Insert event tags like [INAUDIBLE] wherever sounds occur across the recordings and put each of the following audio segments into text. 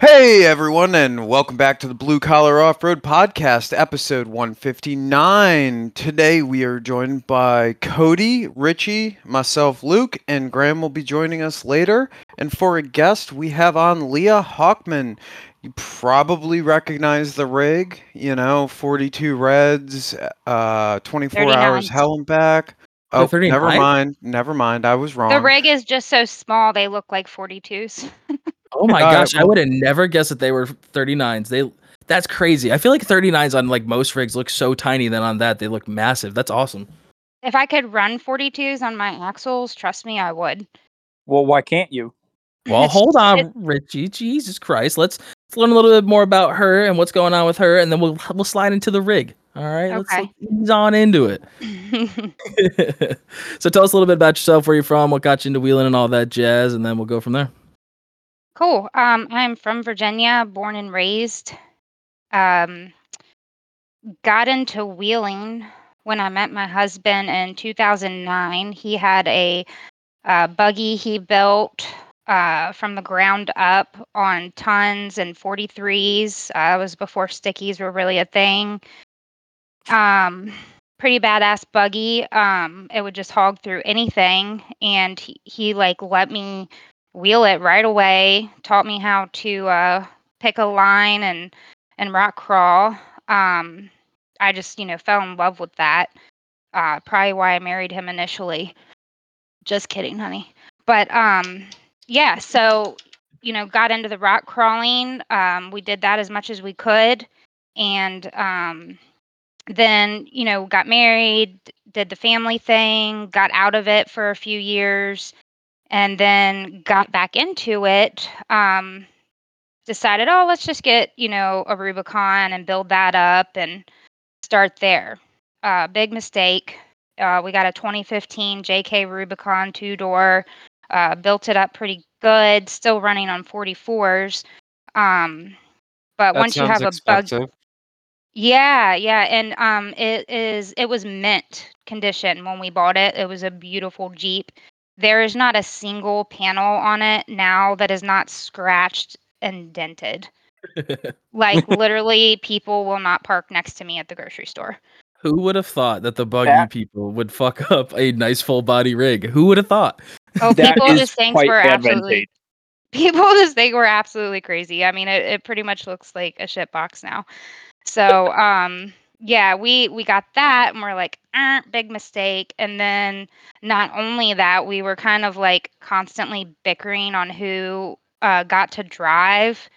Hey everyone, and welcome back to the Blue Collar Off Road Podcast, episode 159. Today we are joined by Cody, Richie, myself, Luke, and Graham will be joining us later. And for a guest, we have on Leah Hawkman. You probably recognize the rig, you know, 42 Reds, uh, 24 hours 39. hell and back. Oh, Oh, 39? never mind, never mind. I was wrong. The rig is just so small they look like 42s. [LAUGHS] Oh my All right, gosh, I well- would have never guessed that they were 39s. They that's crazy. I feel like 39s on like most rigs look so tiny then on that they look massive. That's awesome. If I could run 42s on my axles, trust me, I would. Well, why can't you? Well, It's hold on, Richie. Jesus Christ. Let's let's learn a little bit more about her and what's going on with her and then we'll we'll slide into the rig. All right? Let's, Okay. let's ease on into it. [LAUGHS] [LAUGHS] so tell us a little bit about yourself, where you're from, what got you into wheeling and all that jazz and then we'll go from there. Cool. Um, I'm from Virginia, born and raised. Um, got into wheeling when I met my husband in 2009. He had a uh, buggy he built uh, from the ground up on tons and 43s. Uh, was before stickies were really a thing. Um, pretty badass buggy. Um, it would just hog through anything, and he, he like let me wheel it right away. Taught me how to uh, pick a line and and rock crawl. Um, I just you know fell in love with that. Uh, probably why I married him initially. Just kidding, honey. But um, yeah. So you know, got into the rock crawling. Um, we did that as much as we could, and um, then you know got married did the family thing got out of it for a few years and then got back into it um decided oh let's just get you know a rubicon and build that up and start there uh big mistake uh we got a 2015 jk rubicon two door uh built it up pretty good still running on 44s um but That once you have a bug yeah, yeah, and um, it is it was mint condition when we bought it. It was a beautiful Jeep. There is not a single panel on it now that is not scratched and dented. [LAUGHS] Like literally, people will not park next to me at the grocery store. Who would have thought that the buggy That- people would fuck up a nice full body rig? Who would have thought? Oh, people just think quite we're absolutely [LAUGHS] people just think we're absolutely crazy. I mean, it, it pretty much looks like a shit box now. So, um, yeah, we we got that, and we're like, "Er, big mistake. And then not only that, we were kind of like constantly bickering on who uh, got to drive.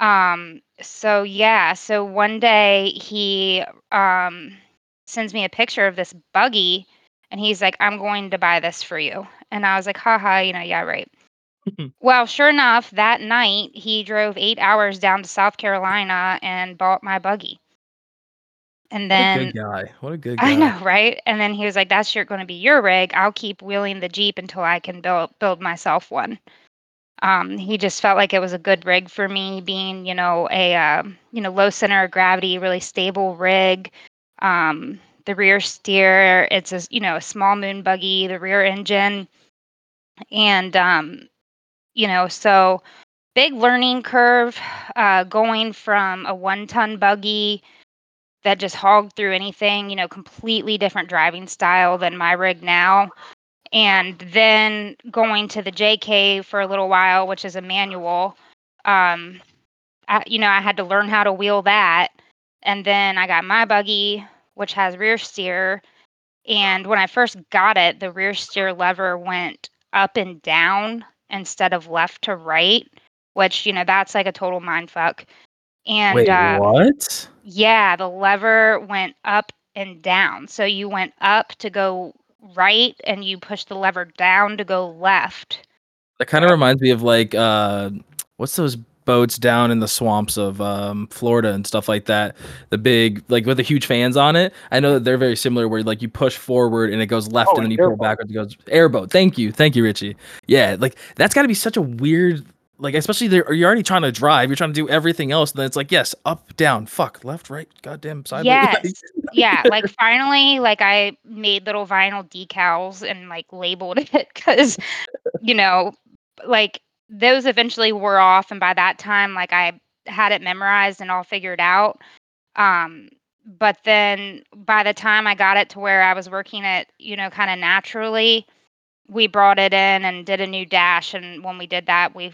Um, so yeah, so one day he um sends me a picture of this buggy, and he's like, "I'm going to buy this for you." And I was like, haha, you know, yeah, right. [LAUGHS] well, sure enough, that night he drove eight hours down to South Carolina and bought my buggy. And what a then good guy. What a good guy. I know, [LAUGHS] right? And then he was like, "That's your going to be your rig. I'll keep wheeling the Jeep until I can build build myself one." Um, he just felt like it was a good rig for me, being you know a uh, you know low center of gravity, really stable rig. Um, the rear steer, it's a you know a small moon buggy, the rear engine, and um, you know so big learning curve uh, going from a one ton buggy that just hogged through anything, you know, completely different driving style than my rig now. And then going to the JK for a little while, which is a manual. Um, I, you know, I had to learn how to wheel that. And then I got my buggy, which has rear steer. And when I first got it, the rear steer lever went up and down instead of left to right, which, you know, that's like a total mind fuck. And Wait, uh, what? yeah, the lever went up and down. So you went up to go right and you push the lever down to go left. That kind of reminds me of like uh what's those boats down in the swamps of um Florida and stuff like that. The big like with the huge fans on it. I know that they're very similar where like you push forward and it goes left Oh, and then an you pull airboat. backwards it goes airboat. Thank you. Thank you, Richie. Yeah, like that's got to be such a weird like especially there you're already trying to drive, you're trying to do everything else and then it's like yes, up, down, fuck, left, right, goddamn side. yes. [LAUGHS] yeah. Like finally, like I made little vinyl decals and like labeled [LAUGHS] it because, you know, like those eventually wore off, and by that time, like I had it memorized and all figured out. Um, but then by the time I got it to where I was working it, you know, kind of naturally, we brought it in and did a new dash. And when we did that, we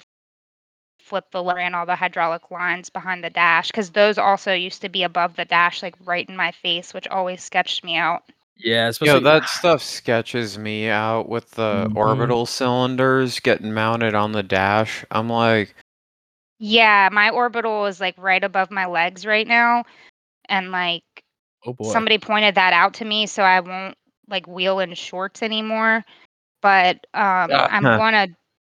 flipped the and all the hydraulic lines behind the dash because those also used to be above the dash, like right in my face, which always sketched me out. Yeah, especially Yo, that stuff sketches me out with the Mhm. orbital cylinders getting mounted on the dash. I'm like, Yeah, my orbital is like right above my legs right now. And like oh boy. somebody pointed that out to me, so I won't like wheel in shorts anymore. But um, Ah, I'm huh. gonna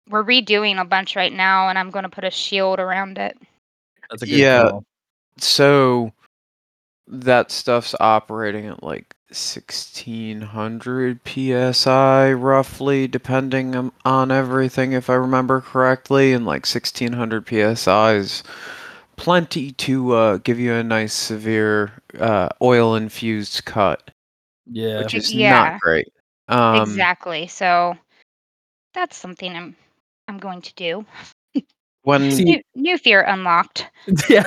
we're redoing a bunch right now, and I'm gonna put a shield around it. That's a good Yeah. call. so that stuff's operating at like 1600 psi roughly depending on- on everything if i remember correctly and like 1600 psi is plenty to uh, give you a nice severe uh, oil infused cut Yeah. which is Yeah. not great um, exactly. So that's something I'm I'm going to do. when New, new fear unlocked. [LAUGHS] yeah.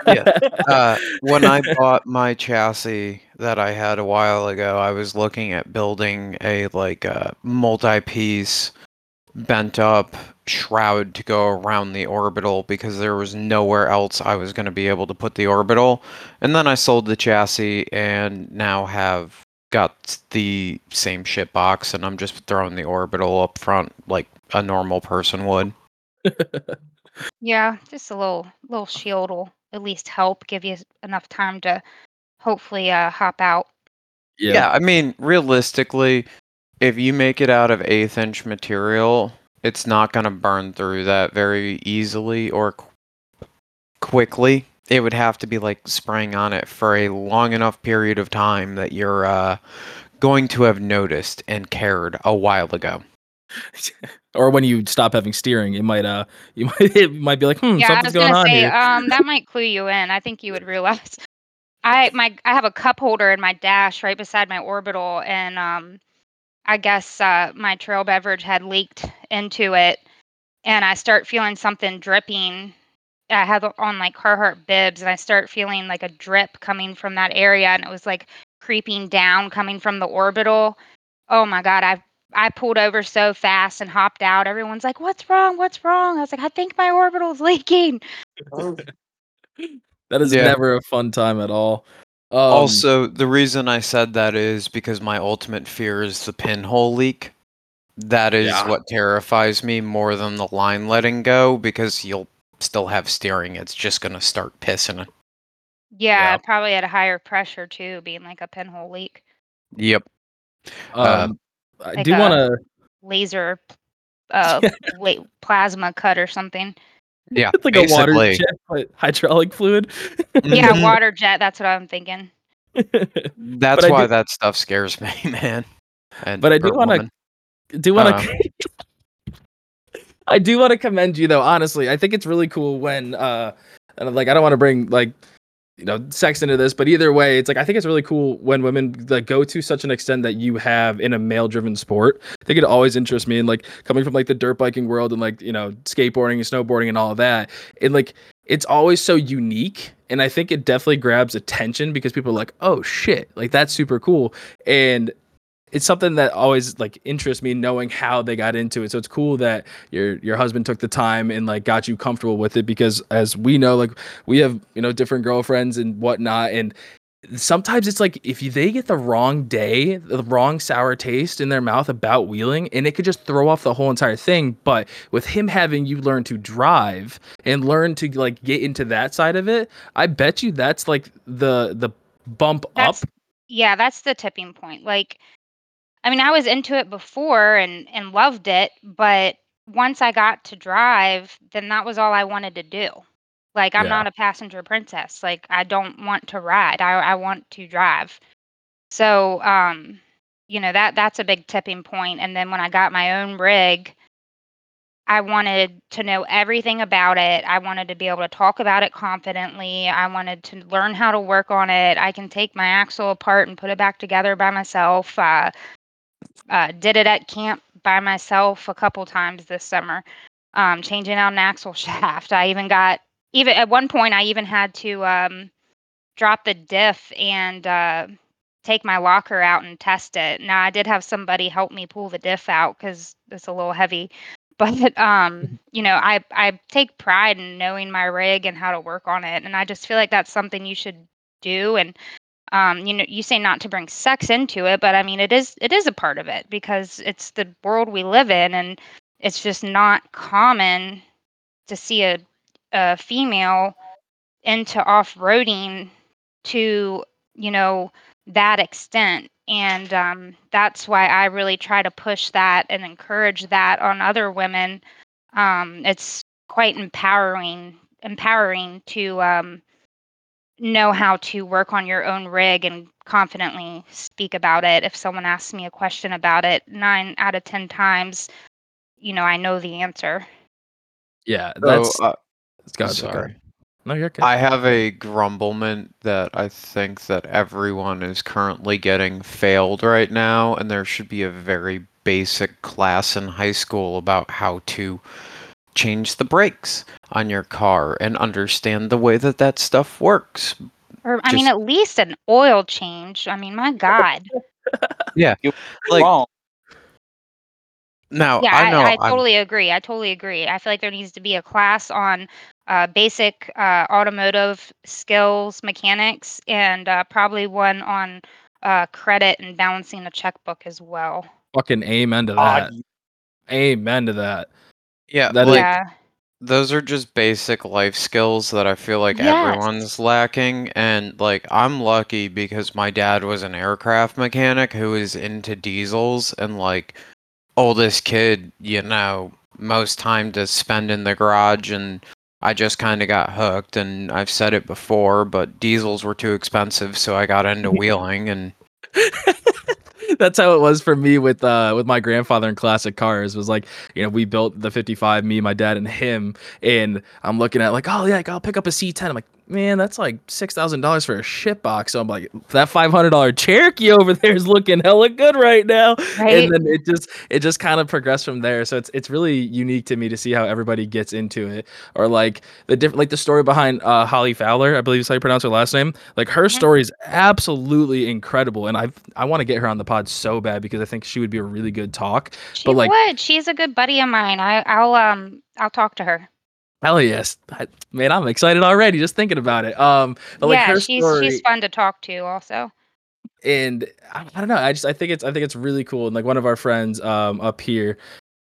uh, when I bought my chassis that I had a while ago, I was looking at building a like a multi-piece bent up shroud to go around the orbital because there was nowhere else I was going to be able to put the orbital. And then I sold the chassis and now have got the same shit box and I'm just throwing the orbital up front like a normal person would. [LAUGHS] Yeah, just a little little shield will at least help give you enough time to hopefully uh, hop out. Yeah. yeah, I mean, realistically, if you make it out of eighth inch material, it's not going to burn through that very easily or qu- quickly. It would have to be like spraying on it for a long enough period of time that you're uh, going to have noticed and cared a while ago. [LAUGHS] or when you stop having steering, it might uh [LAUGHS] you might it might be like, hmm, yeah, I something's was going on say here. um that might clue you in. I think you would realize. [LAUGHS] I my I have a cup holder in my dash right beside my orbital, and um I guess uh, my trail beverage had leaked into it, and I start feeling something dripping. I have on like Carhartt bibs, and I start feeling like a drip coming from that area, and it was like creeping down, coming from the orbital. Oh my god, I I pulled over so fast and hopped out. Everyone's like, "What's wrong? What's wrong?" I was like, "I think my orbital's [LAUGHS] leaking." [LAUGHS] that is Yeah. never a fun time at all. Um, also, the reason I said that is because my ultimate fear is the pinhole leak. That is Yeah. what terrifies me more than the line letting go because you'll still have steering. It's just going to start pissing. Yeah, Yeah. probably at a higher pressure too, being like a pinhole leak, Yep. um, I like do want to laser, uh, [LAUGHS] la- plasma cut or something. Yeah. it's like a water jet, but hydraulic fluid. Yeah, [LAUGHS] water jet. That's what I'm thinking. That's But why do- that stuff scares me, [LAUGHS] man. And But I do wanna- do want Uh, to I do want to commend you though honestly I think it's really cool when uh and I'm like I don't want to bring like you know sex into this but either way it's like I think it's really cool when women like go to such an extent that you have in a male driven sport. I think it always interests me and like coming from like the dirt biking world and like you know skateboarding and snowboarding and all of that it like it's always so unique and I think it definitely grabs attention because people are like oh shit like that's super cool and it's something that always like interests me knowing how they got into it. So it's cool that your your husband took the time and like got you comfortable with it because as we know like we have you know different girlfriends and whatnot. And sometimes it's like if they get the wrong day the wrong sour taste in their mouth about wheeling and it could just throw off the whole entire thing. But with him having you learn to drive and learn to like get into that side of it i bet you that's like the the bump That's up yeah, that's the tipping point. Like, I mean, I was into it before and and loved it, but once I got to drive, then that was all I wanted to do. Like, I'm Yeah. not a passenger princess. Like, I don't want to ride. I I want to drive. So, um, you know, that that's a big tipping point. And then when I got my own rig, I wanted to know everything about it. I wanted to be able to talk about it confidently. I wanted to learn how to work on it. I can take my axle apart and put it back together by myself. Uh, uh, did it at camp by myself a couple times this summer. um, changing out an axle [LAUGHS] shaft. I even got even at one point I even had to um, drop the diff and uh, take my locker out and test it. Now I did have somebody help me pull the diff out because it's a little heavy. [LAUGHS] But um, you know, I I take pride in knowing my rig and how to work on it, and I just feel like that's something you should do. And um, you know, you say not to bring sex into it, but I mean, it is it is a part of it because it's the world we live in, and it's just not common to see a a female into off-roading to you know that extent. And um, that's why i really try to push that and encourage that on other women. Um, it's quite empowering empowering to um, know how to work on your own rig and confidently speak about it if someone asks me a question about it nine out of ten times you know i know the answer Yeah, That's, So, that's uh, that's God. sorry. No, you're okay. I have a grumblement that I think that everyone is currently getting failed right now, and there should be a very basic class in high school about how to change the brakes on your car and understand the way that that stuff works. or i mean at least an oil change i mean my god [LAUGHS] Yeah, Like- Wrong. Now, yeah, I I, know I, I'm- totally agree. I totally agree. I feel like there needs to be a class on uh, basic uh, automotive skills, mechanics, and uh, probably one on uh, credit and balancing a checkbook as well. Fucking amen to Ah, that. Amen to that. Yeah, that is- like yeah, those are just basic life skills that I feel like Yes. everyone's lacking. And like, I'm lucky because my dad was an aircraft mechanic who is into diesels and like, oldest kid, you know, most time to spend in the garage. And I just kind of got hooked. And I've said it before, but diesels were too expensive. So I got into [LAUGHS] wheeling and [LAUGHS] That's how it was for me with uh with my grandfather in classic cars. Was like, you know, we built the 55, me, my dad, and him, and I'm looking at like, oh yeah, I'll pick up a C10. I'm like, man, that's like six thousand dollars for a shit box. So I'm like, that five hundred dollar Cherokee over there is looking hella good right now. right. And then it just it just kind of progressed from there. So it's it's really unique to me to see how everybody gets into it, or like the different like the story behind uh, Holly Fowler, I believe is how you pronounce her last name. Like her Mhm. story is absolutely incredible, and I I want to get her on the pod so bad because I think she would be a really good talk. she but, like- would. She's a good buddy of mine. I, I'll um, I'll talk to her. Hell yes, I, man, I'm excited already just thinking about it. Um, but like yeah, her she's story, she's fun to talk to. Also, and I, I don't know. I just I think it's I think it's really cool. And like one of our friends um up here,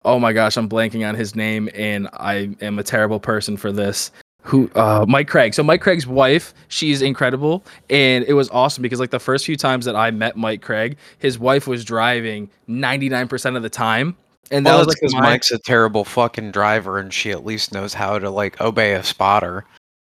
oh my gosh, I'm blanking on his name, and I am a terrible person for this. Who uh Mike Craig. So Mike Craig's wife, she's incredible. And it was awesome because like the first few times that I met Mike Craig, his wife was driving 99% of the time. And that well, was that's like because Mike's a terrible fucking driver and she at least knows how to like obey a spotter.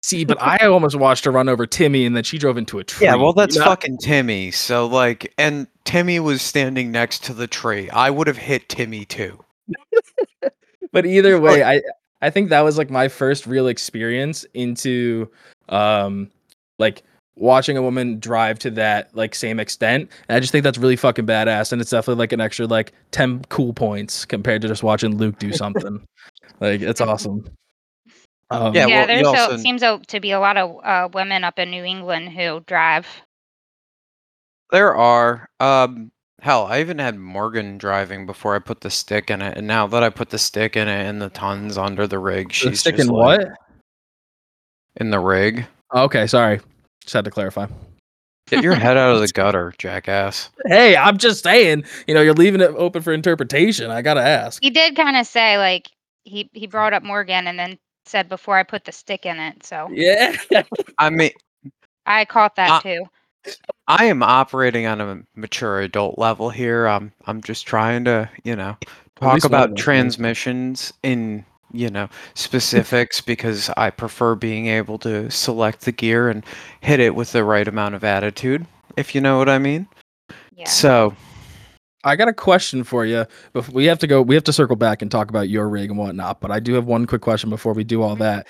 see, but I [LAUGHS] almost watched her run over Timmy and then she drove into a tree. Yeah, well, you that's know? fucking Timmy. So, like, and Timmy was standing next to the tree. I would have hit Timmy too. [LAUGHS] but either way i i think that was like my first real experience into um like watching a woman drive to that like same extent and i just think that's really fucking badass and it's definitely like an extra like 10 cool points compared to just watching luke do something [LAUGHS] like it's awesome um, Yeah, yeah, well, you there's also- seems to to be a lot of uh, women up in New England who drive. There are. Um, hell, I even had Morgan driving before I put the stick in it, and now that I put the stick in it and the tons under the rig, the she's stick just in like- what In the rig. Okay sorry just had to clarify Get your head out of the [LAUGHS] gutter, jackass. hey i'm just saying you know you're leaving it open for interpretation i gotta ask He did kind of say like he he brought up Morgan and then said before I put the stick in it. So yeah [LAUGHS] I mean, I caught that Uh, too. I am operating on a mature adult level here. I'm I'm just trying to, you know, At talk least one about us is. transmissions in, you know, specifics because I prefer being able to select the gear and hit it with the right amount of attitude, if you know what I mean. Yeah. So, I got a question for you. But we have to go. We have to circle back and talk about your rig and whatnot. But I do have one quick question before we do all that.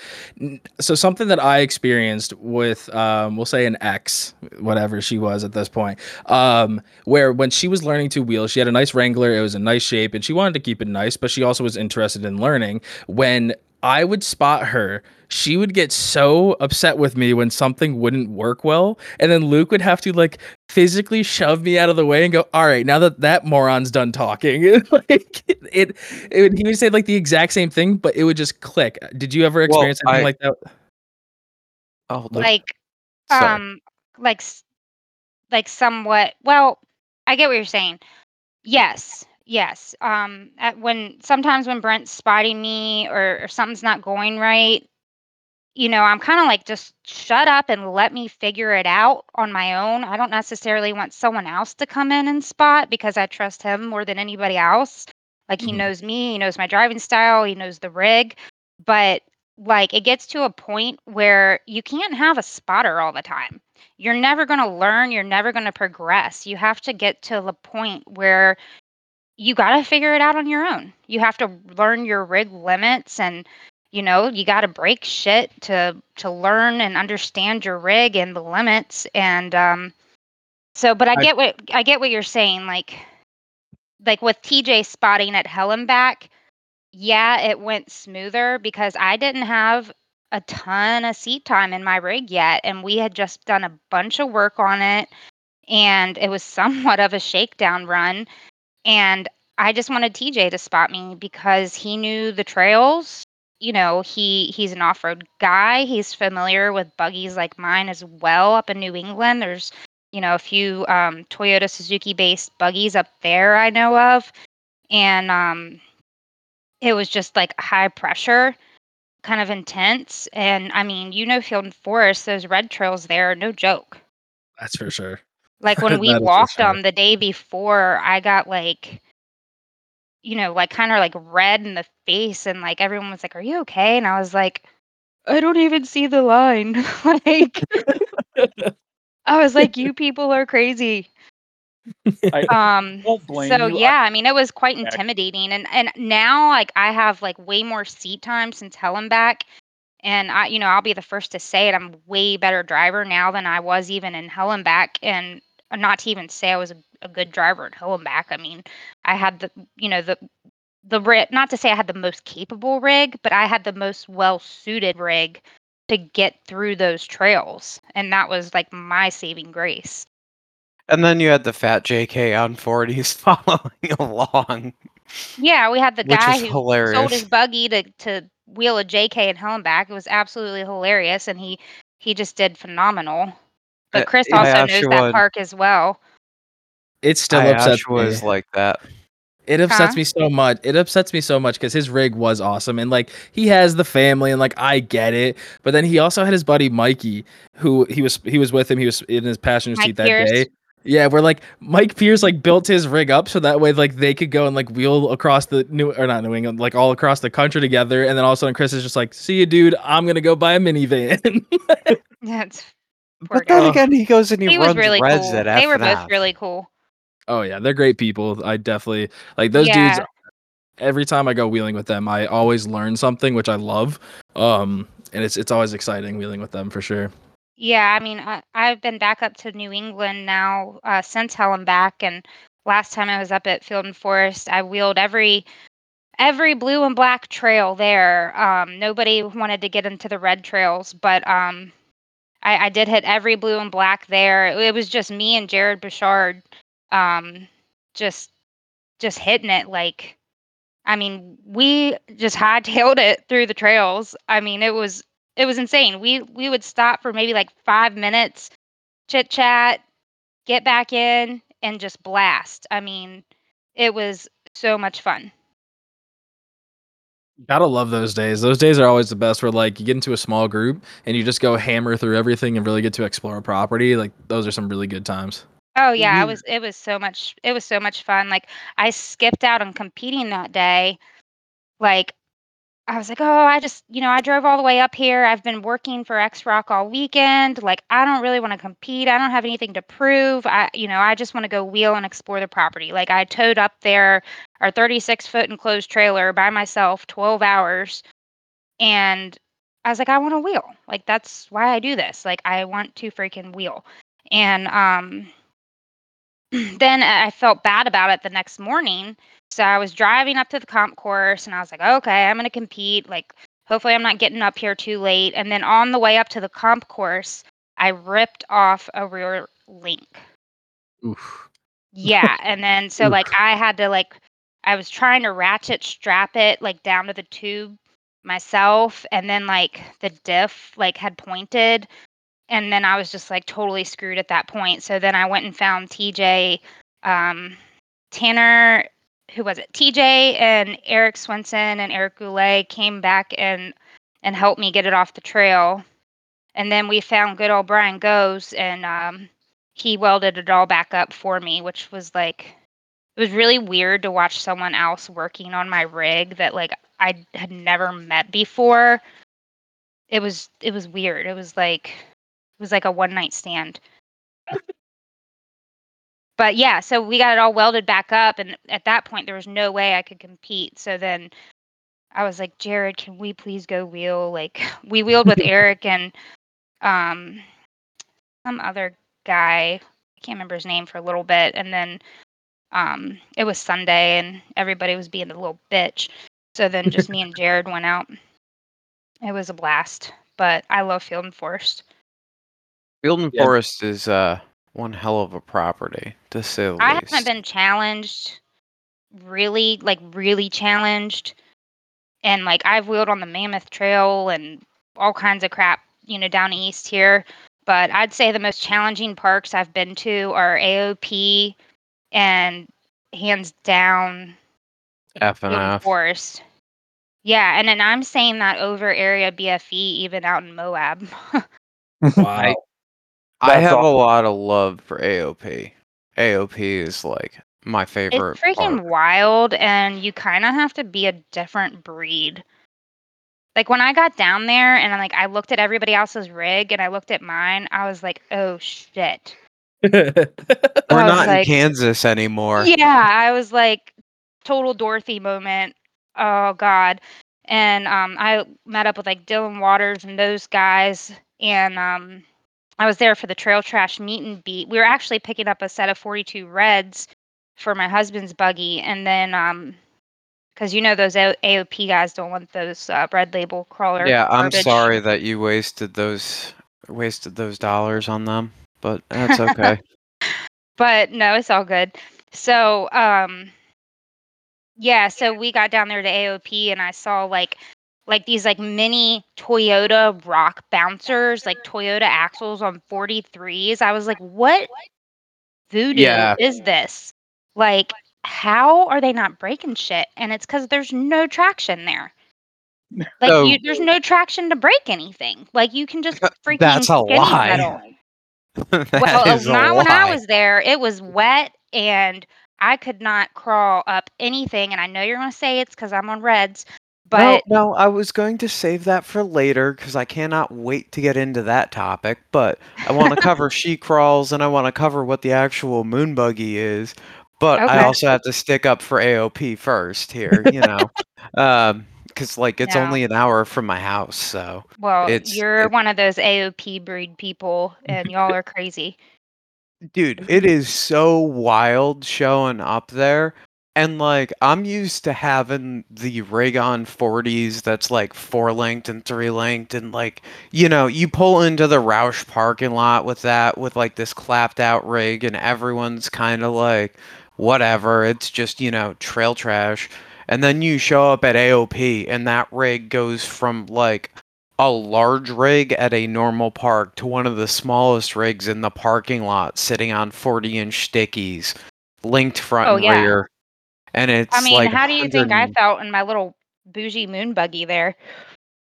So something that I experienced with, um, we'll say an ex, whatever she was at this point, um, where when she was learning to wheel, she had a nice Wrangler. It was a nice shape, and she wanted to keep it nice, but she also was interested in learning. When I would spot her, she would get so upset with me when something wouldn't work well, and then Luke would have to like physically shove me out of the way and go, "All right, now that that moron's done talking," [LAUGHS] like it, it would, he would say like the exact same thing, but it would just click. Did you ever Well, experience anything I- like that? Oh, hold like Sorry. um like like somewhat well i get what you're saying yes yes um at when sometimes when brent's spotting me or, or something's not going right you know i'm kind of like just shut up and let me figure it out on my own. I don't necessarily want someone else to come in and spot because i trust him more than anybody else. Like he Mhm. knows me he knows my driving style he knows the rig but like it gets to a point where you can't have a spotter all the time. You're never going to learn you're never going to progress. You have to get to the point where you got to figure it out on your own. You have to learn your rig limits and you know you got to break shit to to learn and understand your rig and the limits and um so but i I- get what i get what you're saying like like with tj spotting at Hell and Back, yeah it went smoother because i didn't have a ton of seat time in my rig yet and we had just done a bunch of work on it and it was [LAUGHS] somewhat of a shakedown run and i just wanted tj to spot me because he knew the trails. You know he he's an off-road guy. He's familiar with buggies like mine as well up in new england. There's you know a few um, toyota suzuki based buggies up there i know of. And um it was just like high pressure kind of intense. And i mean you know field and forest those red trails there, no joke. That's for sure. Like when [LAUGHS] we That is for walked sure. them the day before, I got like, you know, like kind of like red in the face, and like everyone was like, "Are you okay?" And I was like, "I don't even see the line." [LAUGHS] like, [LAUGHS] I was like, "You people are crazy." I Um. So you. Yeah, I mean, it was quite intimidating, and and now like I have like way more seat time since Hell and Back, and I, you know, I'll be the first to say it. I'm way better driver now than I was even in Hell and Back, and uh, Uh, not to even say I was a, a good driver in back. I mean, I had the, you know, the the rig. Not to say I had the most capable rig, but I had the most well suited rig to get through those trails, and that was like my saving grace. And then you had the fat JK on 40s [LAUGHS] following along. Yeah, we had the guy who hilarious. sold his buggy to to wheel a JK and back. It was absolutely hilarious, and he he just did phenomenal. But Uh, Chris I also knows actually that would- park as well. It still I upsets actually me. was like that. It upsets Huh? me so much. It upsets me so much because his rig was awesome and like he has the family and like I get it. But then he also had his buddy Mikey, who he was he was with him. He was in his passenger Mike seat that Pierce. day. Yeah, where like Mike Pierce like built his rig up so that way like they could go and like wheel across the new or not New England, like all across the country together. And then all of a sudden Chris is just like, "See you, dude. I'm gonna go buy a minivan." [LAUGHS] That's poor But then again, he goes and he, He was runs really reds cool. at They were both really cool. oh yeah, they're great people. I definitely like those dudes. Every time I go wheeling with them, I always learn something, which I love. Um, and it's it's always exciting wheeling with them for sure. Yeah, I mean, I, I've been back up to New England now uh, since back, and last time I was up at Field and Forest, I wheeled every every blue and black trail there. Um, nobody wanted to get into the red trails, but um, I, I did hit every blue and black there. It, it was just me and Jared Bouchard, um, just just hitting it like. I mean, we just hightailed it through the trails. I mean, it was it was insane. We we would stop for maybe like five minutes, chit chat, get back in, and just blast. I mean, it was so much fun. Gotta love those days. Those days are always the best. Where like you get into a small group and you just go hammer through everything and really get to explore a property. Like those are some really good times. Oh yeah, Mhm. it was it was so much it was so much fun. Like I skipped out on competing that day. Like I was like, oh, I just, you know, I drove all the way up here. I've been working for X Rock all weekend. Like, I don't really want to compete. I don't have anything to prove. I, you know, I just want to go wheel and explore the property. Like, I towed up there our 36 foot enclosed trailer by myself, 12 hours. And I was like, I want to wheel. Like, that's why I do this. Like, I want to freaking wheel. And um, [CLEARS THROAT] then I felt bad about it the next morning. So I was driving up to the comp course and I was like, okay, I'm going to compete. Like, hopefully, I'm not getting up here too late. And then on the way up to the comp course, I ripped off a rear link. Oof. Yeah. [LAUGHS] And then, so like, I had to, like, I was trying to ratchet strap it, like, down to the tube myself. And then, like, the diff, like, had pointed and then I was just like totally screwed at that point. So then I went and found TJ, um, Tanner, who was it? TJ and Eric Swenson and Eric Goulet came back and and helped me get it off the trail. And then we found good old Brian Goes and um, he welded it all back up for me, which was like it was really weird to watch someone else working on my rig that like I had never met before. It was it was weird. It was like it was like a one night stand. But yeah, so we got it all welded back up, and at that point, there was no way I could compete. So then I was like, Jared, can we please go wheel? Like [LAUGHS] we wheeled with [LAUGHS] Eric and um some other guy. I can't remember his name for a little bit, and then um it was Sunday, and everybody was being a little bitch. So then just me and Jared went out. It was a blast, but I love Field and Forest. Field and Yeah. Forest is uh one hell of a property, to say the I least. haven't been challenged, really, like really challenged, and like I've wheeled on the Mammoth Trail and all kinds of crap, you know, down east here. But I'd say the most challenging parks I've been to are AOP and hands down F and F. Forest. Yeah, and then I'm saying that over area BFE even out in Moab. [LAUGHS] Wow. I That's have a lot of love for AOP. AOP is like my favorite it's freaking park. wild and you kind of have to be a different breed like when i got down there and i like i looked at everybody else's rig and i looked at mine i was like oh shit [LAUGHS] We're I was not in Kansas anymore. yeah i was like total dorothy moment oh god and um i met up with like dylan waters and those guys and um i was there for the trail trash meet and beat we were actually picking up a set of 42 reds for my husband's buggy and then um because you know those A- aop guys don't want those uh, red label crawler Yeah, I'm sorry that you wasted those wasted those dollars on them, but that's okay. [LAUGHS] but no, it's all good. So, um, yeah, so we got down there to AOP and I saw like like these like mini Toyota rock bouncers, like [LAUGHS] Toyota axles on 43s. I was like, what voodoo Yeah. is this? Like, how are they not breaking shit? And it's because there's no traction there. [LAUGHS] Like So- you, there's no traction to break anything. Like you can just [LAUGHS] freaking That's a skinny lie. That Well, uh, is a not when I was there. It was wet and I could not crawl up anything. And I know you're going to say it's because I'm on reds, but no, no, I was going to save that for later because I cannot wait to get into that topic. But I want to [LAUGHS] cover Shecrawl's and I want to cover what the actual moon buggy is. But I Okay. also have to stick up for AOP first here, you [LAUGHS] know, um, because like it's No. only an hour from my house, so well, it's- you're it- one of those AOP breed people and y'all [LAUGHS] are crazy. dude, it is so wild showing up there. And like I'm used to having the rig on 40s that's like four linked and three linked and like you know, you pull into the Rausch parking lot with that with like this clapped out rig and everyone's kind of like whatever, it's just, you know, trail trash. And then you show up at AOP and that rig goes from like a large rig at a normal park to one of the smallest rigs in the parking lot sitting on 40 inch stickies linked front Oh, and yeah. rear and it's I mean, like how do you think I felt in my little bougie moon buggy there?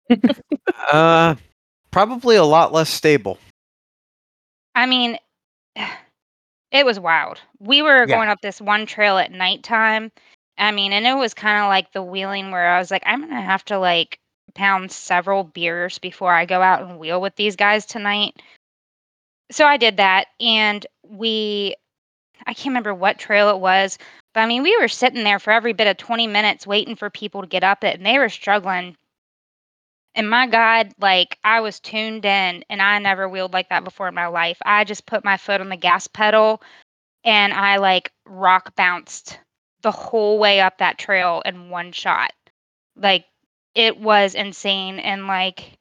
[LAUGHS] uh probably a lot less stable I mean, [SIGHS] it was wild. We were Yeah. going up this one trail at nighttime, I mean, and it was kind of like the wheeling where I was like, I'm gonna have to like pound several beers before I go out and wheel with these guys tonight. So I did that, and we, I can't remember what trail it was, but I mean, we were sitting there for every bit of 20 minutes waiting for people to get up it, and they were struggling. And my God, like I was tuned in, and I never wheeled like that before in my life. I just put my foot on the gas pedal, and I like rock bounced the whole way up that trail in one shot. Like it was insane and like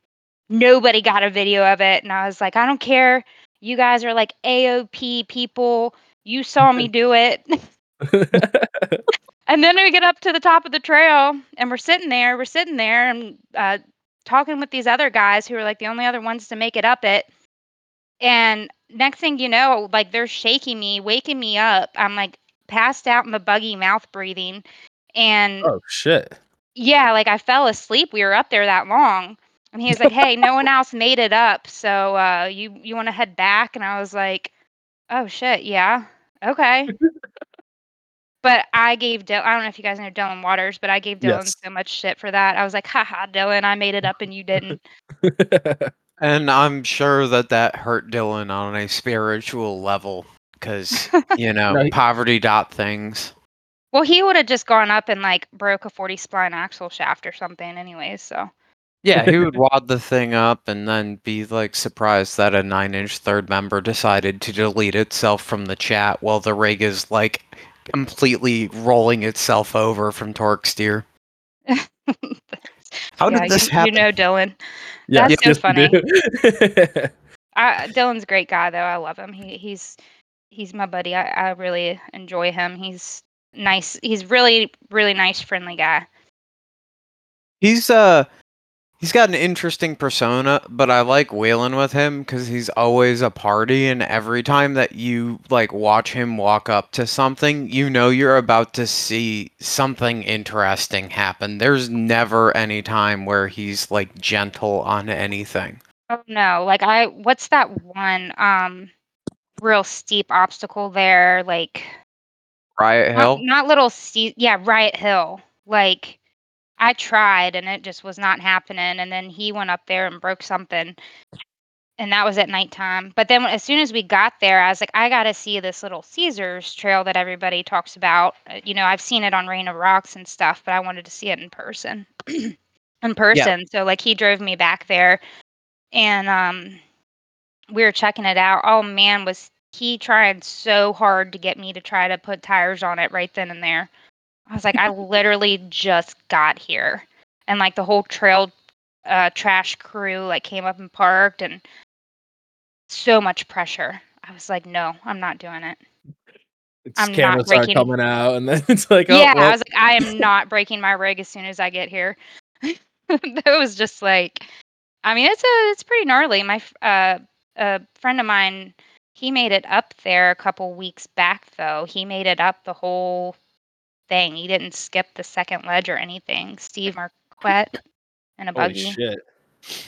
nobody got a video of it and I was like I don't care. You guys are like AOP people. You saw me do it. [LAUGHS] and then we get up to the top of the trail and we're sitting there, we're sitting there and uh, talking with these other guys who are like the only other ones to make it up it. And next thing you know, like they're shaking me, waking me up. I'm like passed out in the buggy, mouth breathing. And oh shit. yeah, like I fell asleep. We were up there that long. And he was like, "Hey, no one [LAUGHS] else made it up, so uh, you you want to head back?" And I was like, "Oh shit, yeah, okay." [LAUGHS] but I gave Dylan. I don't know if you guys know Dylan Waters, but I gave Dylan Yes. so much shit for that. I was like, "Haha, Dylan, I made it up and you didn't." [LAUGHS] And I'm sure that that hurt Dylan on a spiritual level because, you [LAUGHS] know, No, he- poverty dot things. well, he would have just gone up and like broke a forty spline axle shaft or something, anyways. So Yeah, he would wad the thing up and then be like surprised that a nine inch third member decided to delete itself from the chat while the rig is like completely rolling itself over from torque steer. [LAUGHS] How yeah, did this you, happen? You know Dylan. Yeah, That's so funny. [LAUGHS] I, Dylan's a great guy though. I love him. He he's he's my buddy. I, I really enjoy him. He's nice. He's really really nice, friendly guy. He's uh he's got an interesting persona, but I like wheeling with him because he's always a party and every time that you like watch him walk up to something, you know you're about to see something interesting happen. There's never any time where he's like gentle on anything. Oh no, like I what's that one um real steep obstacle there? Like Riot not, Hill? not little steep. Yeah, Riot Hill. Like I tried and it just was not happening. And then he went up there and broke something. And that was at nighttime. But then as soon as we got there, I was like, I got to see this little Caesars trail that everybody talks about. Uh, You know, I've seen it on Rain of Rocks and stuff, but I wanted to see it in person. [CLEARS THROAT] in person. So like he drove me back there and um we were checking it out. Oh man, was he trying so hard to get me to try to put tires on it right then and there. I was like, I literally just got here. And like the whole trail uh trash crew like came up and parked and so much pressure. I was like, no, I'm not doing it. It's I'm not cameras start breaking- coming out, and then [LAUGHS] it's like, oh, yeah, well, I was like, I am not breaking my rig as soon as I get here. [LAUGHS] that was just like, I mean, it's a it's pretty gnarly. My uh, a friend of mine, he made it up there a couple weeks back though. He made it up the whole thing. He didn't skip the second ledge or anything. Steve Marquette [LAUGHS] and a holy buggy. shit. Was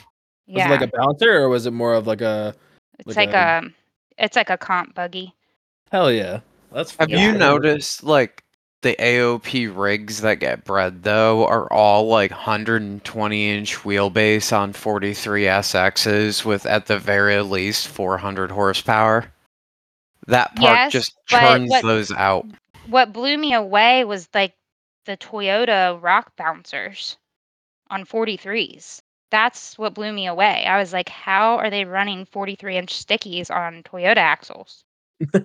Yeah, it like a bouncer, or was it more of like a it's like like a- a it's like a comp buggy. hell yeah? That's Have fucking you cool. noticed like the AOP rigs that get bred though are all like 120 inch wheelbase on 43 SXs with at the very least 400 horsepower? That part Yes, just but churns what- those out. What blew me away was like the Toyota rock bouncers on 43s. That's what blew me away. I was like, how are they running 43 inch stickies on Toyota axles?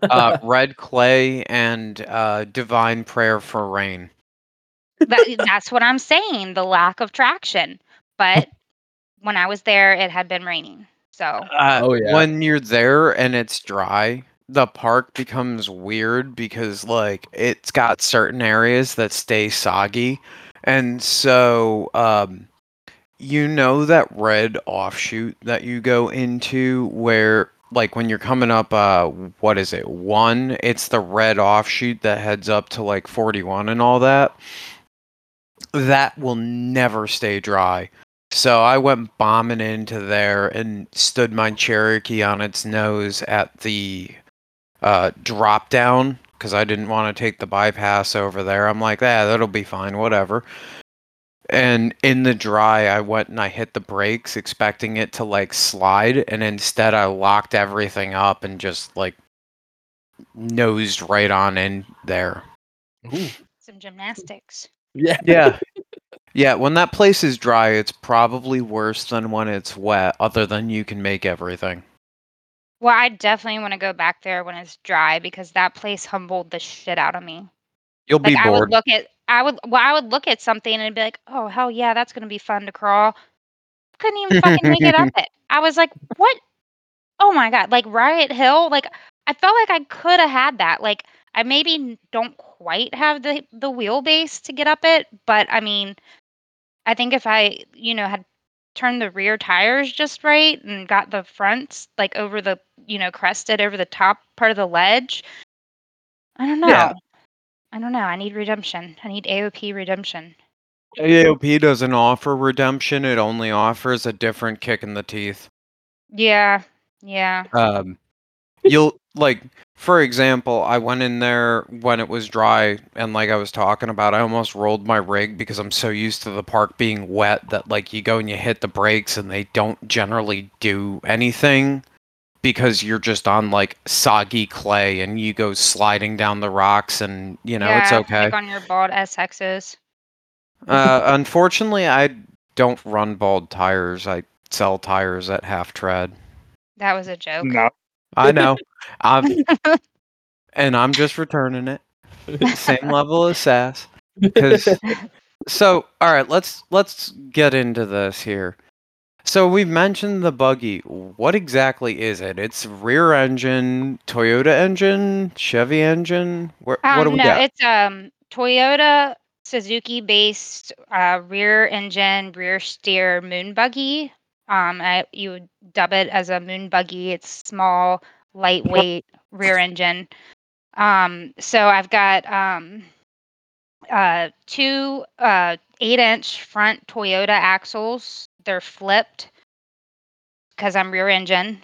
Uh, [LAUGHS] red clay and uh, divine prayer for rain. That, that's what I'm saying, the lack of traction. But when I was there, it had been raining. So, Uh, Oh, yeah. When you're there and it's dry, the park becomes weird because like it's got certain areas that stay soggy, and so um, you know that red offshoot that you go into where like when you're coming up uh what is it one? It's the red offshoot that heads up to like 41 and all that. That will never stay dry. So I went bombing into there and stood my Cherokee on its nose at the uh, drop down because I didn't want to take the bypass over there. I'm like, ah, that'll be fine, whatever. And in the dry, I went and I hit the brakes, expecting it to like slide, and instead I locked everything up and just like nosed right on in there. Ooh. Some gymnastics. Yeah. Yeah. [LAUGHS] yeah, when that place is dry, it's probably worse than when it's wet, other than you can make everything. Well, I definitely want to go back there when it's dry because that place humbled the shit out of me. You'll Like be I would bored. look at I would well I would look at something and be like, "Oh hell yeah, that's gonna be fun to crawl." Couldn't even fucking make it up [LAUGHS] it. I was like, "What? Oh my god!" Like Riot Hill, like I felt like I could have had that. Like I maybe n- don't quite have the the wheelbase to get up it, but I mean, I think if I you know had turned the rear tires just right and got the fronts like over the you know crested over the top part of the ledge, I don't know. Yeah. I don't know. I need redemption. I need AOP redemption. AOP doesn't offer redemption, it only offers a different kick in the teeth. Yeah. Yeah. Um, you'll like, for example, I went in there when it was dry, and like I was talking about, I almost rolled my rig because I'm so used to the park being wet that like you go and you hit the brakes and they don't generally do anything because you're just on like soggy clay and you go sliding down the rocks and you know it's okay. Like on your bald SXs. Uh, unfortunately, I don't run bald tires. I sell tires at half tread. That was a joke. No. I know. [LAUGHS] I'm, [LAUGHS] and I'm just returning it. [LAUGHS] Same level of sass. so, all right, let's let's get into this here. So we've mentioned the buggy. What exactly is it? It's rear engine, Toyota engine, Chevy engine. Where, what Um, do we no, got? it's um Toyota Suzuki based uh, rear engine, rear steer moon buggy. Um, I, you would dub it as a moon buggy. It's small, lightweight rear engine. Um, so I've got um, uh, two uh, eight inch front Toyota axles. They're flipped because I'm rear engine.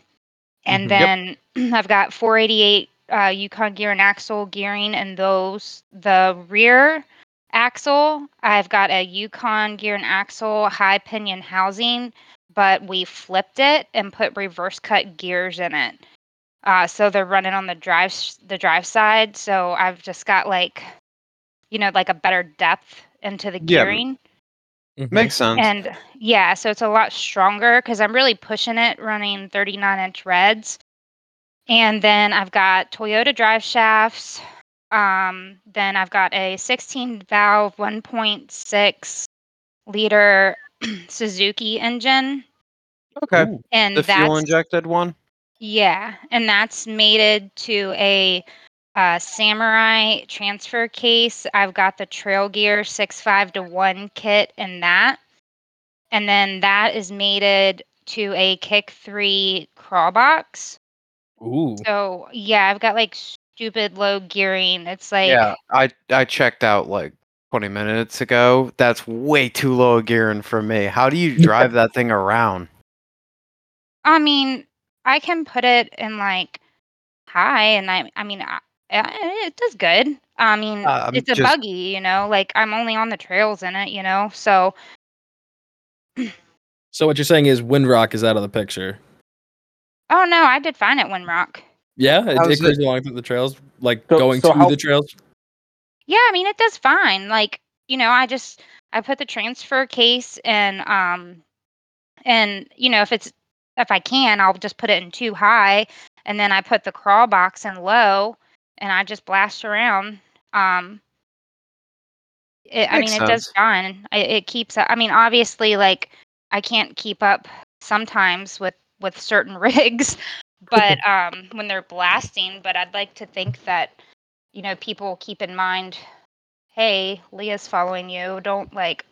And Mhm. Yep. then [CLEARS THROAT] I've got 488 uh, Yukon gear and axle gearing in those. The rear axle, I've got a Yukon gear and axle high pinion housing, but we flipped it and put reverse cut gears in it. Uh, so they're running on the drive the drive side. So I've just got like, you know, like a better depth into the Yeah, gearing. Mhm. Makes sense. And yeah, so it's a lot stronger because I'm really pushing it running 39 inch reds. And then I've got Toyota drive shafts. Um, then I've got a 16 valve 1.6 liter [CLEARS THROAT] Suzuki engine. okay. Ooh. And The fuel injected one. Yeah, and that's mated to a uh, Samurai transfer case. I've got the Trail Gear 6.5 to 1 kit in that. And then that is mated to a Kick 3 crawl box. Ooh. So, yeah, I've got like stupid low gearing. It's like, yeah, I I checked out like 20 minutes ago. That's way too low gearing for me. How do you [LAUGHS] drive that thing around? I mean, I can put it in like high, and I, I mean, I, I- it does good. I mean, Uh, I'm it's a just- buggy, you know, like I'm only on the trails in it, you know, so So what you're saying is Windrock is out of the picture. Oh no, I did fine at Windrock. Yeah, it, How's it it- along through the trails, like So- going so to how- the trails. Yeah, I mean it does fine. Like, you know, I just I put the transfer case and um and you know, if it's if I can, I'll just put it in too high and then I put the crawl box in low and I just blast around. Um it, I mean, it does sense. fine. It, it keeps I mean, obviously like I can't keep up sometimes with with certain [LAUGHS] rigs, but [LAUGHS] um when they're blasting, but I'd like to think that you know, people keep in mind, hey, Leah's following you. Don't like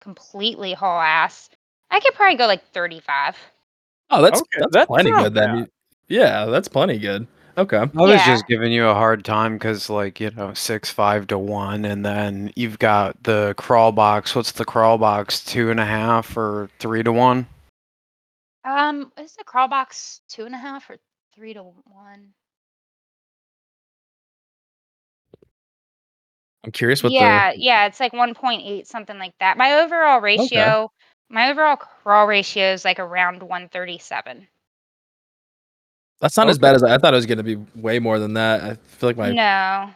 completely haul ass. I could probably go like 35. Oh, that's Okay, that's that's plenty good then. bad. Yeah, that's plenty good. Okay. I was Yeah. just giving you a hard time because, like, you know, six five to one, and then you've got the crawl box. What's the crawl box? Two and a half or three to one? Um, is the crawl box two and a half or three to one? I'm curious what yeah, yeah, it's like 1.8, something like that. My overall ratio, my overall crawl ratio is like around 137. That's not as bad as I, I thought it was gonna be. Way more than that. I feel like my. no,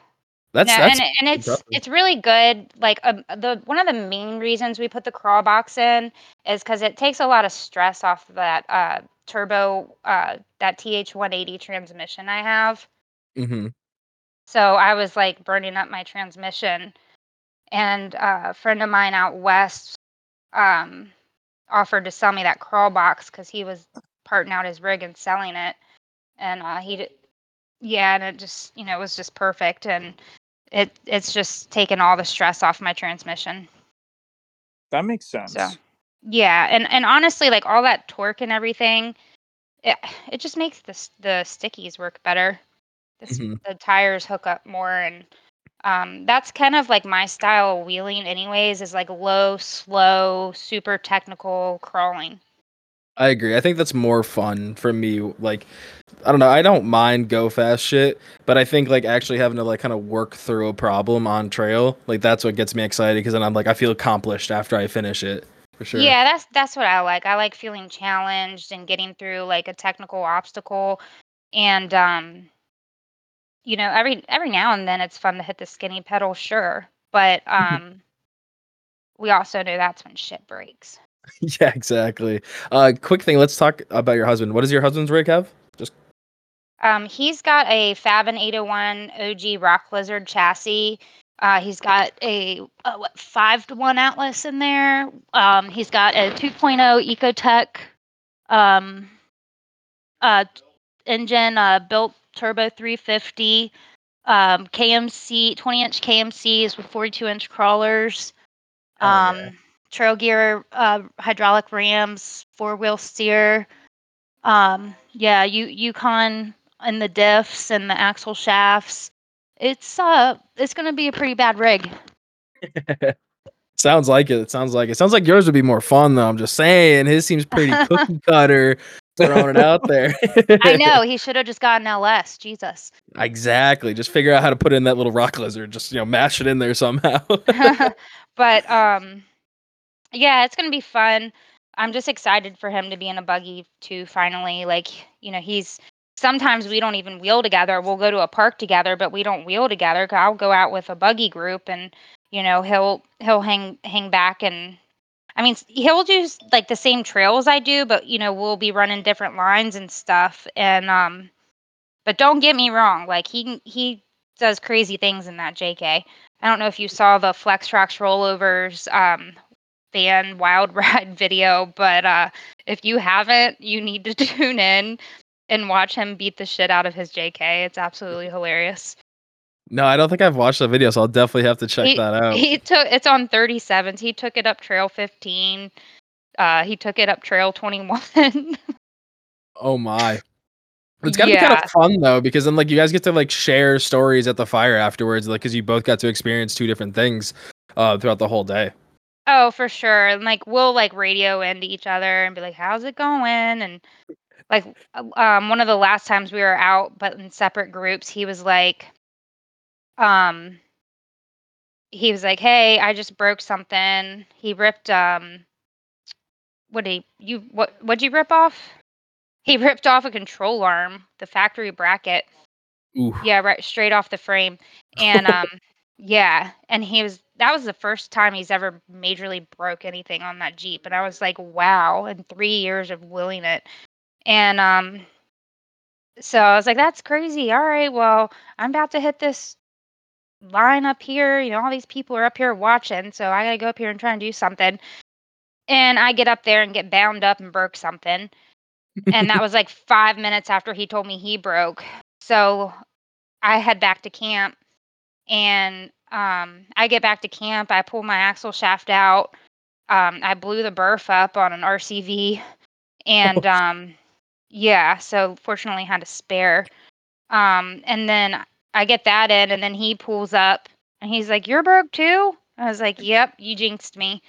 That's no, that's. and and it's impressive. it's really good. Like um, the one of the main reasons we put the crawl box in is because it takes a lot of stress off that uh, turbo uh, that TH180 transmission I have. hmm So I was like burning up my transmission, and uh, a friend of mine out west um, offered to sell me that crawl box because he was parting out his rig and selling it, and uh, he, d- yeah, and it just you know it was just perfect, and it it's just taken all the stress off my transmission. That makes sense. So yeah, and and honestly, like all that torque and everything, it it just makes the the stickies work better. The, Mhm. the tires hook up more, and um, that's kind of like my style of wheeling, anyways. Is like low, slow, super technical crawling. I agree. I think that's more fun for me. Like, I don't know. I don't mind go fast shit, but I think like actually having to like kind of work through a problem on trail, like that's what gets me excited because then I'm like I feel accomplished after I finish it for sure. Yeah, that's that's what I like. I like feeling challenged and getting through like a technical obstacle, and um, you know, every every now and then it's fun to hit the skinny pedal, sure, but um, we also know that's when shit breaks. [LAUGHS] yeah, exactly. Uh, quick thing. Let's talk about your husband. What does your husband's rig have? Just Um, he's got a Fabin 801 OG Rock Lizard chassis. Uh, he's got a, uh what five to one Atlas in there. Um, he's got a 2.0 Ecotec um, uh, engine, uh, built turbo 350. Um, KMC 20 inch KMCs with 42 inch crawlers. Oh, Um, yeah. trail gear, uh, hydraulic rams, four wheel steer. Um, yeah, you Yukon and the diffs and the axle shafts. It's uh, it's gonna be a pretty bad rig. [LAUGHS] sounds like it. It sounds like it. Sounds like yours would be more fun though. I'm just saying. His seems pretty [LAUGHS] cookie cutter. Throwing it out there. [LAUGHS] I know he should have just gotten LS. Jesus. Exactly. Just figure out how to put in that little rock lizard. Just you know, mash it in there somehow. [LAUGHS] but um, yeah, it's gonna be fun. I'm just excited for him to be in a buggy too. Finally, like you know, he's sometimes we don't even wheel together. We'll go to a park together, but we don't wheel together. I'll go out with a buggy group, and you know, he'll he'll hang hang back and. I mean, he'll do like the same trails I do, but you know, we'll be running different lines and stuff. And um, but don't get me wrong, like he he does crazy things in that JK. I don't know if you saw the Flex Rocks rollovers um, fan wild [LAUGHS] ride video, but uh, if you haven't, you need to [LAUGHS] tune in and watch him beat the shit out of his JK. It's absolutely hilarious. No, I don't think I've watched the video, so I'll definitely have to check he, that out. He took it's on 37s. He took it up trail 15. Uh, he took it up trail 21. [LAUGHS] Oh my. It's gotta be kind of fun though, because then like you guys get to like share stories at the fire afterwards, like because you both got to experience two different things uh throughout the whole day. Oh, for sure. And like we'll like radio into each other and be like, "How's it going?" And like um one of the last times we were out but in separate groups, he was like um he was like, "Hey, I just broke something." He ripped um what did he you what what'd you rip off? He [LAUGHS] ripped off a control arm, the factory bracket. Ooh. Yeah, right, straight off the frame. And um [LAUGHS] yeah, and he was that was the first time he's ever majorly broke anything on that Jeep and I was like, "Wow." In 3 years of wheeling it. And um so I was like, "That's crazy. All right, well, I'm about to hit this line up here. You know, all these people are up here watching, so I got to go up here and try and do something." And I get up there and get bound up and broke something. and that [LAUGHS] was like 5 minutes after he told me he broke. So I head back to camp and um, I get back to camp. I pull my axle shaft out. Um, I blew the berth up on an RCV, and [LAUGHS] um, yeah, so fortunately I had a spare. Um, and then I get that in, and then he pulls up and he's like, "You're broke too." I was like, [LAUGHS] "Yep, you jinxed me."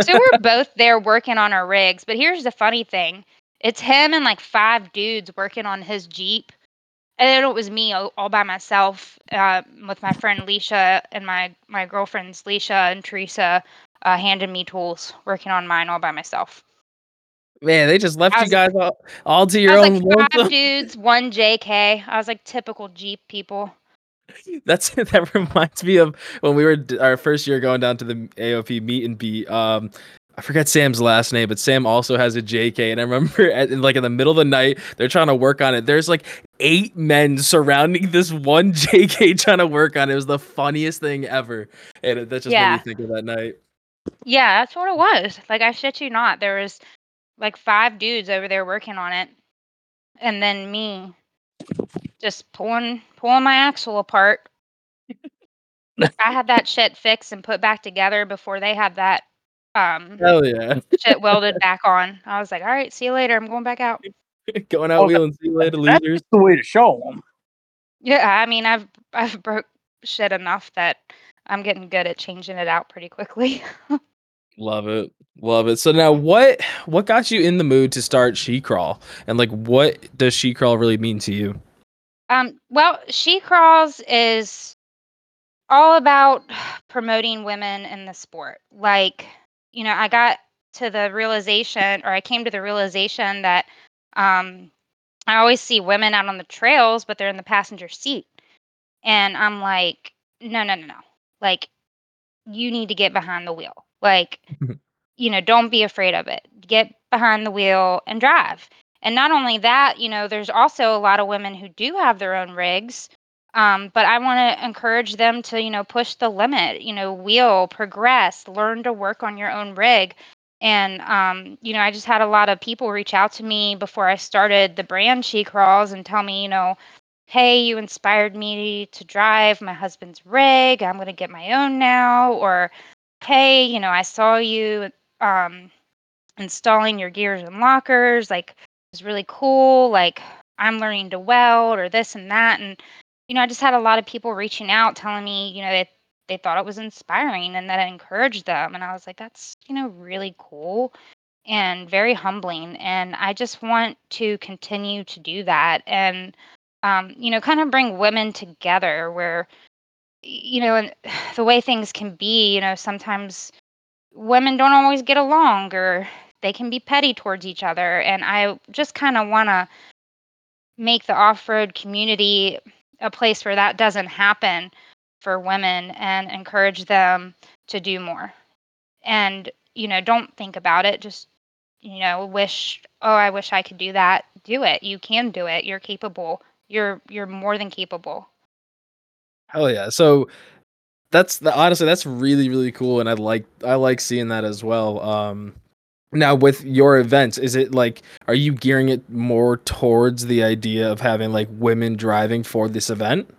so we're [LAUGHS] both there working on our rigs. But here's the funny thing: it's him and like five dudes working on his Jeep and then it was me all, all by myself uh, with my friend Leisha and my my girlfriends Leisha and Teresa uh, handed me tools, working on mine all by myself. Man, they just left you guys all, all to I your was own. like five dudes, one JK. I was like typical Jeep people. That's [LAUGHS] that reminds me of when we were d- our first year going down to the AOP meet and beat. Um, I forget Sam's last name, but Sam also has a JK, and I remember [LAUGHS] at, in, like in the middle of the night they're trying to work on it. There's like eight men surrounding [LAUGHS] this one JK trying to work on it. It was the funniest thing ever, and it, that just made Yeah. me think of that night. Yeah, that's what it was. Like I shit you not, there was like five dudes over there working on it, and then me just pulling pulling my axle apart. [LAUGHS] I had that shit fixed and put back together before they had that um Hell yeah, shit welded [LAUGHS] back on. I was like, all right, see you later. I'm going back out. [LAUGHS] going out Oh, wheeling, see you later, That's losers. the way to show them. Yeah, I mean, I've I've broke shit enough that I'm getting good at changing it out pretty quickly. Love it. Love it. So now what what got you in the mood to start Shecrawl? And like what does Shecrawl really mean to you? Um, well, Shecrawl's is all about [SIGHS] promoting women in the sport. Like, you know, I got to the realization, or I came to the realization that um, I always see women out on the trails, but they're in the passenger seat. And I'm like, no, no, no, no. Like, you need to get behind the wheel. Like, you know, don't be afraid of it. Get behind the wheel and drive. And not only that, you know, there's also a lot of women who do have their own rigs. Um, but I want to encourage them to, you know, push the limit, you know, wheel, progress, learn to work on your own rig. And, um, you know, I just had a lot of people reach out to me before I started the brand Shecrawl's and tell me, you know, hey, you inspired me to drive my husband's rig. I'm going to get my own now. Or, hey, you know, I saw you um, installing your gears and lockers. Like, it was really cool. Like, I'm learning to weld or this and that. And, you know, I just had a lot of people reaching out telling me, you know, that they thought it was inspiring and that it encouraged them. And I was like, that's, you know, really cool and very humbling. And I just want to continue to do that and, um, you know, kind of bring women together where, you know, and [SIGHS] the way things can be, you know, sometimes women don't always get along or they can be petty towards each other. And I just kind of want to make the off road community a place where that doesn't happen for women and encourage them to do more. And, you know, don't think about it. Just, you know, wish, oh, I wish I could do that. Do it. You can do it. You're capable. You're you're more than capable. Hell yeah. So that's the honestly that's really really cool and I like I like seeing that as well. Um now with your events is it like are you gearing it more towards the idea of having like women driving for this event?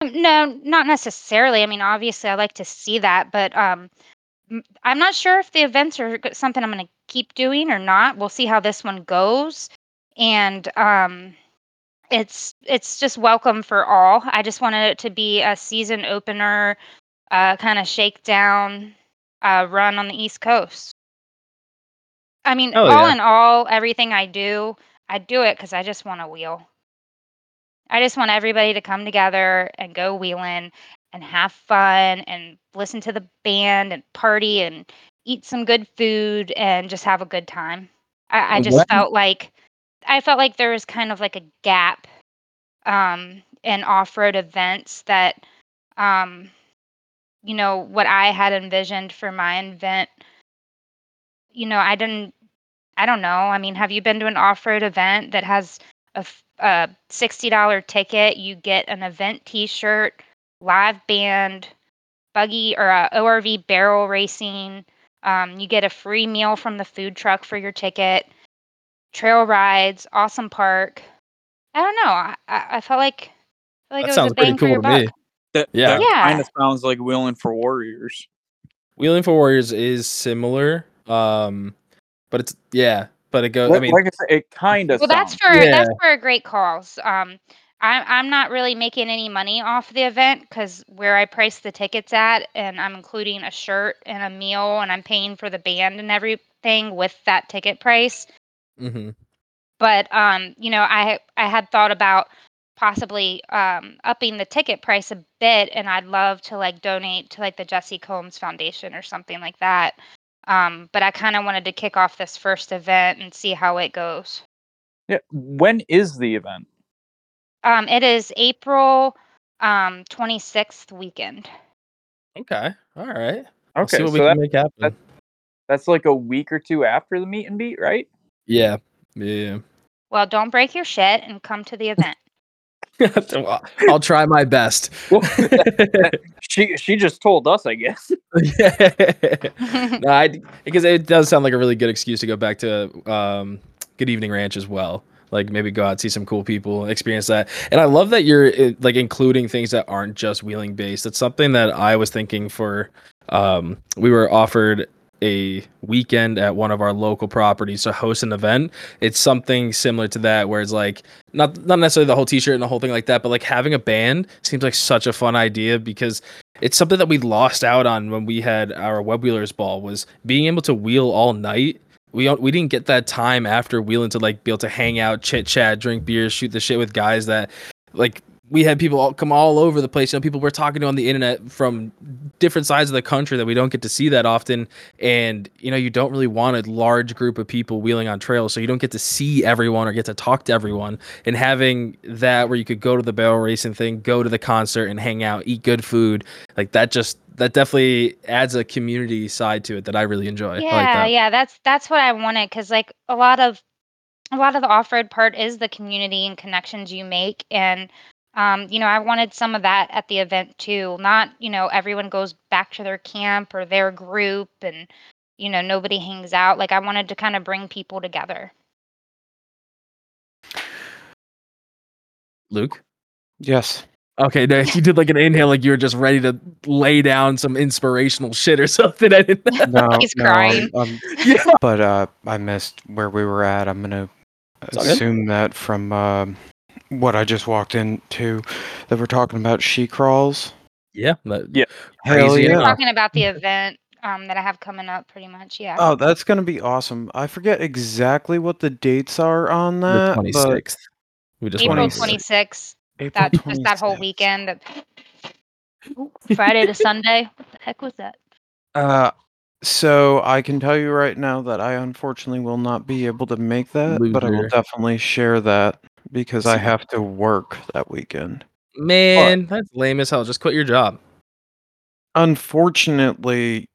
Um, No, not necessarily. I mean, obviously, I like to see that, but um, I'm not sure if the events are something I'm going to keep doing or not. We'll see how this one goes, and um, it's it's just welcome for all. I just wanted it to be a season opener, uh, kind of shakedown uh, run on the East Coast. I mean, Hell all yeah. in all, everything I do, I do it because I just want to wheel. I just want everybody to come together and go wheeling and have fun and listen to the band and party and eat some good food and just have a good time. I, I just felt like I felt like there was kind of like a gap um, in off-road events that um, you know what I had envisioned for my event. You know, I didn't. I don't know. I mean, have you been to an off-road event that has a $60 ticket? You get an event t-shirt, live band, buggy or a ORV barrel racing. Um, you get a free meal from the food truck for your ticket, trail rides, awesome park. I don't know. I, I I felt like, I felt like That it was sounds a pretty bang for cool to me. That, Yeah. that Yeah. kind of sounds like Wheeling for Warriors. Wheeling for Warriors is similar. Um but it's yeah, but it goes I mean like I said, it kind of Well, that's for Yeah. that's for a great cause. Um, I'm I'm not really making any money off the event because where I price the tickets at, and I'm including a shirt and a meal, and I'm paying for the band and everything with that ticket price. Mhm. But um, you know, I I had thought about possibly um, upping the ticket price a bit, and I'd love to like donate to like the Jessi Combs Foundation or something like that. Um, but I kind of wanted to kick off this first event and see how it goes. Yeah. When is the event? Um, it is April um, 26th weekend. Okay. All right. We'll Okay, see what so we that, can make happen. that- that's like a week or two after the meet and beat, right? Yeah. Yeah. Well, don't break your shit and come to the event. [LAUGHS] I'll try my best. Well, [LAUGHS] She she just told us, I guess. [LAUGHS] no, I, because it does sound like a really good excuse to go back to um, Good Evening Ranch as well. Like maybe go out, see some cool people, experience that. And I love that you're uh, like including things that aren't just wheeling based. It's something that I was thinking for. Um, we were offered a weekend at one of our local properties to host an event. It's something similar to that, where it's like not not necessarily the whole T-shirt and the whole thing like that, but like having a band seems like such a fun idea because it's something that we lost out on when we had our web wheelers ball was being able to wheel all night we we didn't get that time after wheeling to like be able to hang out chit chat drink beers shoot the shit with guys that like we had people all come all over the place. You know people we're talking to on the internet from different sides of the country that we don't get to see that often. And you know you don't really want a large group of people wheeling on trails. So you don't get to see everyone or get to talk to everyone. And having that where you could go to the barrel racing thing go to the concert and hang out eat good food like that just that definitely adds a community side to it that i really enjoy. I like yeah, that. yeah, that's that's what I wanted because like a lot of a lot of the off-road part is the community and connections you make. And um, you know i wanted some of that at the event too not you know everyone goes back to their camp or their group and you know nobody hangs out like i wanted to kind of bring people together luke Yes. Okay, no, you did like an inhale, like you were just ready to lay down some inspirational shit or [LAUGHS] something. I didn't. [LAUGHS] No, He's no, crying. um, [LAUGHS] yeah. but uh, I missed where we were at. I'm gonna all good. assume that from um what I just walked into, that we're talking about Shecrawl's. Yeah. that- Yeah. Hell Crazy. yeah! talking about the event um, that i have coming up pretty much yeah Oh, that's gonna be awesome. I forget exactly what the dates are on that. the but 26th. We just april 26th. 26th April that just that whole weekend that friday to sunday what the heck was that Uh, so I can tell you right now that I unfortunately will not be able to make that, but I will definitely share that because I have to work that weekend. Man, that's lame as hell. Just quit your job. Unfortunately,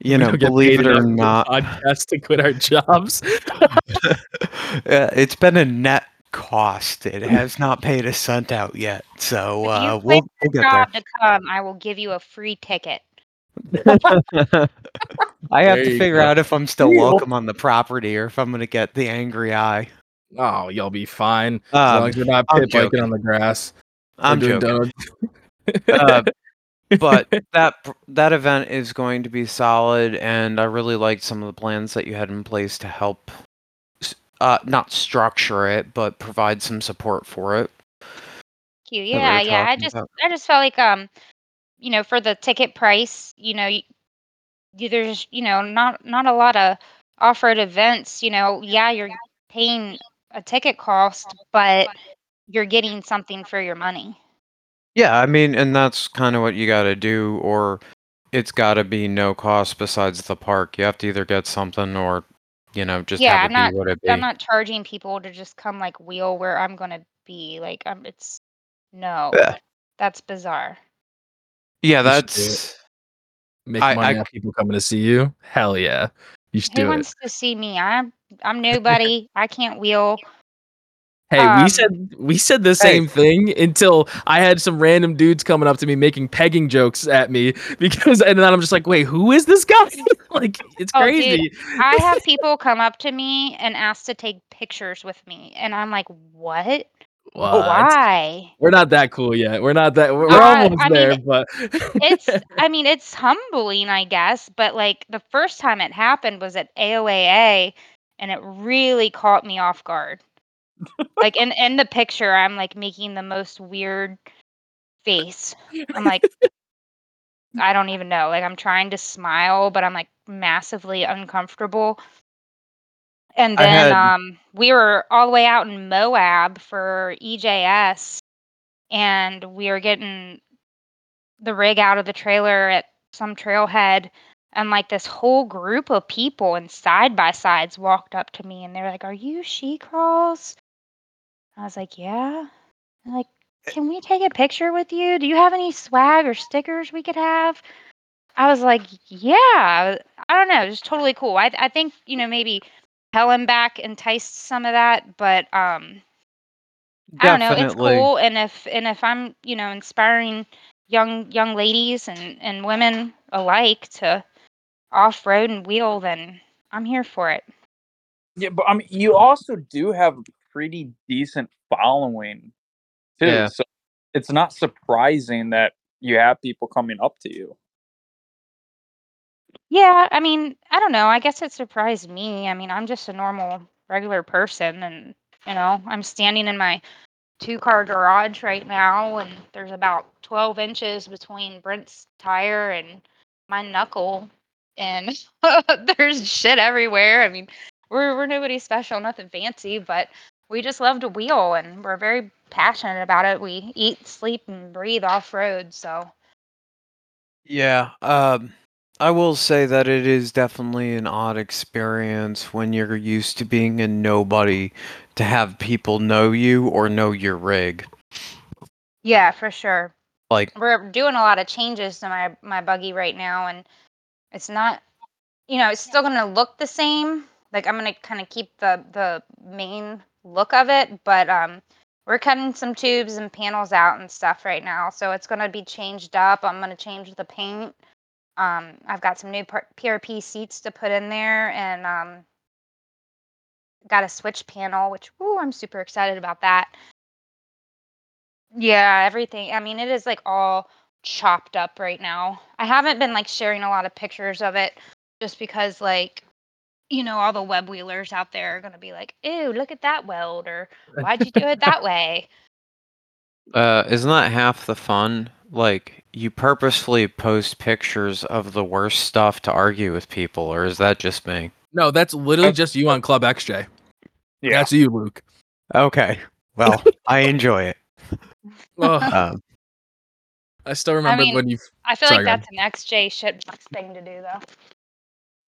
you We know, don't get believe it or enough for not, podcast to quit our jobs. [LAUGHS] it's been a net cost. It has not paid a cent out yet, so If you uh, quit we'll we'll get there. job to come i will give you a free ticket [LAUGHS] [LAUGHS] I have There to figure go. out if I'm still welcome on the property or if I'm going to get the angry eye. Oh, you'll be fine. As Um, long as you're not I'm pit biking on the grass. I'm doing joking. Uh, but [LAUGHS] that that event is going to be solid, and I really liked some of the plans that you had in place to help, uh, not structure it, but provide some support for it. Thank you. that we Yeah, yeah. I just about. I just felt like um, you know, for the ticket price, you know, y- y- there's you know not not a lot of off-road events. You know, yeah, you're paying a ticket cost, but you're getting something for your money. Yeah, I mean, and that's kind of what you got to do, or it's got to be no cost besides the park. You have to either get something or, you know, just Yeah, have I'm it not- be what it be. I'm not charging people to just come like wheel where I'm gonna be. Like, um, it's no, Yeah. that's bizarre. yeah, You should do it. that's Make I- money I- off people coming to see you. Hell yeah. You should Who do it. wants to see me? I'm I'm nobody. I can't wheel. Hey, Um, we said we said the same thing until I had some random dudes coming up to me making pegging jokes at me [LAUGHS] because and then I'm just like, wait, who is this guy? [LAUGHS] like it's Oh, dude, crazy. I [LAUGHS] have people come up to me and ask to take pictures with me, and I'm like, "What? What? Why?" We're not that cool yet. We're not that. We're, we're Uh, almost I mean, there, but It's, [LAUGHS] I mean, it's humbling, I guess, but like the first time it happened was at AOAA, and it really caught me off guard. like in in the picture, I'm like making the most weird face. I'm like, [LAUGHS] I don't even know. Like I'm trying to smile, but I'm like massively uncomfortable. And then had- um we were all the way out in Moab for EJS and we were getting the rig out of the trailer at some trailhead and like this whole group of people in side by sides walked up to me and they're like, Are you Shecrawl's? I was like, Yeah. They're like, Can we take a picture with you? Do you have any swag or stickers we could have? I was like, Yeah. I don't know, It was totally cool. I I think, you know, maybe Hell and Back enticed some of that, but um I don't know, it's cool and if and if I'm, you know, inspiring young young ladies and and women alike to off road and wheel, then I'm here for it. Yeah, but I mean, you also do have a pretty decent following too. Yeah. So it's not surprising that you have people coming up to you. Yeah, I mean, I don't know. I guess it surprised me. I mean, I'm just a normal, regular person, and you know, I'm standing in my two car garage right now, and there's about 12 inches between Brent's tire and my knuckle, and [LAUGHS] there's shit everywhere. I mean, we're we're nobody special, nothing fancy, but we just love to wheel, and we're very passionate about it. We eat, sleep, and breathe off road, so. Yeah, um, I will say that it is definitely an odd experience when you're used to being a nobody to have people know you or know your rig. Yeah, for sure. Like, we're doing a lot of changes to my my buggy right now and it's not you know it's still going to look the same like i'm going to kind of keep the the main look of it but um we're cutting some tubes and panels out and stuff right now so it's going to be changed up i'm going to change the paint um i've got some new prp seats to put in there and um got a switch panel which ooh, i'm super excited about that yeah, everything. I mean, it is like all chopped up right now. I haven't been like sharing a lot of pictures of it just because like you know, all the web wheelers out there are going to be like, "Ew, look at that weld," or "Why'd you do it that [LAUGHS] way?" Uh, isn't that half the fun? Like, you purposefully post pictures of the worst stuff to argue with people, or is that just me? No, that's literally just you on Club XJ. Yeah. That's you, Luke. Okay, well, [LAUGHS] I enjoy it. Ugh, Um, I still remember mean, when you. I feel Sorry, like that's an XJ shitbox thing to do, though.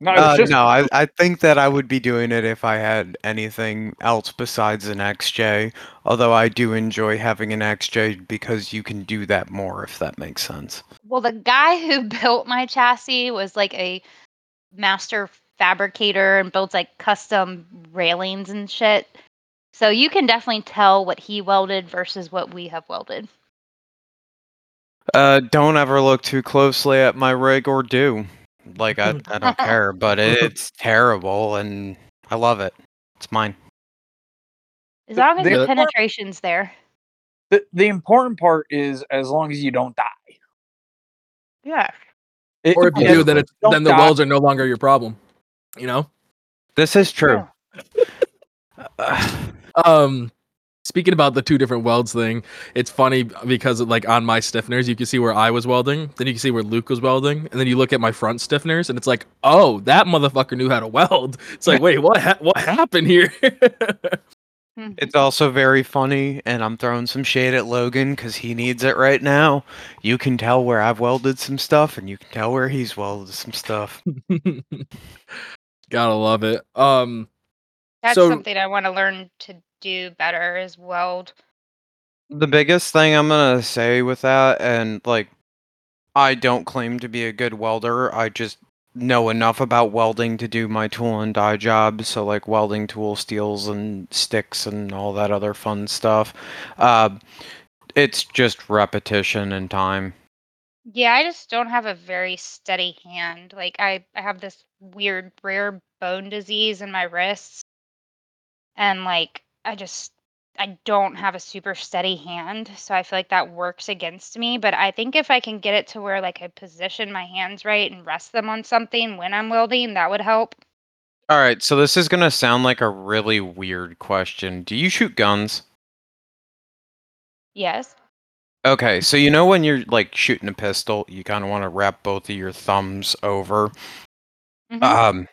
No, it's Uh, just no, I, I think that I would be doing it if I had anything else besides an XJ. Although I do enjoy having an XJ because you can do that more, if that makes sense. Well, the guy who [LAUGHS] built my chassis was like a master fabricator and builds like custom railings and shit. So you can definitely tell what he welded versus what we have welded. Uh, don't ever look too closely at my rig or do. Like I, I don't [LAUGHS] care, but [LAUGHS] it's terrible and I love it. It's mine. As The- long as the your important- penetration's there. the, the important part is as long as you don't die. Yeah. It- Or if you do, then it's then the die- welds are no longer your problem. You know. This is true. Uh, [SIGHS] Um, speaking about the two different welds thing, it's funny because like on my stiffeners, you can see where I was welding, then you can see where Luke was welding, and then you look at my front stiffeners, and it's like, oh, that motherfucker knew how to weld. [LAUGHS] It's like, wait, what? Ha- what happened here? Mhm. [LAUGHS] It's also very funny, and I'm throwing some shade at Logan because he needs it right now. You can tell where I've welded some stuff, and you can tell where he's welded some stuff. [LAUGHS] Gotta love it. Um, That's So- something I want to learn to do better is weld. The biggest thing I'm gonna say with that, and like, I don't claim to be a good welder. I just know enough about welding to do my tool and die job. So like welding tool steels and sticks and all that other fun stuff. Uh, it's just repetition and time. Yeah, I just don't have a very steady hand. Like I, I have this weird rare bone disease in my wrists. And like I just I don't have a super steady hand, so I feel like that works against me, but I think if I can get it to where like I position my hands right and rest them on something when I'm welding, that would help. All right, so this is gonna sound like a really weird question. Do you shoot guns? Yes. Okay, so you know when you're like shooting a pistol, you kind of want to wrap both of your thumbs over. Mhm. Um,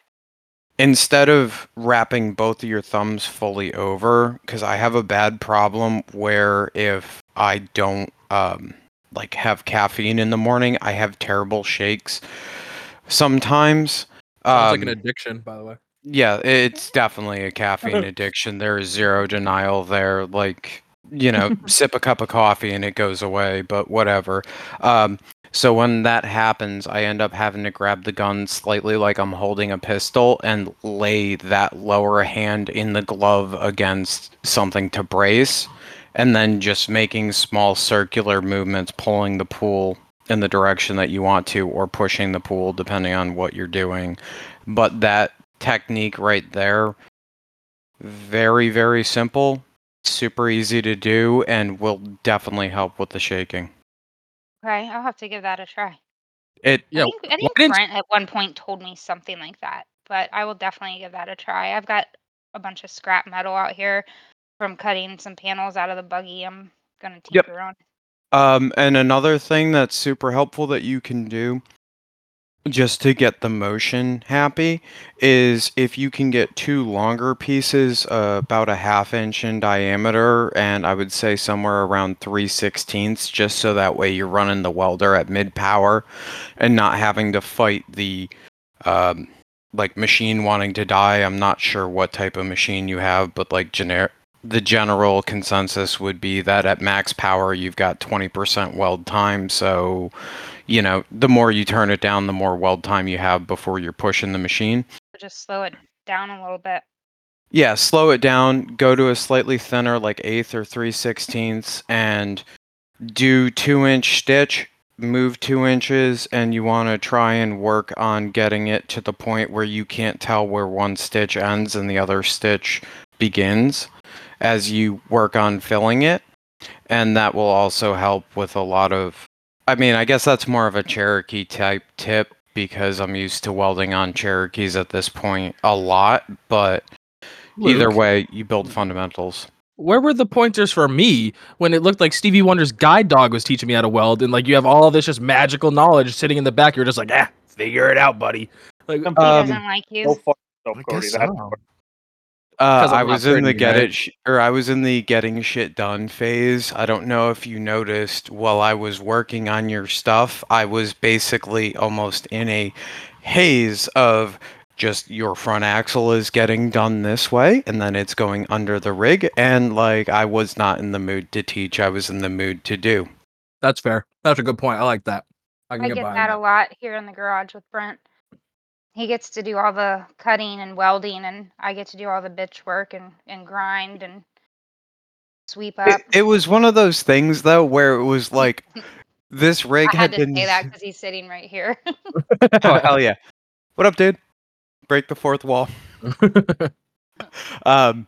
instead of wrapping both of your thumbs fully over, because I have a bad problem where if I don't um, like have caffeine in the morning. I have terrible shakes sometimes. Sounds like an Um, addiction, by the way. yeah, it's definitely a caffeine [LAUGHS] addiction. There is zero denial there. Like, you know, sip a cup of coffee and it goes away, but whatever. Um, so when that happens, I end up having to grab the gun slightly like I'm holding a pistol and lay that lower hand in the glove against something to brace, and then just making small circular movements, pulling the pool in the direction that you want to, or pushing the pool, depending on what you're doing. But that technique right there, very, very simple, super easy to do, and will definitely help with the shaking. Okay, I'll have to give that a try. It Yeah, I think, I think didn't- Brent at one point told me something like that, but I will definitely give that a try. I've got a bunch of scrap metal out here from cutting some panels out of the buggy. I'm gonna Yep. tinker on. Um, and another thing that's super helpful that you can do just to get the motion happy is if you can get two longer pieces, uh, about a half inch in diameter, and I would say somewhere around 3 sixteenths, just so that way you're running the welder at mid power and not having to fight the um, like machine wanting to die. I'm not sure what type of machine you have, but like generic the general consensus would be that at max power you've got 20% weld time so you know the more you turn it down the more weld time you have before you're pushing the machine just slow it down a little bit. yeah slow it down go to a slightly thinner like eighth or three sixteenths and do two inch stitch move two inches and you want to try and work on getting it to the point where you can't tell where one stitch ends and the other stitch begins as you work on filling it and that will also help with a lot of i mean i guess that's more of a cherokee type tip because i'm used to welding on cherokees at this point a lot but either way you build fundamentals Where were the pointers for me when it looked like Stevie Wonder's guide dog was teaching me how to weld, and like you have all this just magical knowledge sitting in the back? You're just like, ah, figure it out, buddy. Like, He Um, doesn't like Go you. fuck yourself, I Cody. guess That's so. Uh, 'Cause I'm I not was in the get right? it sh- or I was in the getting shit done phase. I don't know if you noticed while I was working on your stuff, I was basically almost in a haze of just your front axle is getting done this way and then it's going under the rig and like I was not in the mood to teach. I was in the mood to do. that's fair. That's a good point. I like that. I can I get, get that that. a lot here in the garage with Brent. He gets to do all the cutting and welding, and I get to do all the bitch work and, and grind and sweep up. it was one of those things though where it was [LAUGHS] like this rig had. I had had to been say that because he's sitting right here. [LAUGHS] Oh hell yeah. What up, dude? Break the fourth wall. [LAUGHS] Um,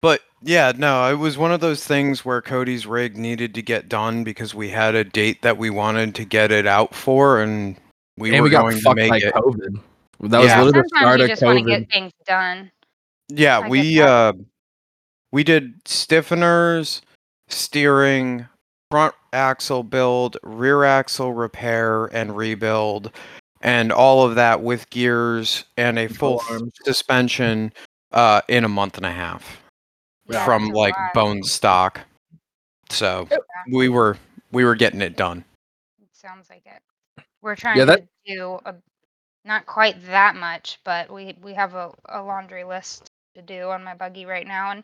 but yeah, no, it was one of those things where Cody's rig needed to get done because we had a date that we wanted to get it out for, and we and were we got going to fucked make by it. COVID. That was Yeah. literally the Sometimes start you of just want to COVID. get things done. Yeah, I we uh, we did stiffeners, steering, front axle build, rear axle repair and rebuild, and all of that with gears and a full Control suspension uh, in a month and a half. Yeah, from like lot. bone stock. So we were we were getting it done. It sounds like it. We're trying that- to do a, not quite that much, but we we have a, a laundry list to do on my buggy right now, and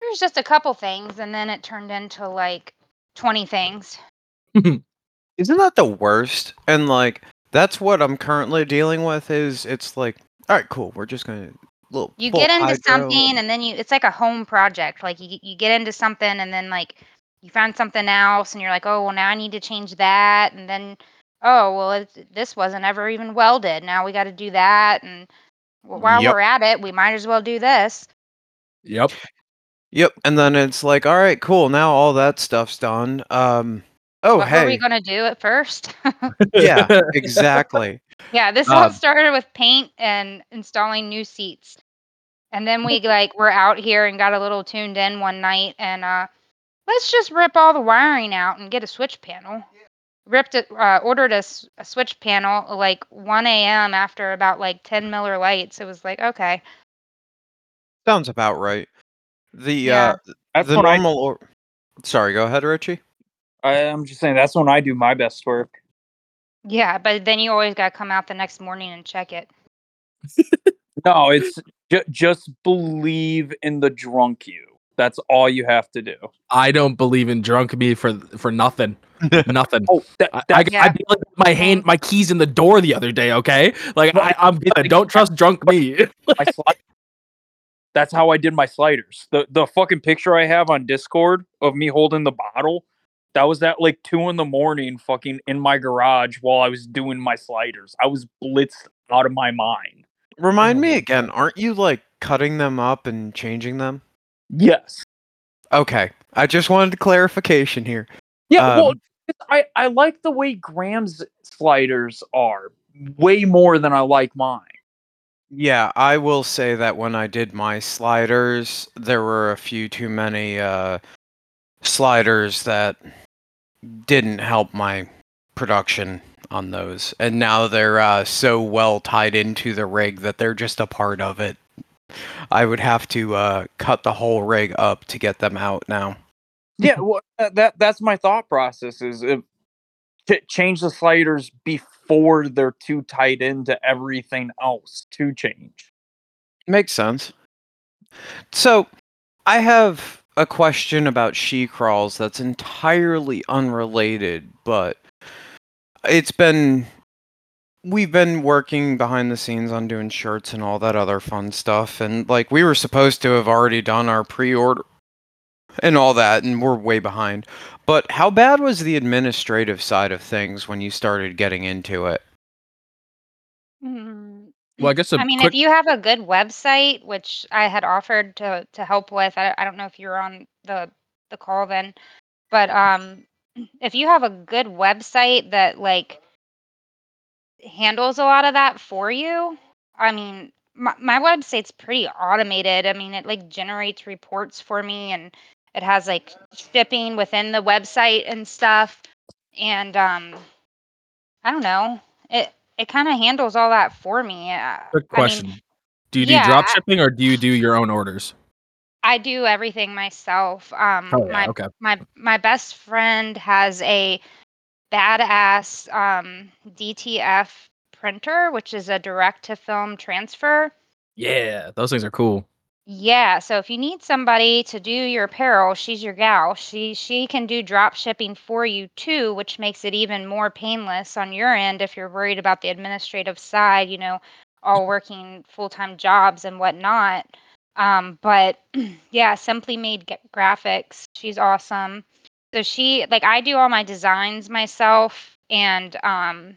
there's just a couple things, and then it turned into like 20 things. [LAUGHS] Isn't that the worst? And like that's what I'm currently dealing with. Is it's like all right, cool. We're just gonna little. You get into hydro something, and- and then you it's like a home project. Like you you get into something, and then like you find something else, and you're like, oh well, now I need to change that, and then oh well, it's, this wasn't ever even welded. Now we got to do that, and w- while Yep. we're at it, we might as well do this. Yep. Yep. And then it's like all right, cool. Now all that stuff's done. Um. Oh hey, what hey. were we gonna do at first? [LAUGHS] yeah. Exactly. yeah, this all Um, started with paint and installing new seats. And then we like were out here and got a little tuned in one night and uh let's just rip all the wiring out and get a switch panel. Ripped it uh, ordered a switch panel like 1 a.m. after about like 10 Miller Lites. It was like, okay. Sounds about right. The Yeah. uh That's the when I normal or Sorry, go ahead, Richie. I, I'm just saying that's when I do my best work. Yeah, but then you always got to come out the next morning and check it. [LAUGHS] No, it's ju- just believe in the drunk you. That's all you have to do. I don't believe in drunk me for for nothing. [LAUGHS] nothing. Oh, that, I, that, I, Yeah. I did, like, my hand, my keys in the door the other day. Okay, like I, I'm good. [LAUGHS] Don't trust drunk me. my sli- That's how I did my sliders. The the fucking picture I have on Discord of me holding the bottle, that was at like two in the morning, fucking in my garage while I was doing my sliders. I was blitzed out of my mind. Remind me Oh. again, aren't you like cutting them up and changing them? Yes. Okay. I just wanted clarification here. Yeah. well, Um, I I like the way Graham's sliders are way more than I like mine. Yeah, I will say that when I did my sliders, there were a few too many uh, sliders that didn't help my production on those. And now they're uh, so well tied into the rig that they're just a part of it. I would have to uh, cut the whole rig up to get them out now. Yeah, well, that that's my thought process is if, to change the sliders before they're too tied into everything else to change. Makes sense. So, I have a question about Shecrawl's that's entirely unrelated, but it's been we've been working behind the scenes on doing shirts and all that other fun stuff and like we were supposed to have already done our pre-order and all that and we're way behind. But how bad was the administrative side of things when you started getting into it? Mm, well, I guess a I mean, quick. if you have a good website, which I had offered to to help with, I, I don't know if you were on the the call then, but um, [CLEARS THROAT] if you have a good website that like handles a lot of that for you, I mean, my, my website's pretty automated. I mean, it like generates reports for me and it has like shipping within the website and stuff. And um, I don't know, it it kind of handles all that for me. Good quick I mean, question: Do you do yeah, drop shipping or do you do your own orders? I do everything myself. Um, Oh yeah, my okay. my my best friend has a badass um, DTF printer, which is a direct to film transfer. Yeah, those things are cool. Yeah, so if you need somebody to do your apparel, she's your gal. She she can do drop shipping for you too, which makes it even more painless on your end if you're worried about the administrative side, you know, all working full-time jobs and whatnot. Um, but [CLEARS THROAT] yeah, Simply Made Graphics, she's awesome. So she like I do all my designs myself and um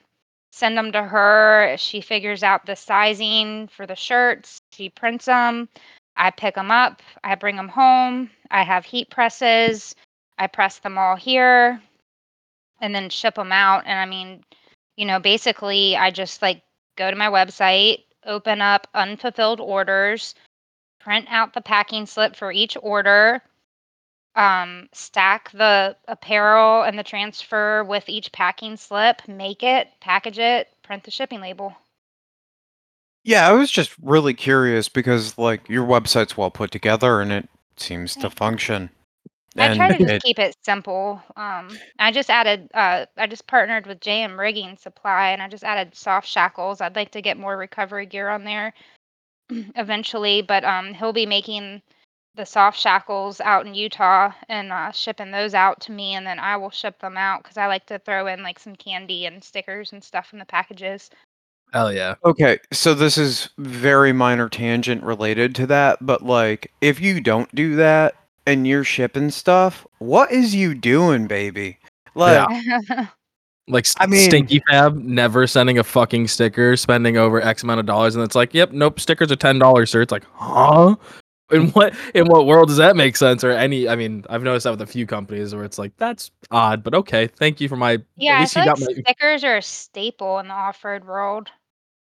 send them to her. She figures out the sizing for the shirts. She prints them. I pick them up. I bring them home. I have heat presses. I press them all here and then ship them out. And I mean, you know, basically, I just like go to my website, open up unfulfilled orders, print out the packing slip for each order, um, stack the apparel and the transfer with each packing slip, make it, package it, print the shipping label. Yeah, I was just really curious because like your website's well put together and it seems to function. I try to just it- keep it simple. Um, I just added, uh, I just partnered with JM Rigging Supply, and I just added soft shackles. I'd like to get more recovery gear on there [CLEARS THROAT] eventually, but um, he'll be making the soft shackles out in Utah and uh, shipping those out to me, and then I will ship them out because I like to throw in like some candy and stickers and stuff in the packages. Hell yeah. Okay, so this is very minor tangent related to that, but like if you don't do that and you're shipping stuff, what is you doing, baby? Like [LAUGHS] Like I mean- Stinky Fab never sending a fucking sticker, spending over X amount of dollars, and it's like, yep, nope, stickers are ten dollars, sir. It's like, huh? In what in what world does that make sense? Or any? I mean, I've noticed that with a few companies where it's like, that's odd, but okay, thank you for my. yeah, at I least feel you like got my. stickers are a staple in the off-road world.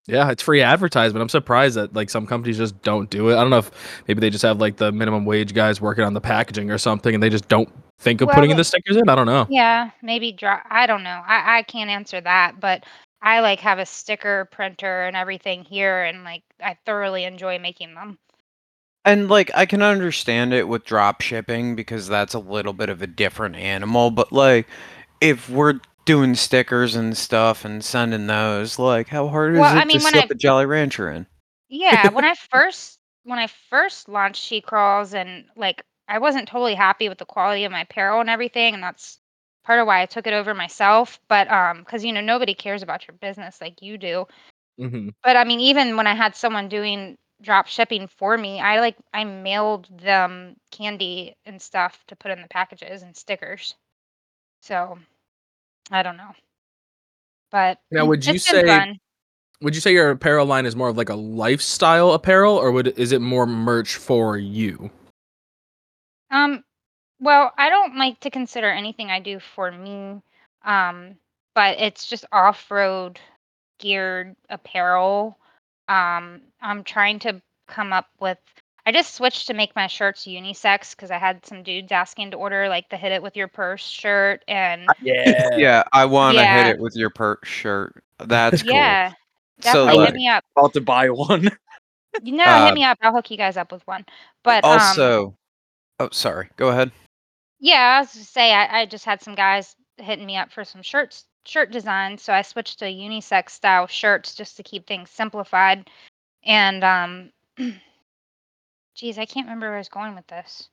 Yeah, it's free advertisement. I'm surprised that like some companies just don't do it. I don't know if maybe they just have like the minimum wage guys working on the packaging or something, and they just don't think of Well, putting the stickers in. I don't know. Yeah, maybe draw. I don't know. I I can't answer that, but I like have a sticker printer and everything here, and like I thoroughly enjoy making them. And like I can understand it with drop shipping because that's a little bit of a different animal, but like if we're doing stickers and stuff and sending those, like how hard is Well, it I mean, to when slip I- a Jolly Rancher in? Yeah, when I [LAUGHS] first when I first launched Shecrawl's and like I wasn't totally happy with the quality of my apparel and everything, and that's part of why I took it over myself. But um, because you know nobody cares about your business like you do. hmm But I mean, even when I had someone doing drop shipping for me, I like I mailed them candy and stuff to put in the packages and stickers. So I don't know. But Now, would you say-. Would you say your apparel line is more of like a lifestyle apparel, or would is it more merch for you? Um, well, I don't like to consider anything I do for me. Um, but it's just off-road geared apparel. Um, I'm trying to come up with I just switched to make my shirts unisex because I had some dudes asking to order like the hit it with your purse shirt and Yeah. Yeah, I want to Yeah. hit it with your purse shirt. That's cool. yeah, So, definitely like- hit me up. About to buy one. [LAUGHS] You know, uh, hit me up. I'll hook you guys up with one. But um, Also, oh sorry, go ahead. Yeah, I was to say I, I just had some guys hitting me up for some shirts shirt designs, so I switched to unisex style shirts just to keep things simplified. And um [CLEARS THROAT] geez, I can't remember where I was going with this.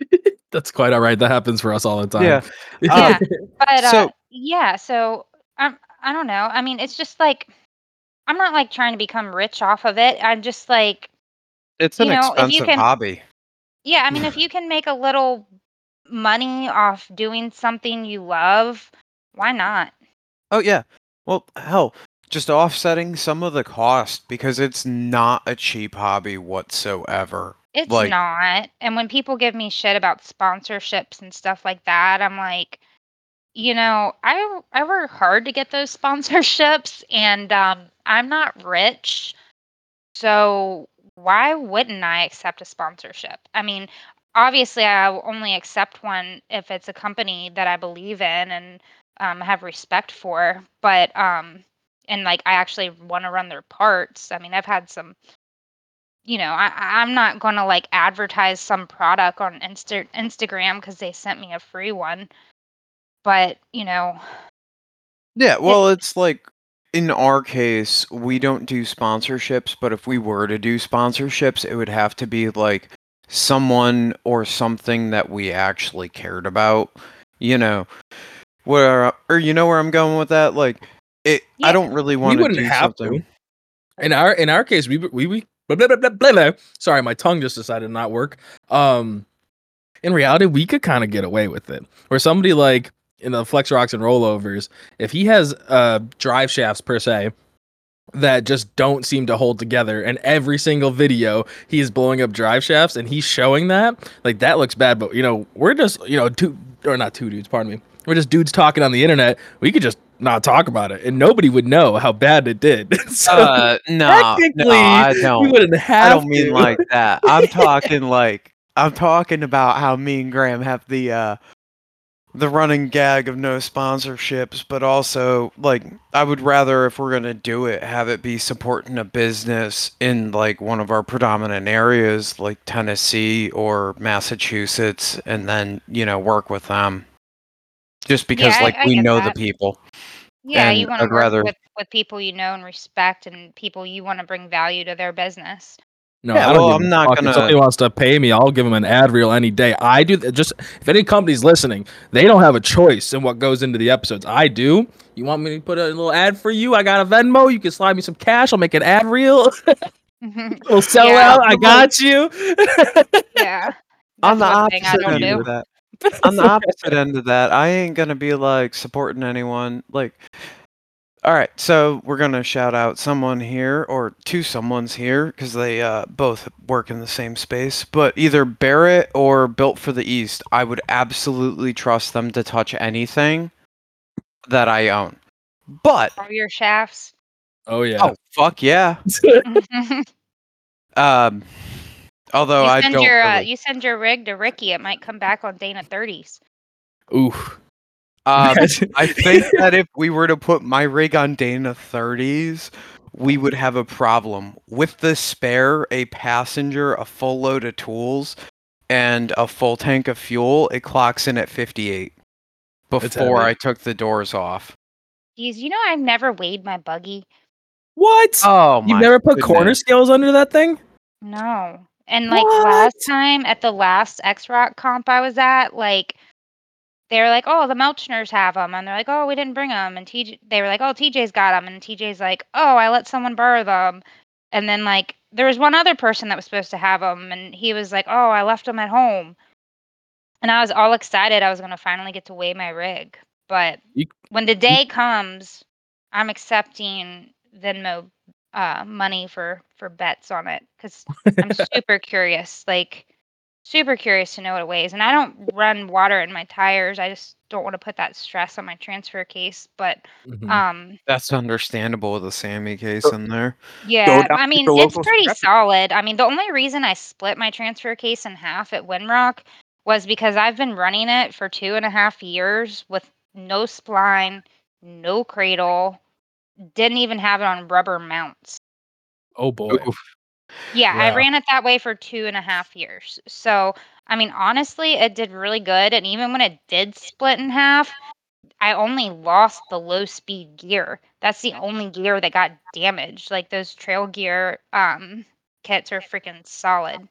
[LAUGHS] That's quite all right. That happens for us all the time. Yeah. [LAUGHS] Yeah. But uh So- yeah, so I'm I don't know. I mean, it's just like I'm not like trying to become rich off of it. I'm just like It's an You know, if you expensive can- hobby. Yeah, I mean, if [LAUGHS] you can make a little money off doing something you love, why not? Oh yeah. Well, hell, just offsetting some of the cost because it's not a cheap hobby whatsoever. It's Like- not. And when people give me shit about sponsorships and stuff like that, I'm like, you know, I I work hard to get those [LAUGHS] sponsorships and um I'm not rich. So why wouldn't I accept a sponsorship? I mean, obviously I will only accept one if it's a company that I believe in and um have respect for, but um and like I actually want to run their parts. I mean, I've had some you know, I, I- I'm not going to like advertise some product on Insta- Instagram because they sent me a free one. But, you know, Yeah, well, it's like in our case, we don't do sponsorships, but if we were to do sponsorships, it would have to be like someone or something that we actually cared about, you know. Where or you know where I'm going with that? Like it I don't really want to wouldn't do have something. to. In our in our case, we we we blah, blah, blah, blah, blah, sorry, my tongue just decided to not work. Um, in reality, we could kind of get away with it. Where somebody like in the flex rocks and rollovers, if he has uh drive shafts per se that just don't seem to hold together, and every single video he is blowing up drive shafts, and he's showing that, like that looks bad. But you know, we're just you know two or not two dudes, pardon me. We're just dudes talking on the internet. We could just not talk about it, and nobody would know how bad it did. [LAUGHS] so, Uh no, no, I we don't. wouldn't have. I don't mean to. like that. I'm [LAUGHS] talking like I'm talking about how me and Graham have the uh the running gag of no sponsorships, but also like I would rather if we're gonna do it, have it be supporting a business in like one of our predominant areas like Tennessee or Massachusetts and then, you know, work with them. Just because I- like I we get know that. the people. yeah, you want to i'd work rather- with, with people you know and respect and people you want to bring value to their business. No, Yeah, I don't well, give a I'm not fuck. If gonna- somebody wants to pay me, I'll give them an ad reel any day. I do th- just if any company's listening, they don't have a choice in what goes into the episodes. I do. You want me to put a little ad for you? I got a Venmo. You can slide me some cash. I'll make an ad reel. Mm-hmm. [LAUGHS] we'll sell Yeah. out. I got you. yeah. [LAUGHS] on the That's one thing I opposite don't end do. of that [LAUGHS] on the opposite end of that i ain't gonna be like supporting anyone like all right so we're gonna shout out someone here or two someones here because they uh, both work in the same space but either barrett or built for the east i would absolutely trust them to touch anything that i own but All your shafts. oh yeah. oh fuck yeah [LAUGHS] [LAUGHS] um although i send don't your uh, really- you send your rig to Ricky, it might come back on Dana 30s. Oof. [LAUGHS] um, I think that if we were to put my rig on Dana 30s, we would have a problem with the spare, a passenger, a full load of tools, and a full tank of fuel. It clocks in at 58 before. I took the doors off. Geez, you know I've never weighed my buggy. What? Oh, You've my never put corner scales under that thing? No. And like last time at the last X Rock comp I was at, like they were like, "Oh, the Melchners have them," and they're like, "Oh, we didn't bring them." And TJ, they were like, "Oh, TJ's got them," and TJ's like, "Oh, I let someone borrow them." And then like there was one other person that was supposed to have them, and he was like, "Oh, I left them at home." And I was all excited. I was gonna finally get to weigh my rig, but You- when the day comes, I'm accepting Venmo uh, money for for bets on it because I'm [LAUGHS] super curious, like super curious to know what it weighs. And I don't run water in my tires. I just don't want to put that stress on my transfer case. But Mhm. um, That's understandable with a Sammy case So- in there. yeah, I mean it's pretty scrap- solid. I mean the only reason I split my transfer case in half at Windrock was because I've been running it for two and a half years with no spline, no cradle, didn't even have it on rubber mounts. oh boy. Oof. Yeah, I ran it that way for two and a half years. So, I mean, honestly, it did really good. And even when it did split in half, I only lost the low speed gear. That's the only gear that got damaged. Like those trail gear um kits are freaking solid.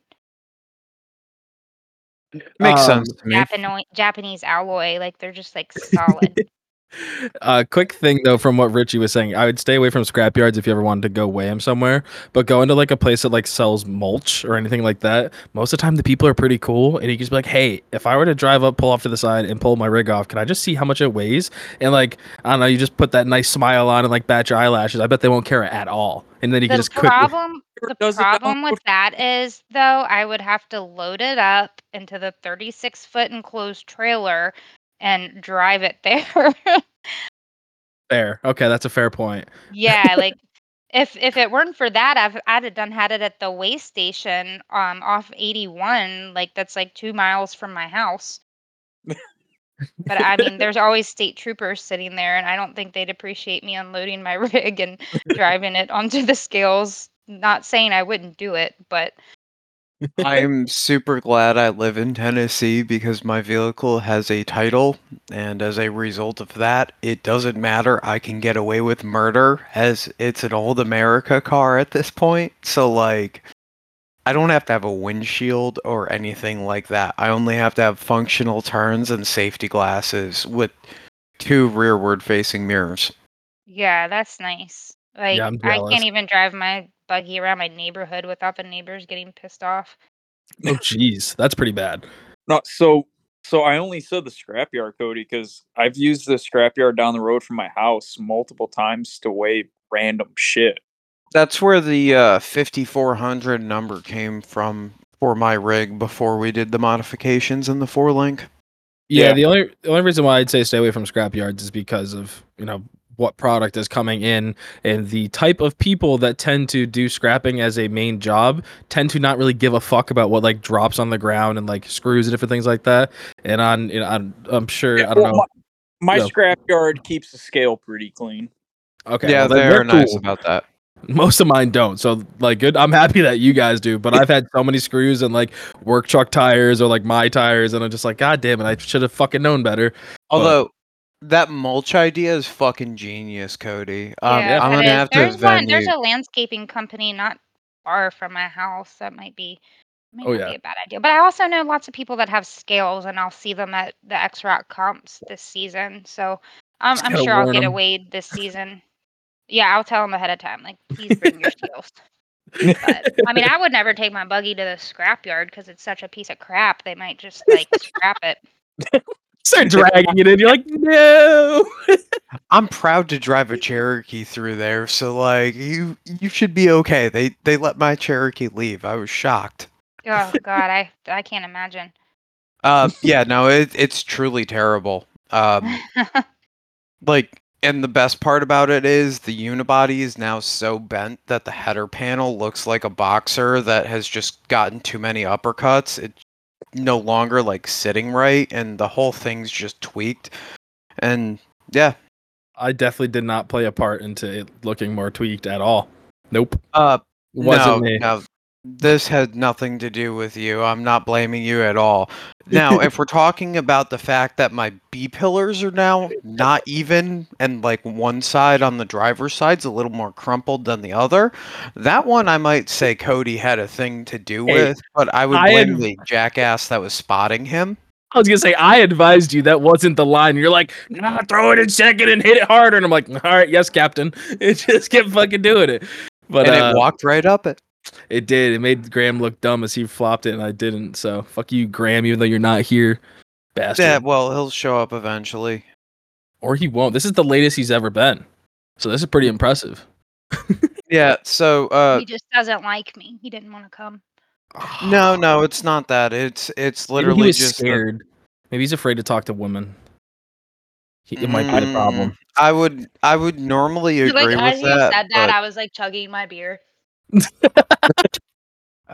Makes Um, sense to me. Japano- Japanese alloy, like they're just like solid. [LAUGHS] Uh, quick thing though, from what Richie was saying, I would stay away from scrap yards if you ever wanted to go weigh them somewhere. But go into like a place that like sells mulch or anything like that. Most of the time, the people are pretty cool, and you can just be like, "Hey, if I were to drive up, pull off to the side, and pull my rig off, can I just see how much it weighs?" And like, I don't know, you just put that nice smile on and like bat your eyelashes. I bet they won't care at all, and then you can the just quickly. problem the does it down problem with that is though i would have to load it up into the 36 foot enclosed trailer and drive it there [LAUGHS] Fair. Okay, that's a fair point. yeah like [LAUGHS] if if it weren't for that I've, i'd have done had it at the way station um off 81 like that's like two miles from my house but i mean there's [LAUGHS] always state troopers sitting there and i don't think they'd appreciate me unloading my rig and driving it onto the scales not saying i wouldn't do it but I'm super glad I live in Tennessee because my vehicle has a title, and as a result of that, it doesn't matter. I can get away with murder as it's an old America car at this point. So, like, I don't have to have a windshield or anything like that. I only have to have functional turns and safety glasses with two rearward facing mirrors. Yeah, that's nice. Like I'm I jealous. can't even drive my buggy around my neighborhood without the neighbors getting pissed off. Oh, jeez, that's pretty bad. No, so so I only said the scrapyard, Cody, because I've used the scrapyard down the road from my house multiple times to weigh random shit. That's where the uh, 5400 number came from for my rig before we did the modifications in the four link. Yeah, Yeah. the only the only reason why I'd say stay away from scrap yards is because of you know what product is coming in and the type of people that tend to do scrapping as a main job tend to not really give a fuck about what like drops on the ground and like screws and different things like that. And on, you know, I'm, I'm sure I don't Well, know. My, my Yeah. scrapyard keeps the scale pretty clean. Okay, yeah, well, then they're nice about that. Most of mine don't. So like good. I'm happy that you guys do, but I've had so many screws and like work truck tires or like my tires, and I'm just like, God damn it, I should have fucking known better. Although that mulch idea is fucking genius, Cody. Um, yeah, I'm it gonna is. have to there's one. Venmo. There's a landscaping company not far from my house that might be might Oh, not yeah. be a bad idea. But I also know lots of people that have scales, and I'll see them at the X Rock comps this season. So um, Just I'm gotta sure I'll warn get a 'em. weighed this [LAUGHS] season. Yeah, I'll tell them ahead of time. Like, please bring your scales. But I mean, I would never take my buggy to the scrapyard because it's such a piece of crap. They might just like scrap it. [LAUGHS] Start [LAUGHS] dragging it in. You're like, no. [LAUGHS] I'm proud to drive a Cherokee through there, so like you you should be okay. They they let my Cherokee leave. I was shocked. Oh [LAUGHS] God, I I can't imagine. Uh, yeah, no, it, it's truly terrible. Um, like, and the best part about it is the unibody is now so bent that the header panel looks like a boxer that has just gotten too many uppercuts. It's no longer like sitting right, and the whole thing's just tweaked. And yeah, I definitely did not play a part into it looking more tweaked at all. Nope. Uh, Wasn't no, me. no, this had nothing to do with you. I'm not blaming you at all. Now, if we're talking about the fact that my B pillars are now not even, and like one side on the driver's side's a little more crumpled than the other, that one I might say Cody had a thing to do Hey, with, but I would I blame the jackass that was spotting him. I was gonna say I advised you that wasn't the line. You're like, nah, throw it in second and hit it harder. And I'm like, all right, yes, Captain. It [LAUGHS] just kept fucking doing it. But and uh, it walked right up it. It did. It made Graham look dumb as he flopped it, and I didn't. So fuck you, Graham. Even though you're not here, bastard. Yeah, well, he'll show up eventually. or he won't. This is the latest he's ever been. So this is pretty impressive. [LAUGHS] Yeah, so uh he just doesn't like me. He didn't want to come. no, no, it's not that. It's it's Maybe literally he was just the- scared. Maybe he's afraid to talk to women. He, it might be the problem. Mm, I would I would normally agree like as with you that. said that, but, I was like chugging my beer.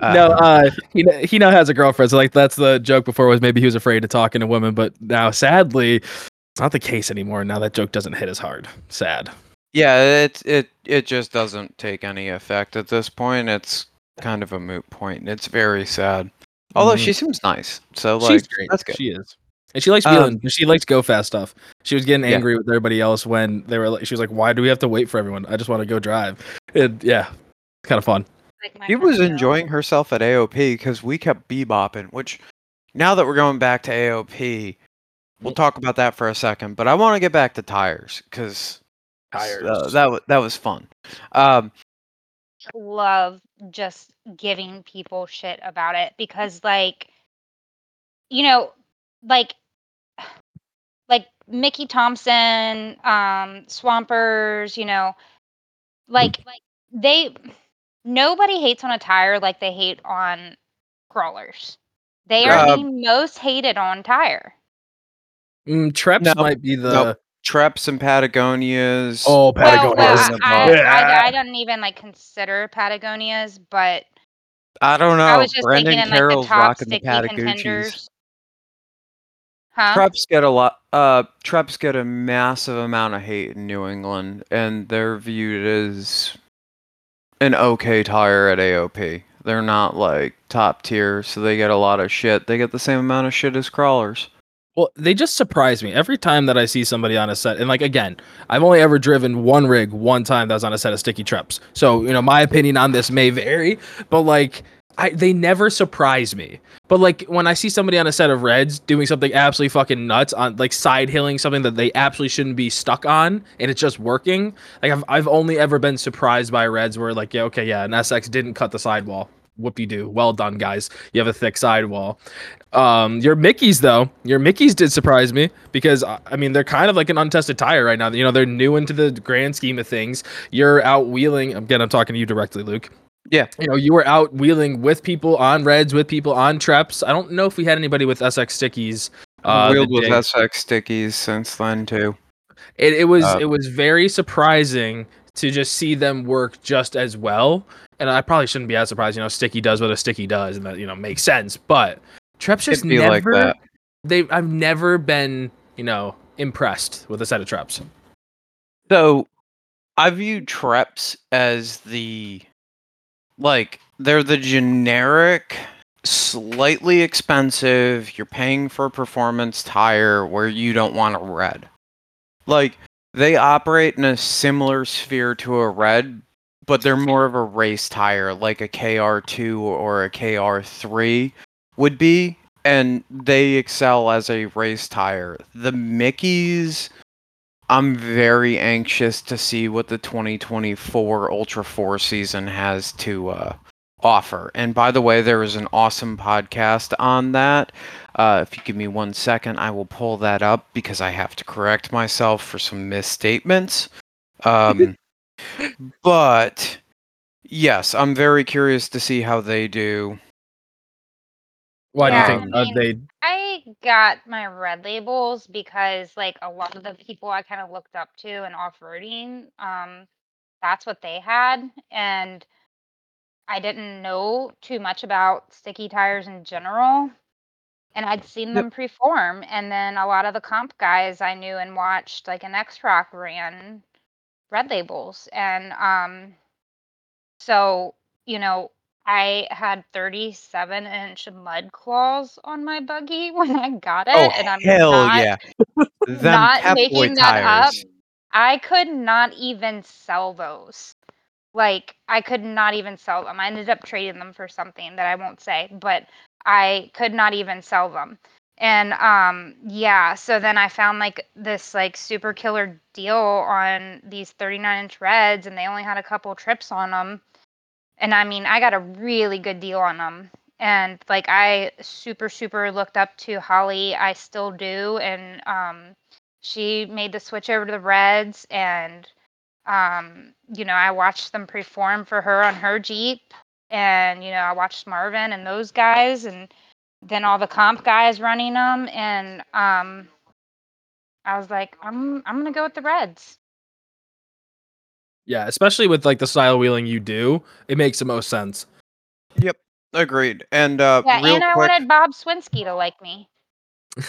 Uh, no, uh, he he now has a girlfriend. So like that's the joke before was maybe he was afraid to talking to women, but now sadly, it's not the case anymore. Now that joke doesn't hit as hard. Sad. yeah, it it it just doesn't take any effect at this point. It's kind of a moot point. and It's very sad. Although Mhm. she seems nice, so like She's great. that's good. She is. And she likes Um, she likes go fast stuff. She was getting Yeah. angry with everybody else when they were. like She was like, "Why do we have to wait for everyone? I just want to go drive." And yeah, it's kind of fun. Like She was enjoying herself at AOP because we kept bebopping. Which now that we're going back to AOP, we'll talk about that for a second. But I want to get back to tires because uh, that wa- that was fun. Um, love just giving people shit about it because like you know like [SIGHS] like Mickey Thompson um Swampers you know like like they nobody hates on a tire like they hate on crawlers they are Uh, the most hated on tire Mm, Treps No, might be the. nope. Treps and Patagonias. Oh, well, Patagonia. well wasn't I, I. I, I don't even like consider Patagonias but I don't know. I was just Brandon thinking in like Carroll's the top rocking the sticky Patagucci's. contenders. Huh? Treps get a lot. Uh, Treps get a massive amount of hate in New England, and they're viewed as an okay tire at AOP. They're not like top tier, so they get a lot of shit. They get the same amount of shit as crawlers. Well, they just surprise me every time that I see somebody on a set. And like again, I've only ever driven one rig one time that was on a set of sticky treps. So you know, my opinion on this may vary, but like, I they never surprise me. But like when I see somebody on a set of reds doing something absolutely fucking nuts on like side hilling something that they absolutely shouldn't be stuck on, and it's just working. Like I've I've only ever been surprised by reds where like yeah okay yeah an SX didn't cut the sidewall. Whoop de doo. Well done, guys. You have a thick sidewall. Um, your Mickey's though, your Mickey's did surprise me because uh, I mean they're kind of like an untested tire right now. You know they're new into the grand scheme of things. You're out wheeling again. I'm talking to you directly, Luke. Yeah. You know you were out wheeling with people on reds, with people on treps. I don't know if we had anybody with SX stickies. Uh, Wheeled with SX stickies since then too. it, it was Uh, it was very surprising to just see them work just as well. And I probably shouldn't be as surprised. You know, sticky does what a sticky does, and that you know makes sense. But Treps just never. like that. They I've never been you know impressed with a set of Treps. So, I view Treps as the like they're the generic, slightly expensive. You're paying for a performance tire where you don't want a red. Like they operate in a similar sphere to a red, but they're more of a race tire, like a KR2 or a KR3 would be, and they excel as a race tire. The Mickeys I'm very anxious to see what the 2024 Ultra 4 season has to uh, offer. And by the way, there is an awesome podcast on that. Uh, if you give me one second, I will pull that up because I have to correct myself for some misstatements. Um, [LAUGHS] but yes, I'm very curious to see how they do. Why do you think I uh, they? Got my red labels because like a lot of the people I kind of looked up to in off-roading, um, that's what they had. And I didn't know too much about sticky tires in general. and I'd seen them perform. And then a lot of the comp guys I knew and watched, like an X Rock ran red labels. And um, so, you know, I had 37 inch mud claws on my buggy [LAUGHS] when I got it. Oh and I'm hell not, yeah! Them not Pep Boy making that up. tires. I could not even sell those. Like I could not even sell them. I ended up trading them for something that I won't say, but I could not even sell them. And um yeah, so then I found like this like super killer deal on these 39 inch reds and they only had a couple trips on them. And I mean, I got a really good deal on them. And like I super super looked up to Holly. I still do and um she made the switch over to the Reds and um you know I watched them perform for her on her Jeep and you know I watched Marvin and those guys and then all the comp guys running them and um I was like I'm I'm going to go with the Reds. Yeah, especially with like the style wheeling you do, it makes the most sense. Yep, agreed. And uh, Yeah, real and I quick, wanted Bob Swinsky to like me.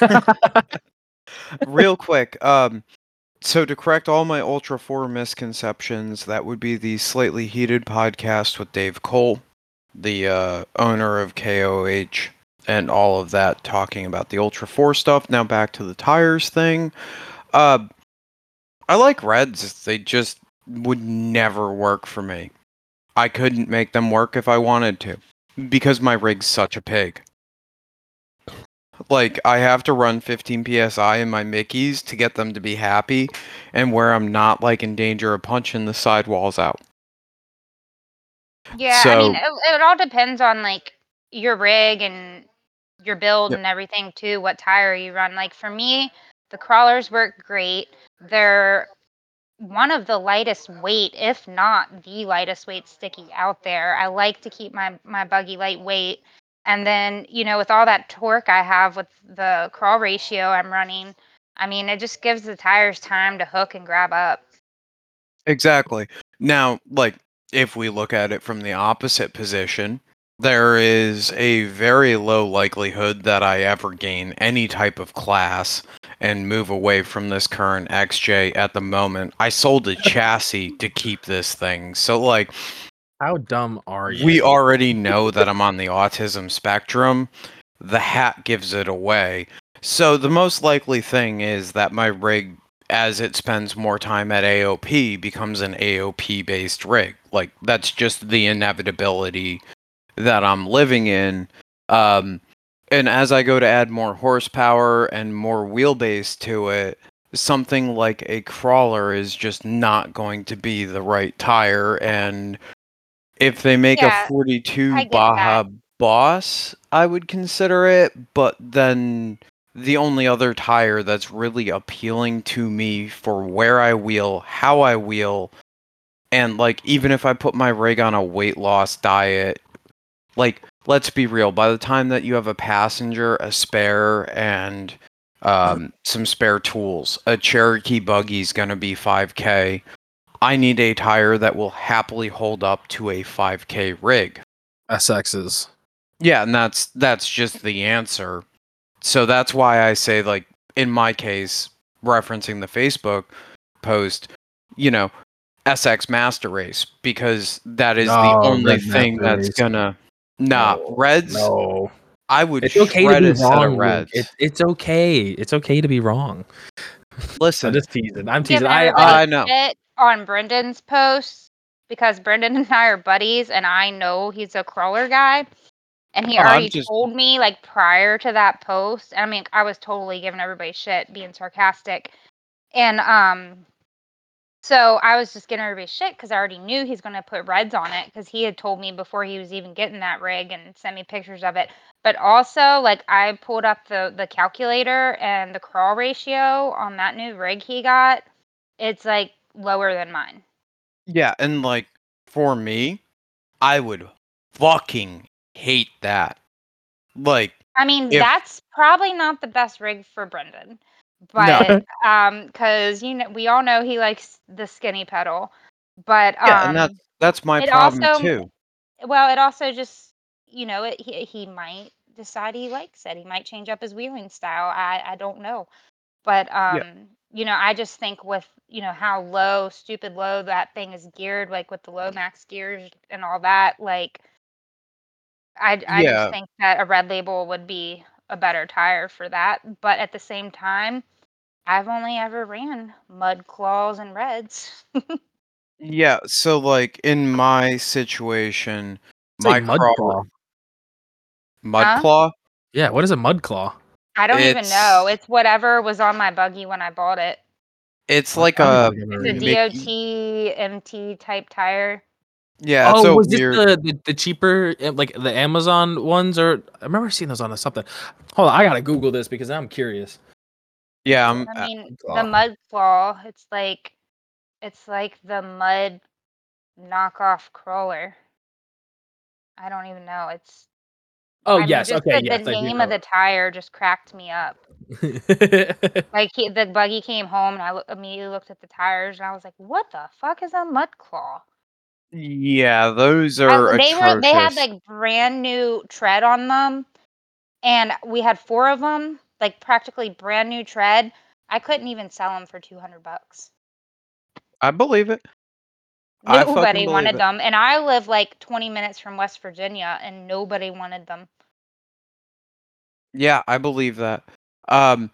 [LAUGHS] real [LAUGHS] quick. Um, so to correct all my Ultra Four misconceptions, that would be the Slightly Heated podcast with Dave Cole, the uh, owner of KOH, and all of that, talking about the Ultra Four stuff. Now back to the tires thing. Uh, I like reds. They just would never work for me. I couldn't make them work if I wanted to because my rig's such a pig. Like I have to run 15 psi in my Mickeys to get them to be happy, and where I'm not like in danger of punching the sidewalls out. Yeah, I mean it, it all depends on like your rig and your build Yep. and everything too. What tire you run? Like for me, the crawlers work great. They're one of the lightest weight, if not the lightest weight sticky out there. I like to keep my my buggy lightweight. And then, you know, with all that torque I have with the crawl ratio I'm running, I mean, it just gives the tires time to hook and grab up. Exactly. Now, like, if we look at it from the opposite position, there is a very low likelihood that I ever gain any type of class and move away from this current XJ at the moment. I sold a [LAUGHS] chassis to keep this thing. So, like, How dumb are you? we already know that I'm on the autism spectrum. The hat gives it away. So the most likely thing is that my rig, as it spends more time at AOP, becomes an AOP based rig. Like that's just the inevitability that I'm living in. Um, and as I go to add more horsepower and more wheelbase to it, something like a crawler is just not going to be the right tire. And if they make Yeah, a 42 Baja that. Boss, I would consider it, but then the only other tire that's really appealing to me for where I wheel, how I wheel, and like even if I put my rig on a weight loss diet, like let's be real, by the time that you have a passenger, a spare, and um, some spare tools, a Cherokee buggy's gonna be 5K. I need a tire that will happily hold up to a 5K rig. SXs. Yeah, and that's that's just the answer. So that's why I say like in my case, referencing the Facebook post, you know, SX Master Race because that is the only thing that's Race. gonna nah No, Reds. No, I would it's okay to be a set of wrong. Reds. It, it's okay. It's okay to be wrong. Listen, I'm just teasing. I'm teasing. I, I I know. shit on Brendan's posts because Brendan and I are buddies, and I know he's a crawler guy. And he Oh, already just- told me like prior to that post. I mean, I was totally giving everybody shit, being sarcastic, and um, so I was just giving everybody shit because I already knew he's going to put reds on it because he had told me before he was even getting that rig and sent me pictures of it. But also, like I pulled up the the calculator and the crawl ratio on that new rig he got. It's like lower than mine. yeah, and like for me, I would fucking hate that. Like I mean, If- that's probably not the best rig for Brendan, but [LAUGHS] um, because you know we all know he likes the skinny pedal, but um, yeah, and that's that's my problem also- too. well, it also just you know it, he he might decide he likes it. He might change up his wheeling style. I I don't know. But um, you know, I just think with you know how low, stupid low that thing is geared, like with the low max gears and all that, like I I Yeah. just think that a red label would be a better tire for that. But at the same time, I've only ever ran mud claws and reds. [LAUGHS] Yeah, so like in my situation, It's like my mud craw claw. mud Huh? claw. Yeah, what is a mud claw? I don't even know. It's- It's whatever was on my buggy when I bought it. It's like a think I've ever It's a. Mickey- DOT MT type tire. yeah. It's oh, a was weird. this the, the the cheaper eh, like the Amazon ones or I remember seeing those on a something. Hold on, I gotta Google this because I'm curious. Yeah, I'm, I uh, mean, claw. the mud claw. It's like, it's like the mud knockoff crawler. I don't even know. It's. Oh I mean, yes, okay, the, yes, the I name of the tire just cracked me up. [LAUGHS] Like he, the buggy came home and I loo- immediately looked at the tires and I was like, "What the fuck is a mud claw?" yeah, those I- are they were they had like brand new tread on them, and we had four of them, like practically brand new tread. I couldn't even sell them for two hundred bucks. I believe it. Nobody wanted it. them, and I live like twenty minutes from West Virginia, and nobody wanted them. Yeah, I believe that. Um,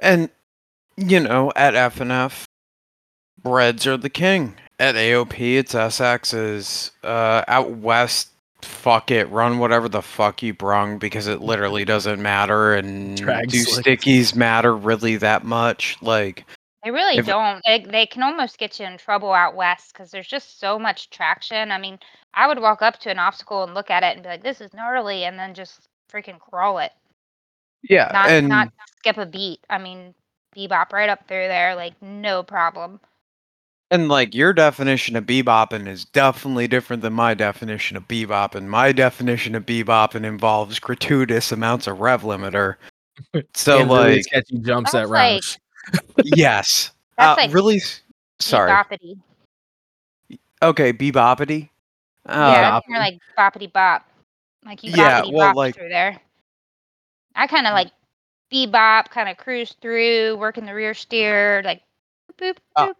and you know, at FNF, Reds are the king. At AOP, it's SX's. Uh, out west, fuck it, run whatever the fuck you brung because it literally doesn't matter. And Drag do slicks. stickies matter really that much? Like, They really If- don't. They, they can almost get you in trouble out west because there's just so much traction. I mean, I would walk up to an obstacle and look at it and be like, "This is gnarly," and then just freaking crawl it, yeah, not and not skip a beat. I mean, bebop right up through there, like no problem. And like your definition of bebopping is definitely different than my definition of bebopping. My definition of bebopping involves gratuitous amounts of rev limiter. [LAUGHS] So And really like sketchy jumps [LAUGHS] That's at like- yes. That's uh, like really s- sorry. Beboppity. Okay, beboppity. Uh, yeah, that's more like boppity bop. Like you Yeah, boppity well, bop like- through there. I kind of like bebop, kind of cruise through, working the rear steer, like boop boop. Uh, boop.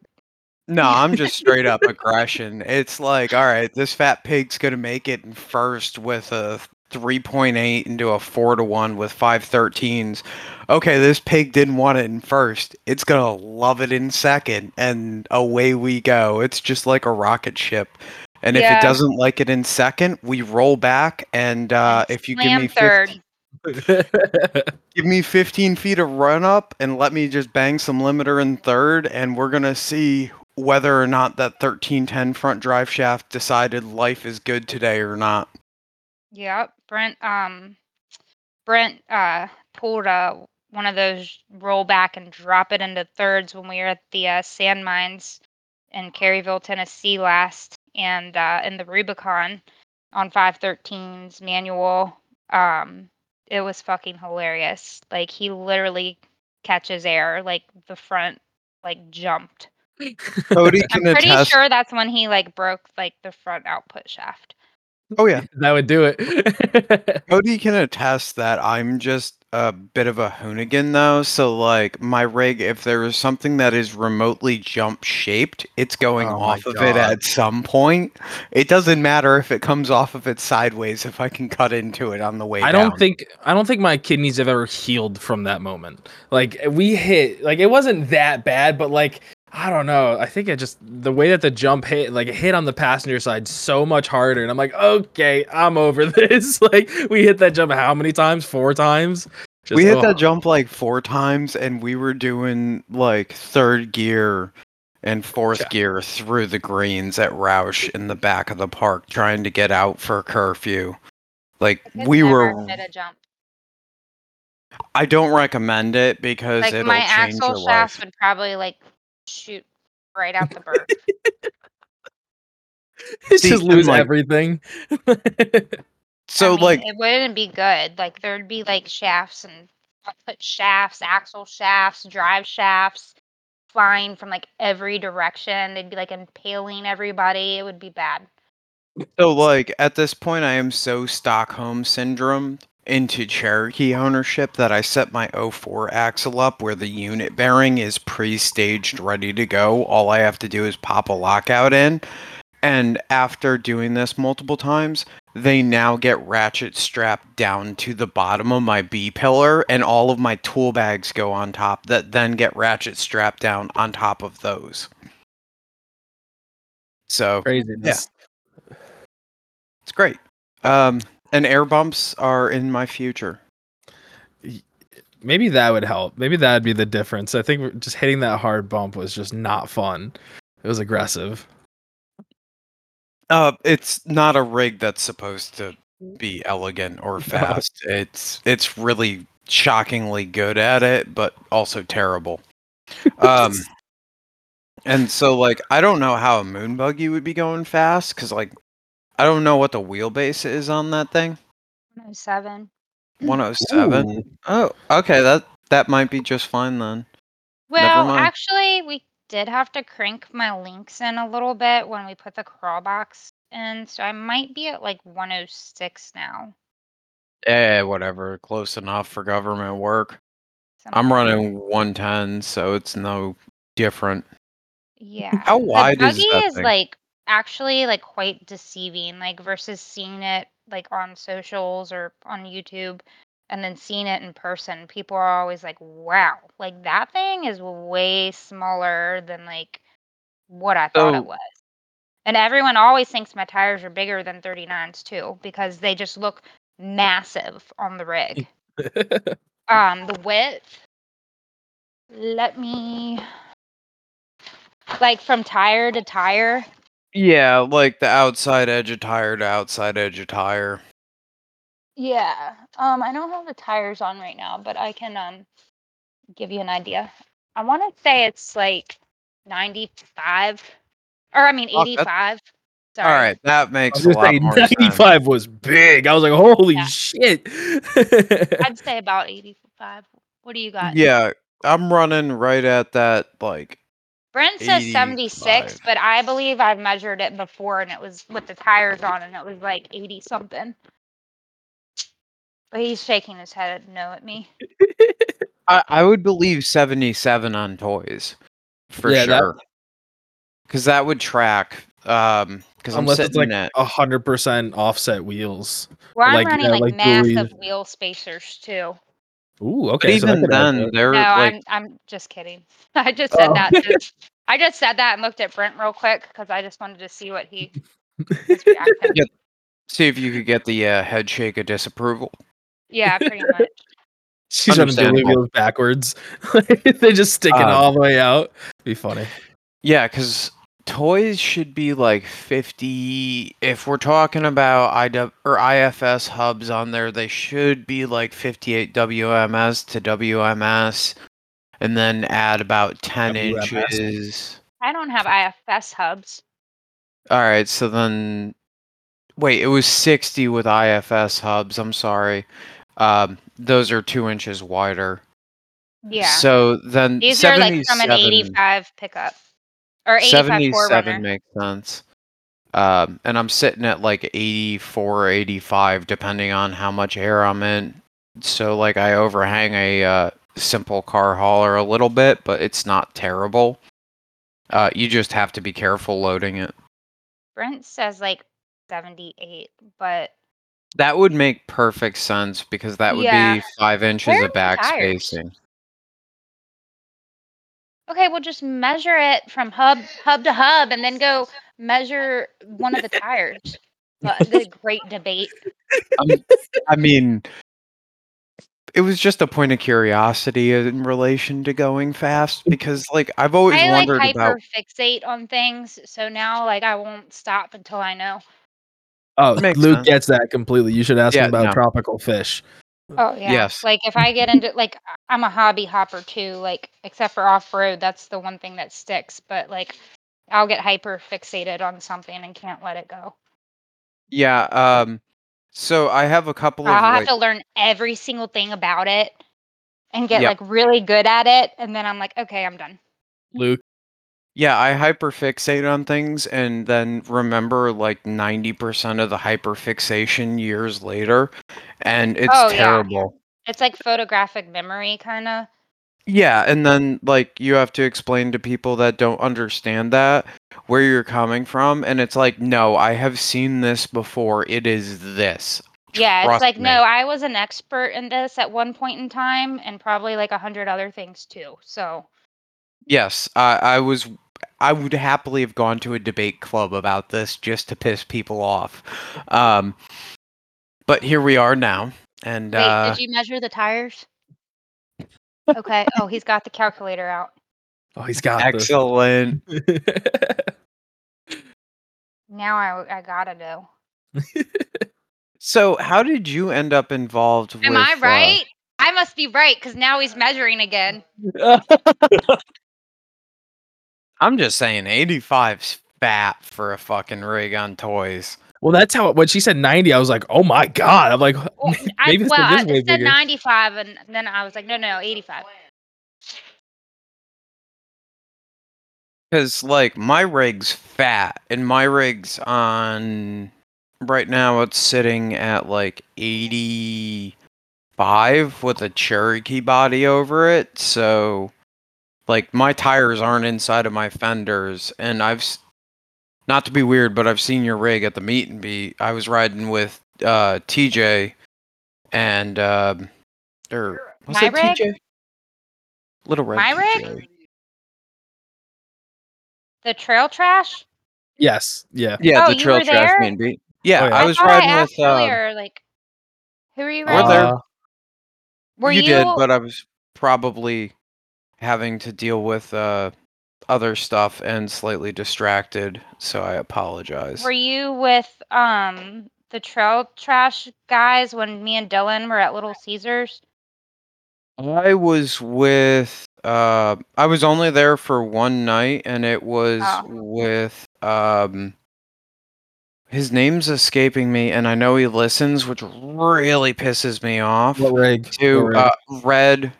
No, [LAUGHS] I'm just straight up aggression. It's like, all right, this fat pig's gonna make it in first with a 3.8 into a 4 to 1 with 513s. Okay, this pig didn't want it in first. It's gonna love it in second, and away we go. It's just like a rocket ship. And if it doesn't like it in second, we roll back, and uh, if you give slam me third. 15, give me 15 feet of run up, and let me just bang some limiter in third, and we're gonna see whether or not that 1310 front drive shaft decided life is good today or not. Yep, Brent. Um, Brent uh pulled uh one of those roll back and drop it into thirds when we were at the uh, sand mines in Caryville, Tennessee last, and uh, in the Rubicon on 513s manual. Um, it was fucking hilarious. Like he literally catches air, like the front like jumped. Cody [LAUGHS] I'm pretty attest. sure that's when he like broke like the front output shaft. Oh yeah, [LAUGHS] that would do it. Cody can attest that I'm just a bit of a hoonigan though. So like my rig, if there is something that is remotely jump shaped, it's going Oh off of it at some point. It doesn't matter if it comes off of it sideways if I can cut into it on the way I down. don't think I don't think my kidneys have ever healed from that moment. Like we hit, like it wasn't that bad, but like I don't know. I think it just the way that the jump hit, like it hit on the passenger side so much harder, and I'm like, okay, I'm over [LAUGHS] this. like we hit that jump how many times? Four times. Just, we hit that jump like four times and we were doing like third gear and fourth Yeah. gear through the greens at Rausch in the back of the park trying to get out for curfew. Like It's we never were hit a jump. I don't recommend it because like it'll my change axle your shafts life. would probably like shoot right out the bird. [LAUGHS] Just See, and, lose like- everything. [LAUGHS] So I mean, like it wouldn't be good. Like there'd be like shafts and put shafts, axle shafts, drive shafts flying from like every direction. They'd be like impaling everybody. It would be bad. so like at this point I am so Stockholm syndrome into Cherokee ownership that I set my 04 axle up where the unit bearing is pre-staged ready to go. All I have to do is pop a lockout in. And after doing this multiple times, they now get ratchet strapped down to the bottom of my B pillar and all of my tool bags go on top that then get ratchet strapped down on top of those. So Craziness. it's great. Um, and air bumps are in my future. Maybe that would help. Maybe that would be the difference. I think just hitting that hard bump was just not fun. It was aggressive. Uh, it's not a rig that's supposed to be elegant or [LAUGHS] fast. It's it's really shockingly good at it, but also terrible. Um, [LAUGHS] and so like I don't know how a moon buggy would be going fast because like I don't know what the wheelbase is on that thing. 107. 107. Ooh. Oh, okay. That that might be just fine then. Well, actually, we did have to crank my links in a little bit when we put the crawl box in, so I might be at like 106 now. Eh, whatever. Close enough for government work. something I'm running 110, so it's no different. Yeah. How the wide is buggy that is thing? like actually like quite deceiving, like versus seeing it like on socials or on YouTube and then seeing it in person. People are always like, wow, like that thing is way smaller than like what I thought So- it was. And everyone always thinks my tires are bigger than 39s too because they just look massive on the rig. [LAUGHS] um the width let me like from tire to tire Yeah, like the outside edge of tire to outside edge of tire. yeah um i don't have the tires on right now but i can um give you an idea i want to say it's like 95 or i mean Oh, 85 All sorry right, that I makes was a lot say more sense. 95 was big. I was like, holy Yeah. shit. i'd say about 85 what do you got Yeah, I'm running right at that like brent says 76 but i believe i've measured it before and it was with the tires on and it was like 80 something but he's shaking his head no at me [LAUGHS] I, I would believe 77 on toys for Yeah, sure. Cuz that would track um cuz I'm Unless it's like at a hundred percent offset wheels. Well, I'm Like, running yeah, like, like massive Dewey- wheel spacers too. Ooh, but okay. so that even could help then it. they're No, like I'm I'm just kidding. [LAUGHS] I just said Oh. that. To, [LAUGHS] I just said that and looked at Brent real quick because I just wanted to see what he. Yeah. [LAUGHS] see if you could get the uh, head shake of disapproval. Yeah, pretty much. She's running dually Understandable. wheels backwards. they just sticking Um, all the way out. Be funny. Yeah, cuz toys should be like 50 if we're talking about IW or IFS hubs on there they should be like 58 WMS to WMS and then add about 10 WMS. inches. I don't have IFS hubs. All right, so then wait, it was 60 with IFS hubs. I'm sorry. Um, those are two inches wider. Yeah. So then These are like from an 77 85 pickup or 77 makes sense. Um, and I'm sitting at like 84, 85, depending on how much air I'm in. So like I overhang a uh, simple car hauler a little bit, but it's not terrible. Uh, you just have to be careful loading it. Brent says like 78, but That would make perfect sense because that would Yeah. be five inches Where of are okay, we'll just measure it from hub hub to hub and then go measure one of the tires. The great debate. I mean, it was just a point of curiosity in relation to going fast because, like, I've always I like wondered hyper about. fixate on things, so now like I won't stop until I know. Oh, Makes Luke sense. gets that completely. You should ask Yeah, him about no. tropical fish. Oh yeah. Yes. Like if I get into like I- I'm a hobby hopper too, like except for off road, that's the one thing that sticks. But like I'll get hyper fixated on something and can't let it go. Yeah. Um. So I have a couple of I'll have like. to learn every single thing about it and get Yep. like really good at it, and then I'm like, okay, I'm done. Luke, Yeah, I hyperfixate on things and then remember like 90% of the hyperfixation years later, and it's Oh, yeah. terrible. It's like photographic memory, kind of. Yeah, and then like you have to explain to people that don't understand that where you're coming from, and it's like, no, I have seen this before. It is this. Yeah, Trust it's like me. no, I was an expert in this at one point in time, and probably like a hundred other things too. So Yes, I, I was. I would happily have gone to a debate club about this just to piss people off. Um, but here we are now, and wait, uh, did you measure the tires? [LAUGHS] Okay. Oh, he's got the calculator out. Oh, he's got excellent. this. [LAUGHS] Now I I gotta know. [LAUGHS] So, how did you end up involved Am with? I uh, right? I must be right because now he's measuring again. I'm just saying, 85's fat for a fucking rig on toys. well, that's how when she said 90, I was like, oh my god. I'm like, [LAUGHS] Well, I, maybe this well, thing I is way said bigger. 95, and then I was like, no, no, 85. Because, like, my rig's fat, and my rig's on. Right now, it's sitting at like 85 with a Cherokee body over it. So, like, my tires aren't inside of my fenders. And I've. Not to be weird, but I've seen your rig at the meet and be. I was riding with uh, TJ and. Um, or. Was My it rig? TJ? Little Red My rig? The trail trash? yes, yeah. Yeah, Oh, the trail trash there? meet and beat. Yeah, Oh, yeah. I was thought riding I with. asked Uh, earlier, like, who are you We're riding? there. Uh, Were you, you? did, but I was probably having to deal with uh, other stuff and slightly distracted, so I apologize. Were you with um the trail trash guys when me and Dylan were at Little Caesars? I was with. Uh, I was only there for one night, and it was Oh. with. Um, his name's escaping me, and I know he listens, which really pisses me off. what rig? to What rig? uh, Red.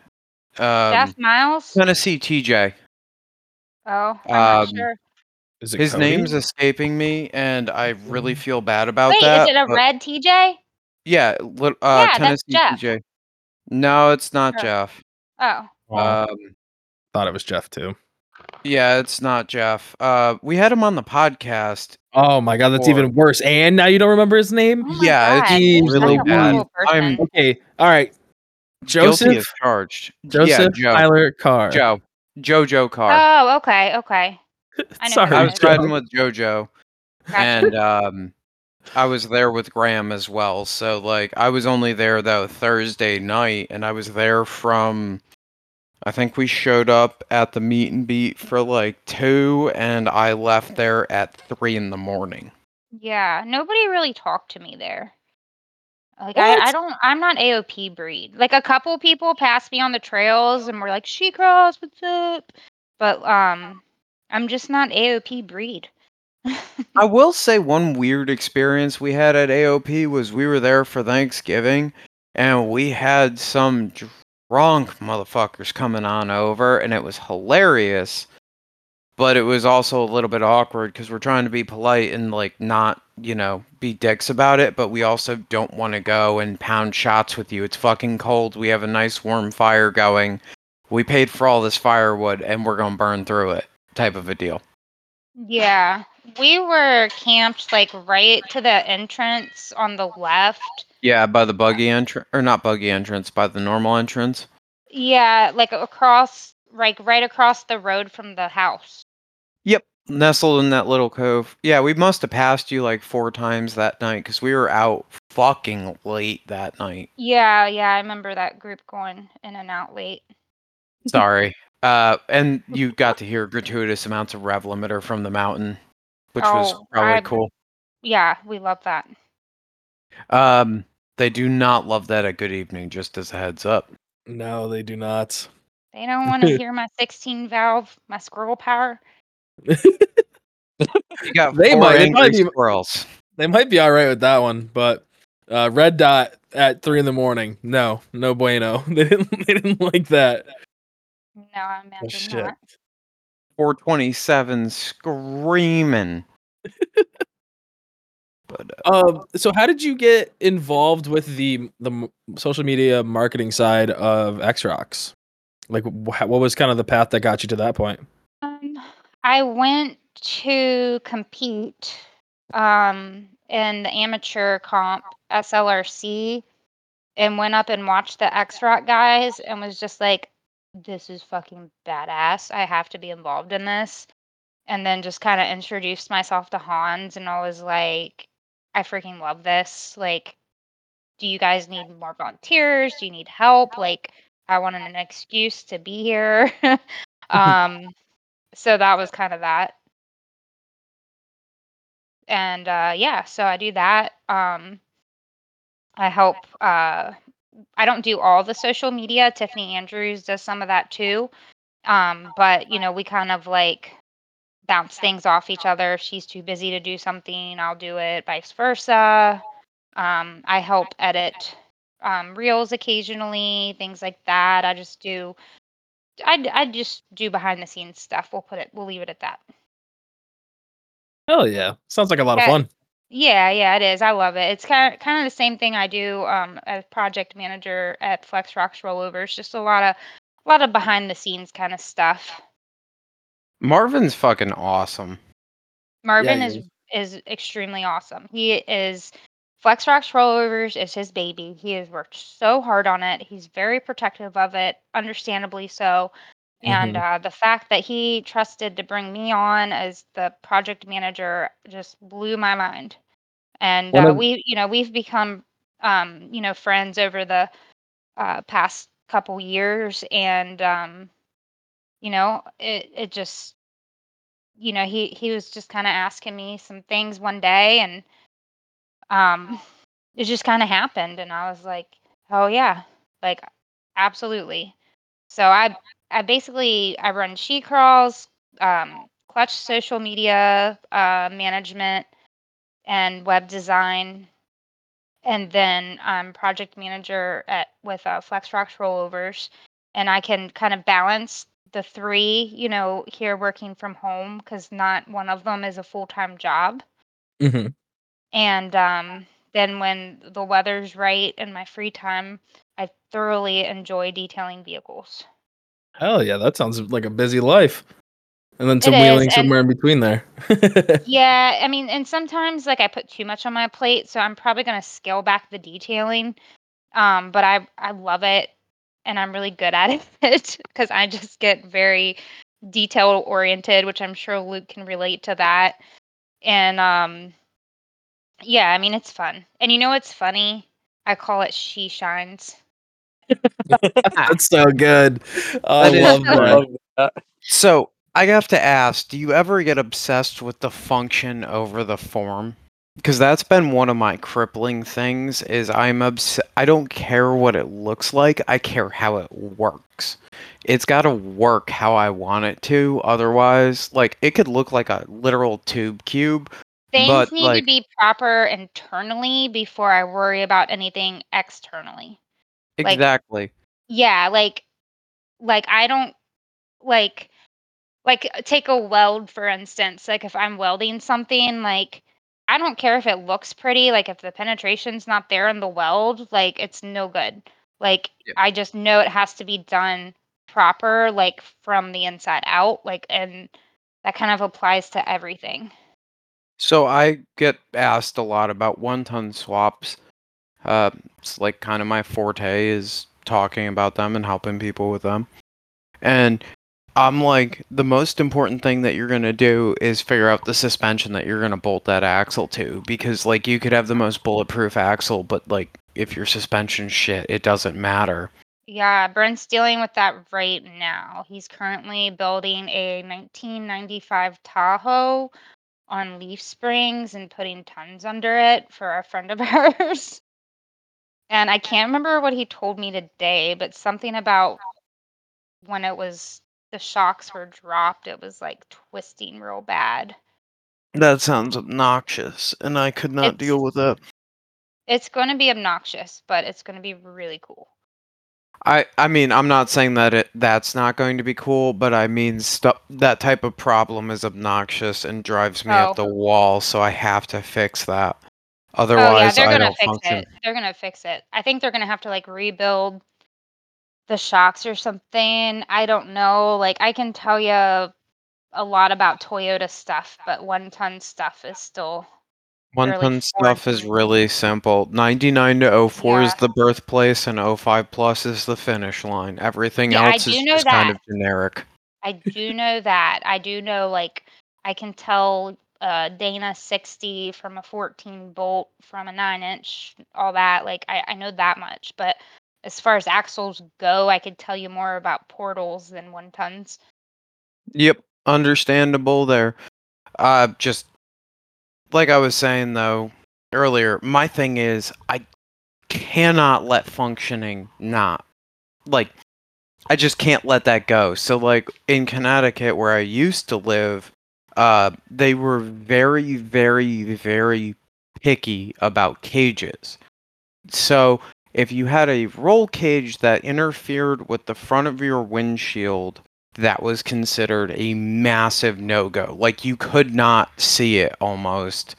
Um, Jeff Miles? Tennessee TJ. Oh, I'm not um, sure. is it His Cody? name's escaping me, and I really feel bad about that. Wait, that. is it a but- red TJ? Yeah, li- uh, Yeah, that's Tennessee Jeff. TJ. No, it's not Oh. Jeff. Oh, Oh, Um, thought it was Jeff too. yeah, it's not Jeff. Uh, we had him on the podcast. Oh my god, that's Or- even worse. And now you don't remember his name? oh my Yeah, God, it's you're really such a bad. horrible I'm- Okay, all right. Guilty Joseph, as charged. Joseph yeah, Joe. Tyler Carr. Joe. Jojo Carr. Oh, okay, okay. [LAUGHS] I know Sorry, I was is. Joe. riding with Jojo. Gotcha. and [LAUGHS] um I was there with Graham as well. So like I was only there though Thursday night and I was there from I think we showed up at the meet and beat for like 2 and I left there at 3 in the morning. Yeah, nobody really talked to me there. Like I, I don't I'm not AOP breed. Like a couple people passed me on the trails and were like, Shecrawl's, what's up? But um I'm just not AOP breed. [LAUGHS] I will say one weird experience we had at AOP was we were there for Thanksgiving and we had some drunk motherfuckers coming on over and it was hilarious. But it was also a little bit awkward because we're trying to be polite and like not, you know, be dicks about it, but we also don't want to go and pound shots with you. It's fucking cold. We have a nice warm fire going. We paid for all this firewood and we're going to burn through it type of a deal. yeah. We were camped like right to the entrance on the left. Yeah, by the buggy entrance, or not buggy entrance, by the normal entrance. Yeah, like across like right across the road from the house. Yep, nestled in that little cove. Yeah, we must have passed you like four times that night because we were out fucking late that night. Yeah, yeah, I remember that group going in and out late. Sorry. Uh, and you got to hear gratuitous amounts of rev limiter from the mountain, which was Oh, probably I- cool. Yeah, we love that. Um, they do not love that at Good Evening. Just as a heads up. No, they do not. They don't want to [LAUGHS] hear my 16 valve, my squirrel power. [LAUGHS] You got They might- they might be- squirrels. They might be all right with that one, but uh, red dot at three in the morning. No, no bueno. [LAUGHS] They didn't. They didn't like that. No, I Oh, imagine shit. not. 427 screaming. but uh, Um, so how did you get involved with the the social media marketing side of X-rocks? Like, wh- what was kind of the path that got you to that point? Um, I went to compete um, in the amateur comp SLRC and went up and watched the X Rock guys and was just like, this is fucking badass. I have to be involved in this. And then just kind of introduced myself to Hans and I was like, I freaking love this. Like, do you guys need more volunteers? Do you need help? Like, I wanted an excuse to be here. [LAUGHS] [LAUGHS] um, so that was kind of that. And uh, yeah, so I do that. Um, I help. Uh, I don't do all the social media. Tiffany Andrews does some of that too. Um, but you know, we kind of like bounce things off each other. If she's too busy to do something, I'll do it. Vice versa. Um, I help edit um, reels occasionally, things like that. I just do. I I just do behind the scenes stuff. We'll put it. We'll leave it at that. Hell yeah, sounds like a lot of fun. Yeah, yeah, it is. I love it. It's kind of kind of the same thing I do um, as project manager at Flex Rocks Rollovers. Just a lot of a lot of behind the scenes kind of stuff. Marvin's fucking awesome. Marvin he is is extremely awesome. He is Flex Rocks Rollovers is his baby. He has worked so hard on it. He's very protective of it, understandably so. And uh, the fact that he trusted to bring me on as the project manager just blew my mind. And uh, of- we, you know, we've become, um, you know, friends over the uh, past couple years, and um, you know, it it just, you know, he he was just kind of asking me some things one day, and um, it just kind of happened, and I was like, oh yeah, like absolutely. So I I basically I run Shecrawl's, um, clutch social media uh, management, and web design, and then I'm project manager at with uh, Flex Rocks Rollovers, and I can kind of balance the three. You know, here working from home because not one of them is a full time job, hmm and um, then when the weather's right and my free time, I thoroughly enjoy detailing vehicles. Hell yeah, that sounds like a busy life. And then some wheeling somewhere in between there. [LAUGHS] Yeah, I mean, and sometimes like I put too much on my plate, so I'm probably gonna scale back the detailing. Um, but I I love it, and I'm really good at [LAUGHS] it because I just get very detail oriented, which I'm sure Luke can relate to that. And um, yeah, I mean it's fun. And you know what's funny? I call it she shines. [LAUGHS] That's so good. I That is love that. love that. Uh, so I have to ask, do you ever get obsessed with the function over the form? Because that's been one of my crippling things. Is I'm obs- I don't care what it looks like. I care how it works. It's got to work how I want it to. Otherwise, like it could look like a literal tube cube. Things But, need like- to be proper internally before I worry about anything externally. Like- Exactly. yeah like like i don't like like uh, take a weld for instance like if i'm welding something like i don't care if it looks pretty like if the penetration's not there in the weld like it's no good like Yep. i just know it has to be done proper like from the inside out like and that kind of applies to everything So I get asked a lot about one ton swaps. Uh, it's like kind of my forte is talking about them and helping people with them. And I'm like, the most important thing that you're going to do is figure out the suspension that you're going to bolt that axle to. Because, like, you could have the most bulletproof axle, but, like, if your suspension shit, it doesn't matter. Yeah, Brent's dealing with that right now. He's currently building a 1995 Tahoe on leaf springs and putting tons under it for a friend of [LAUGHS] ours. And I can't remember what he told me today, but something about when it was the shocks were dropped, it was like twisting real bad. That sounds obnoxious, and I could not It's- deal with that. It's going to be obnoxious, but it's going to be really cool. I I mean, I'm not saying that it that's not going to be cool, but I mean, stuff that type of problem is obnoxious and drives me Oh. up the oh. wall, so I have to fix that. Otherwise, Oh yeah, they're I gonna don't fix function. it. They're gonna fix it. I think they're gonna have to like rebuild the shocks or something. I don't know. Like I can tell you a lot about Toyota stuff, but one ton stuff is still One fairly ton foreign stuff is really simple. 99 to 04 is the birthplace, and 05 plus is the finish line. Everything Yeah, I else is do know just kind of generic. I do know that. I do know like I can tell uh Dana 60 from a 14 bolt from a 9 inch, all that. Like I, I know that much. But as far as axles go, I could tell you more about portals than one tons. Yep, understandable there. Uh, just like I was saying though earlier, my thing is I cannot let functioning not like I just can't let that go. So like in Connecticut where I used to live, uh they were very very very picky about cages. So if you had a roll cage that interfered with the front of your windshield, that was considered a massive no go. Like you could not see it almost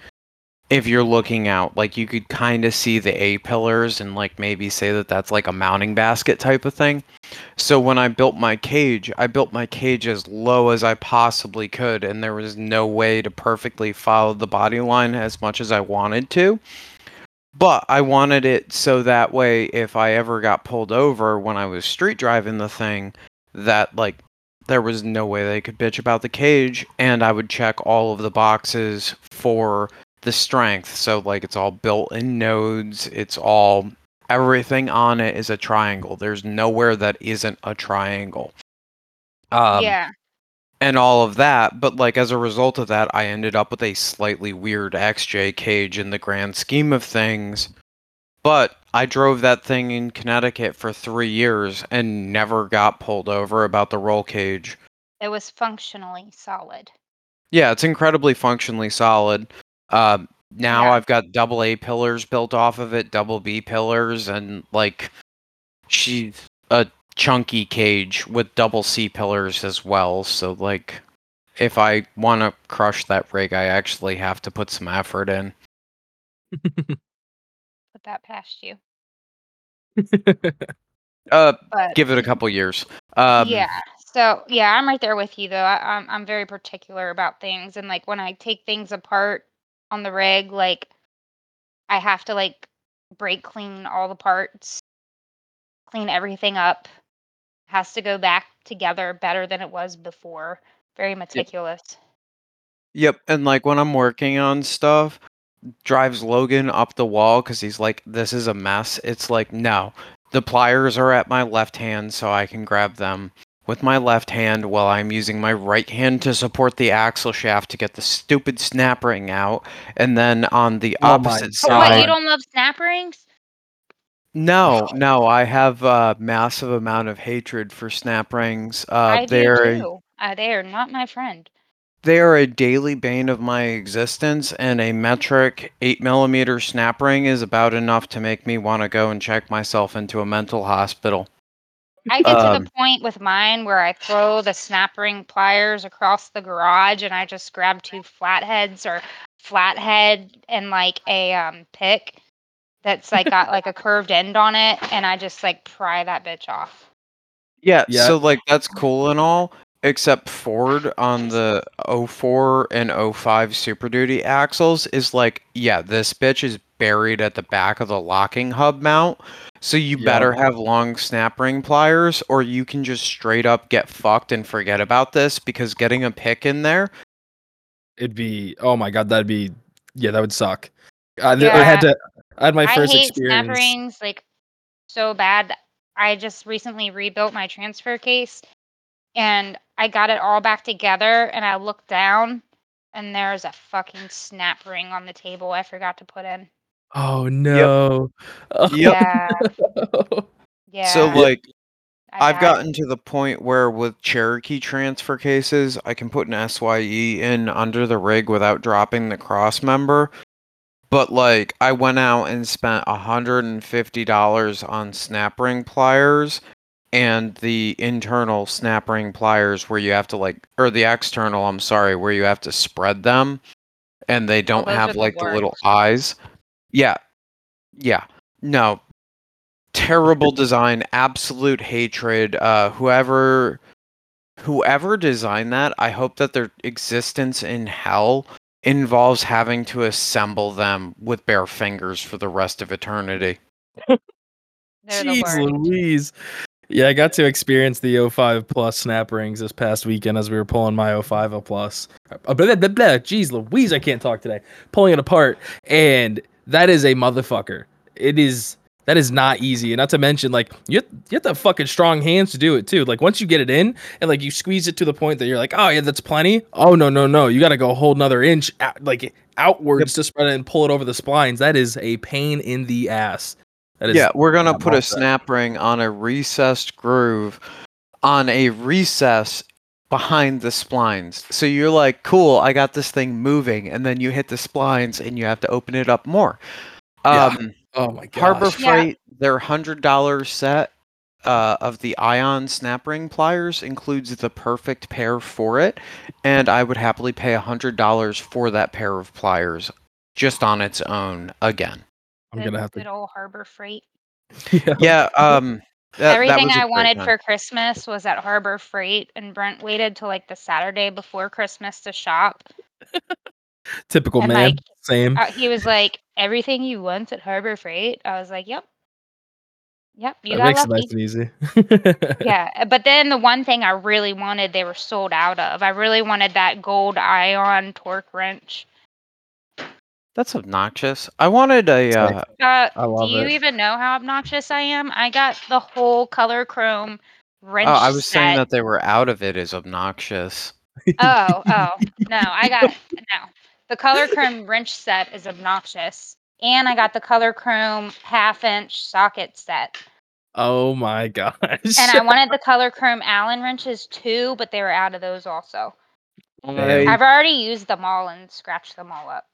if you're looking out. Like you could kind of see the A pillars and like maybe say that that's like a mounting basket type of thing. So when I built my cage, I built my cage as low as I possibly could, and there was no way to perfectly follow the body line as much as I wanted to. But I wanted it so that way if I ever got pulled over when I was street driving the thing, that like there was no way they could bitch about the cage and I would check all of the boxes for the strength. So like it's all built in nodes, it's all everything on it is a triangle. There's nowhere that isn't a triangle. Um yeah. and all of that. But like as a result of that, I ended up with a slightly weird XJ cage in the grand scheme of things. But I drove that thing in Connecticut for three years and never got pulled over about the roll cage. It was functionally solid. Yeah, it's incredibly functionally solid. Um, now Yeah. I've got double A pillars built off of it, double B pillars, and like she's a chunky cage with double C pillars as well. So like, if I want to crush that rig, I actually have to put some effort in. [LAUGHS] That past you. [LAUGHS] Uh, But give it a couple years. Um, yeah. So yeah, I'm right there with you though. I, I'm I'm very particular about things, and like when I take things apart on the rig, like I have to like break clean all the parts, clean everything up. Has to go back together better than it was before. Very meticulous. Yep, and like when I'm working on stuff, drives Logan up the wall because he's like, "This is a mess." It's like, no, the pliers are at my left hand, so I can grab them with my left hand while I'm using my right hand to support the axle shaft to get the stupid snap ring out, and then on the Oh my opposite But what, you side. don't love snap rings? No, no, I have a massive amount of hatred for snap rings. Uh, I do they're a- too. Uh, they are not my friend. They are a daily bane of my existence, and a metric 8 millimeter snap ring is about enough to make me want to go and check myself into a mental hospital. I get to Um, the point with mine where I throw the snap ring pliers across the garage and I just grab two flatheads or flathead and like a um, pick that's like got like a [LAUGHS] curved end on it and I just like pry that bitch off. Yeah, Yeah. so like that's cool and all, except Ford on the 04 and 05 Super Duty axles is like, yeah, this bitch is buried at the back of the locking hub mount. So you Yup. better have long snap ring pliers or you can just straight up get fucked and forget about this because getting a pick in there It'd be oh my god, that'd be yeah, that would suck. I, th- I had to. I had my first I first hate experience. snap rings like so bad. I just recently rebuilt my transfer case and I got it all back together and I looked down and there's a fucking snap ring on the table I forgot to put in. Oh no. Oh, [LAUGHS] Yep. Yeah. no. [LAUGHS] Yeah. So like I I've gotten to the point where with Cherokee transfer cases, I can put an SYE in under the rig without dropping the cross member. but like I went out and spent $150 on snap ring pliers and the internal snap ring pliers where you have to like or the external, I'm sorry, where you have to spread them and they don't those are have like the little eyes. Yeah. Yeah. No. Terrible [LAUGHS] design, absolute hatred. Uh whoever whoever designed that, I hope that their existence in hell involves having to assemble them with bare fingers for the rest of eternity. [LAUGHS] They're Jeez. Louise. Yeah, I got to experience the 05 Plus snap rings this past weekend as we were pulling my 05 Plus. Uh, Blah, blah, blah, blah. Jeez Louise, I can't talk today. Pulling it apart. And that is a motherfucker. It is. That is not easy. And not to mention, like, you have, you have to have fucking strong hands to do it too. Like, once you get it in and, like, you squeeze it to the point that you're like, oh, yeah, that's plenty. Oh, no, no, no. You got to go a whole nother inch, out, like, outwards to spread it and pull it over the splines. That is a pain in the ass. That is yeah, we're gonna put a about that. snap ring on a recessed groove on a recess behind the splines. So you're like, cool, I got this thing moving, and then you hit the splines and you have to open it up more. Yeah. Um Oh my god. Harbor Yeah. Freight, their hundred dollar set uh, of the Icon snap ring pliers includes the perfect pair for it, and I would happily pay hundred dollars for that pair of pliers just on its own again. I'm Good- gonna have good to. old Harbor Freight. [LAUGHS] Yeah. Yeah, um, that, that Everything was a I great wanted time. for Christmas was at Harbor Freight, and Brent waited till like the Saturday before Christmas to shop. [LAUGHS] Typical and, man. like, Same. Uh, he was like, "Everything you want at Harbor Freight." I was like, "Yep, yep, you that got makes it nice and easy. [LAUGHS] Yeah, but then the one thing I really wanted, they were sold out of. I really wanted that gold Icon torque wrench. That's obnoxious. I wanted a. Uh, Uh, I love do you it. even know how obnoxious I am? I got the whole color chrome wrench set. oh, I was saying set. that they were out of it is obnoxious. Oh, [LAUGHS] oh, no, I got no. The color chrome wrench set is obnoxious. And I got the color chrome half inch socket set. oh my gosh. And I [LAUGHS] wanted the color chrome Allen wrenches too, but they were out of those also. Damn. I've already used them all and scratched them all up.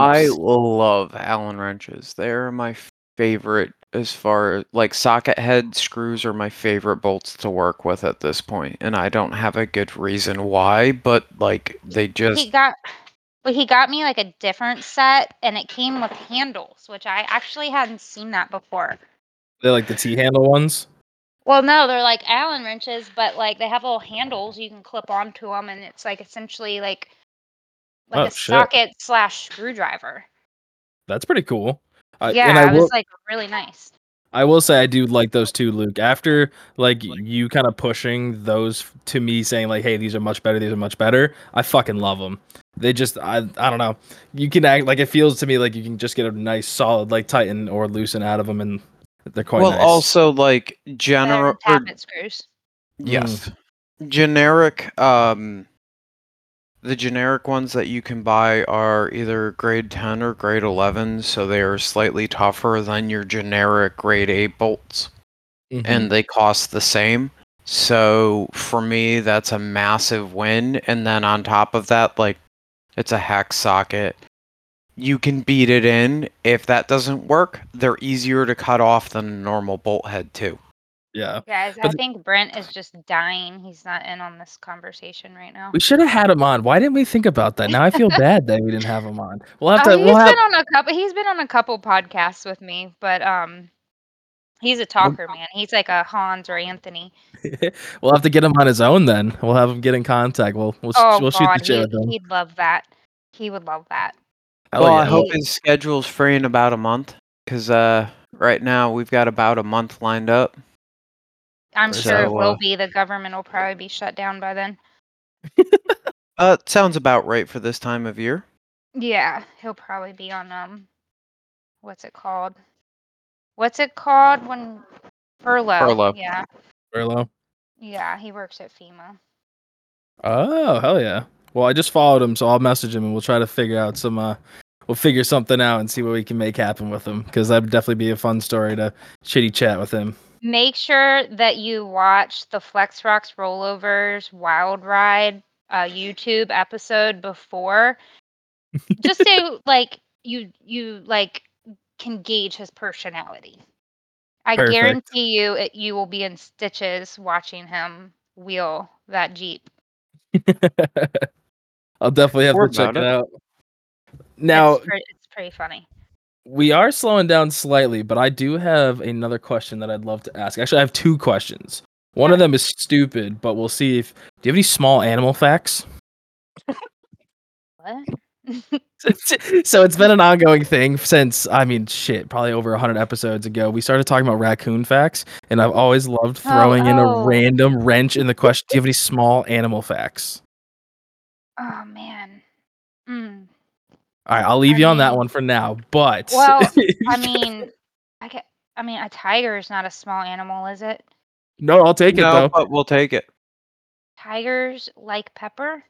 I love Allen wrenches. They're my favorite as far as like socket head screws are my favorite bolts to work with at this point, and I don't have a good reason why, but like they just He got but he got me like a different set and it came with handles, which I actually hadn't seen that before. They're like the T handle ones. Well, no, they're like Allen wrenches, but like they have little handles you can clip onto them, and it's like essentially like like Oh, a shit. socket slash screwdriver. That's pretty cool. I, yeah, and I it will, was like really nice. I will say I do like those too, Luke. After like you kind of pushing those to me, saying like, "Hey, these are much better. These are much better." I fucking love them. They just, I, I don't know. You can act like it feels to me like you can just get a nice solid like tighten or loosen out of them, and they're quite well nice. also like general than screws. yes. Generic um the generic ones that you can buy are either grade 10 or grade 11, so they are slightly tougher than your generic grade 8 bolts. Mhm. and they cost the same. So for me, that's a massive win. And then on top of that, like it's a hex socket. You can beat it in. If that doesn't work, they're easier to cut off than a normal bolt head too. Yeah, Guys, I But think Brent is just dying. He's not in on this conversation right now. we should have had him on. Why didn't we think about that? Now I feel [LAUGHS] bad that we didn't have him on. We'll have Oh, to. he's We'll have. been on a couple. He's been on a couple podcasts with me, but um, he's a talker, man. He's like a Hans or Anthony. [LAUGHS] we'll have to get him on his own then. We'll have him get in contact. We'll we'll, sh- Oh we'll shoot God, the shit he, with him. he'd love that. He would love that. Hell well, I yeah. hope his schedule's free in about a month. Cause uh, right now we've got about a month lined up. I'm So, sure it will uh, be. The government will probably be shut down by then. [LAUGHS] Uh, sounds about right for this time of year. Yeah, he'll probably be on um, what's it called? What's it called when furlough? Furlough. Yeah, Furlough. yeah. He works at FEMA. Oh hell yeah. Well, I just followed him, so I'll message him and we'll try to figure out some. uh We'll figure something out and see what we can make happen with him because that'd definitely be a fun story to chitty chat with him. Make sure that you watch the Flex Rocks Rollovers Wild Ride uh, YouTube episode before. [LAUGHS] Just so, like, you you like can gauge his personality. I Perfect. guarantee you it, you will be in stitches watching him wheel that Jeep. [LAUGHS] I'll definitely have Or to check about it it. out. Now it's, pre- it's pretty funny. We are slowing down slightly, but I do have another question that I'd love to ask. Actually, I have two questions. One of them is stupid, but we'll see if. Do you have any small animal facts? [LAUGHS] What? [LAUGHS] so it's been an ongoing thing since I mean shit, probably over 100 episodes ago. We started talking about raccoon facts and I've always loved Oh, throwing in a oh. random wrench in the question. Do you have any small animal facts? oh man. Mm. All right, I'll leave I you on that one for now. But Well, [LAUGHS] I mean, I get. I mean, a tiger is not a small animal, is it? no, I'll take it no, though. but we'll take it. Tigers like pepper.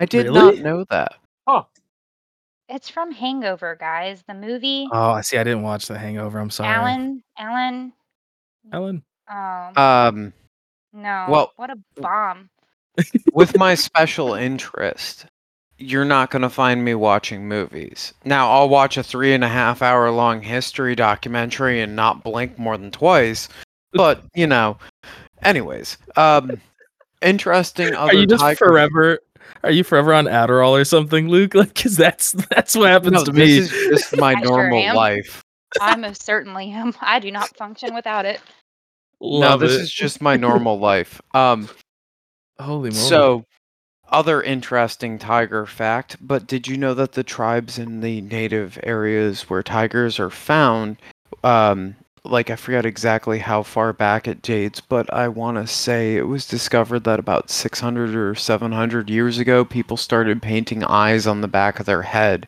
I did Really? not know that. Oh, it's from Hangover, guys. The movie. Oh, I see. I didn't watch The Hangover. I'm sorry. Alan. Alan. Alan. Um. Um, no. well- What a bomb. [LAUGHS] with my special interest, you're not going to find me watching movies. Now, I'll watch a three and a half hour long history documentary and not blink more than twice. But, you know, anyways, um, interesting other Are you just tiger- forever? Are you forever on Adderall or something, Luke? [LAUGHS] Like, cause that's that's what happens No, to me. this me. is just my [LAUGHS] I normal am. life. I most certainly am. I do not function without it. Love no, this it. is just my normal life. Um, holy moly. So, other interesting tiger fact, but did you know that the tribes in the native areas where tigers are found, um, like I forget exactly how far back it dates, but I want to say it was discovered that about 600 or 700 years ago, people started painting eyes on the back of their head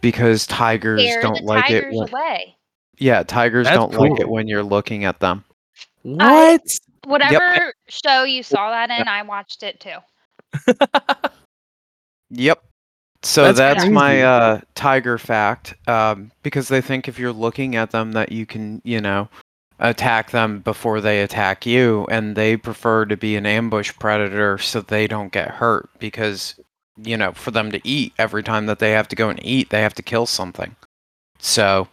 because tigers Scare don't like tigers it. When, away. yeah, tigers That's don't like it when you're looking at them. what? Whatever show you saw that in, I watched it too. [LAUGHS] Yep. So That's that's, my uh, tiger fact. Um, because they think if you're looking at them that you can, you know, attack them before they attack you, and they prefer to be an ambush predator so they don't get hurt. Because, you know, for them to eat every time that they have to go and eat, they have to kill something. So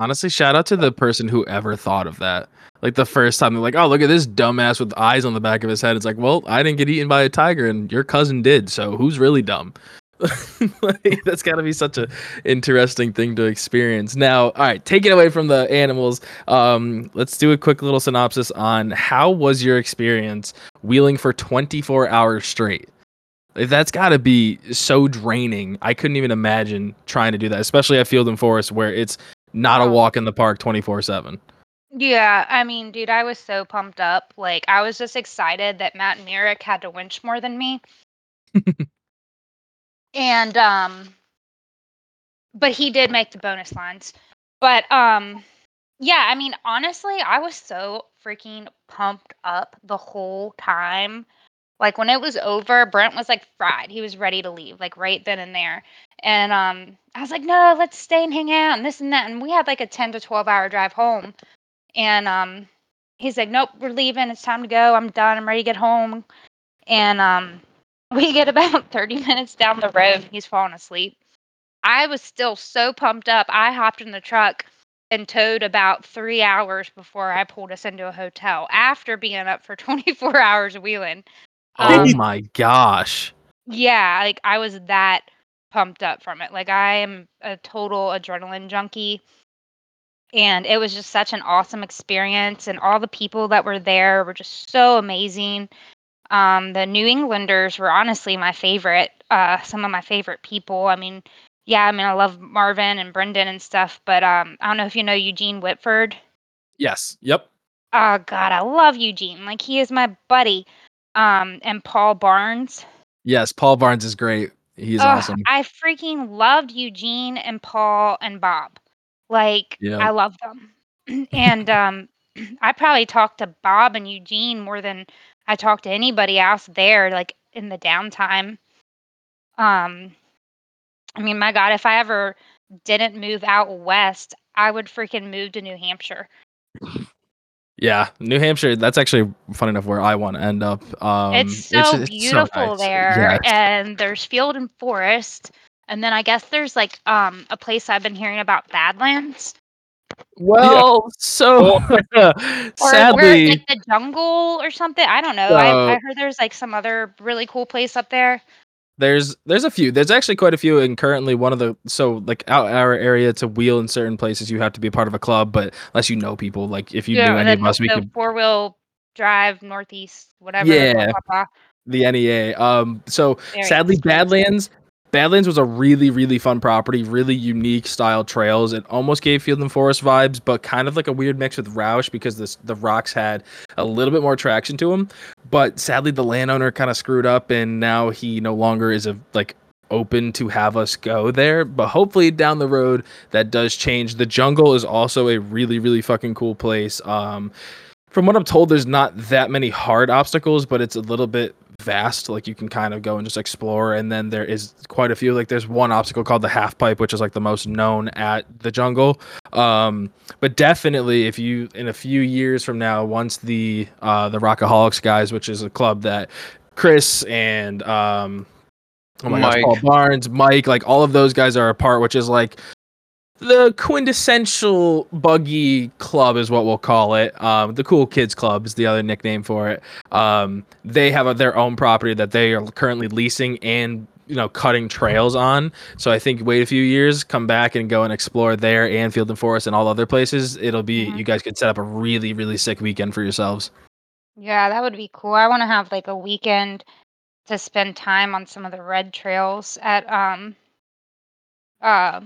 Honestly, shout out to the person who ever thought of that. Like the first time they're like, "Oh, look at this dumbass with eyes on the back of his head." It's like, "Well, I didn't get eaten by a tiger, and your cousin did. So who's really dumb?" [LAUGHS] like, that's got to be such a interesting thing to experience. Now, all right, take it away from the animals, um, let's do a quick little synopsis on how was your experience wheeling for 24 hours straight. That's got to be so draining. I couldn't even imagine trying to do that, especially at Field and Forest, where it's not a Oh. walk in the park 24 7. Yeah, I mean, dude, I was so pumped up. Like, I was just excited that Matt Merrick had to winch more than me. [LAUGHS] and um but he did make the bonus lines. But um yeah, I mean, honestly, I was so freaking pumped up the whole time. Like when it was over, Brent was like fried. He was ready to leave, like right then and there. And um I was like, "No, let's stay and hang out and this and that." And we had like a 10 to 12 hour drive home. And um he's like, "Nope, we're leaving. It's time to go. I'm done. I'm ready to get home." And um [LAUGHS] we get about 30 minutes down the road. He's falling asleep. I was still so pumped up. I hopped in the truck and towed about three hours before I pulled us into a hotel after being up for [LAUGHS] 24 hours wheeling. Oh my gosh. yeah, like I was that pumped up from it. Like I am a total adrenaline junkie. And it was just such an awesome experience. And all the people that were there were just so amazing. Um, the New Englanders were honestly my favorite, uh, some of my favorite people. I mean, yeah, I mean, I love Marvin and Brendan and stuff, but um, I don't know if you know Eugene Whitford. Yes. Yep. Oh God, I love Eugene. Like he is my buddy. Um, and Paul Barnes. Yes. Paul Barnes is great. He's Ugh, awesome. I freaking loved Eugene and Paul and Bob. Like Yeah. I love them. [CLEARS THROAT] and um [CLEARS THROAT] I probably talked to Bob and Eugene more than I talked to anybody else there like in the downtime. Um I mean, my god, if I ever didn't move out west, I would freaking move to New Hampshire. Yeah. New Hampshire. That's actually funny enough where I want to end up. Um, it's so it's- it's beautiful nice. there Yes. and there's field and forest And then I guess there's like um a place I've been hearing about Badlands. Well, so [LAUGHS] [LAUGHS] Or where sadly, like the jungle or something. I don't know. I, I heard there's like some other really cool place up there. There's there's a few. There's actually quite a few, and currently one of the so like out our area to wheel in certain places, you have to be a part of a club. But unless you know people, like if you knew and any of us, we could four wheel drive northeast, whatever. Yeah. blah, blah. the NEA. Um, so sadly. Badlands. Badlands was a really, really fun property, really unique style trails. It almost gave Field and Forest vibes, but kind of like a weird mix with Rausch because this, the rocks had a little bit more traction to them. But sadly, the landowner kind of screwed up, and now he no longer is a like open to have us go there. But hopefully, down the road, that does change. The jungle is also a really, really fucking cool place. Um, from what I'm told, there's not that many hard obstacles, but it's a little bit vast. Like you can kind of go and just explore. And then there is quite a few. Like there's one obstacle called the half pipe, which is like the most known at the jungle. Um, but definitely, if you in a few years from now, once the uh, the Rockaholics guys, which is a club that Chris and um, oh my gosh, Mike. Paul Barnes, Mike, like all of those guys are a part, which is like the quintessential buggy club is what we'll call it. Um, the cool kids club is the other nickname for it. Um, they have a, their own property that they are currently leasing and you know cutting trails on. So I think wait a few years, come back and go and explore there and Field and Forest and all other places. It'll be Mhm. you guys could set up a really really sick weekend for yourselves. Yeah, that would be cool. I want to have like a weekend to spend time on some of the red trails at um uh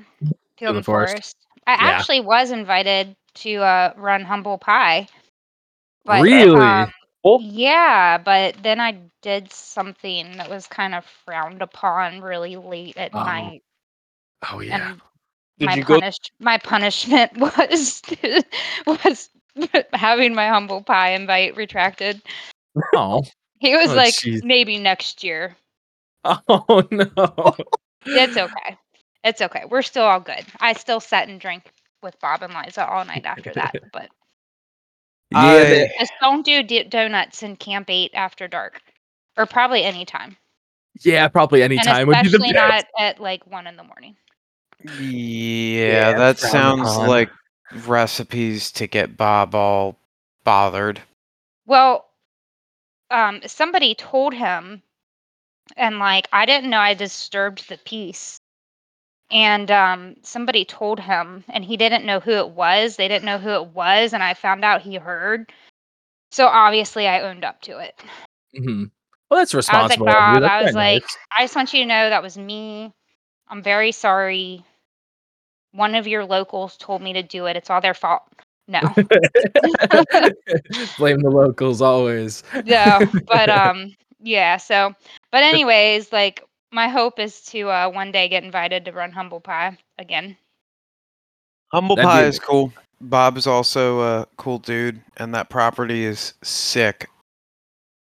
The Forest. Forest. I Yeah. actually was invited to uh run Humble Pie. But, Really? um, Oh. yeah, but then I did something that was kind of frowned upon really late at Oh, night. Oh yeah. And Did my you go? my punishment [LAUGHS] was was having my humble pie invite retracted. Oh. He was Oh, like, jeez. maybe next year. [LAUGHS] Oh no. It's okay. It's okay. We're still all good. I still sat and drank with Bob and Liza all [LAUGHS] night after that. But yeah. I- just don't do d- donuts in Camp 8 after dark. Or probably any time. yeah. Probably any And time would be the especially best. not at like 1 in the morning. Yeah, Yeah, that sounds upon. like recipes to get Bob all bothered. Well, um, somebody told him, and like I didn't know I disturbed the peace. And um, somebody told him, and he didn't know who it was. They didn't know who it was, and I found out he heard. So obviously, I owned up to it. Mhm. Well, that's I was like, responsible. Bob, I was like, nice. I just want you to know that was me. I'm very sorry. One of your locals told me to do it. It's all their fault. No. [LAUGHS] Blame the locals always. no but [LAUGHS] um yeah so but anyways like my hope is to uh one day get invited to run humble pie again Humble That'd Pie be- is cool. Bob is also a cool dude, and that property is sick.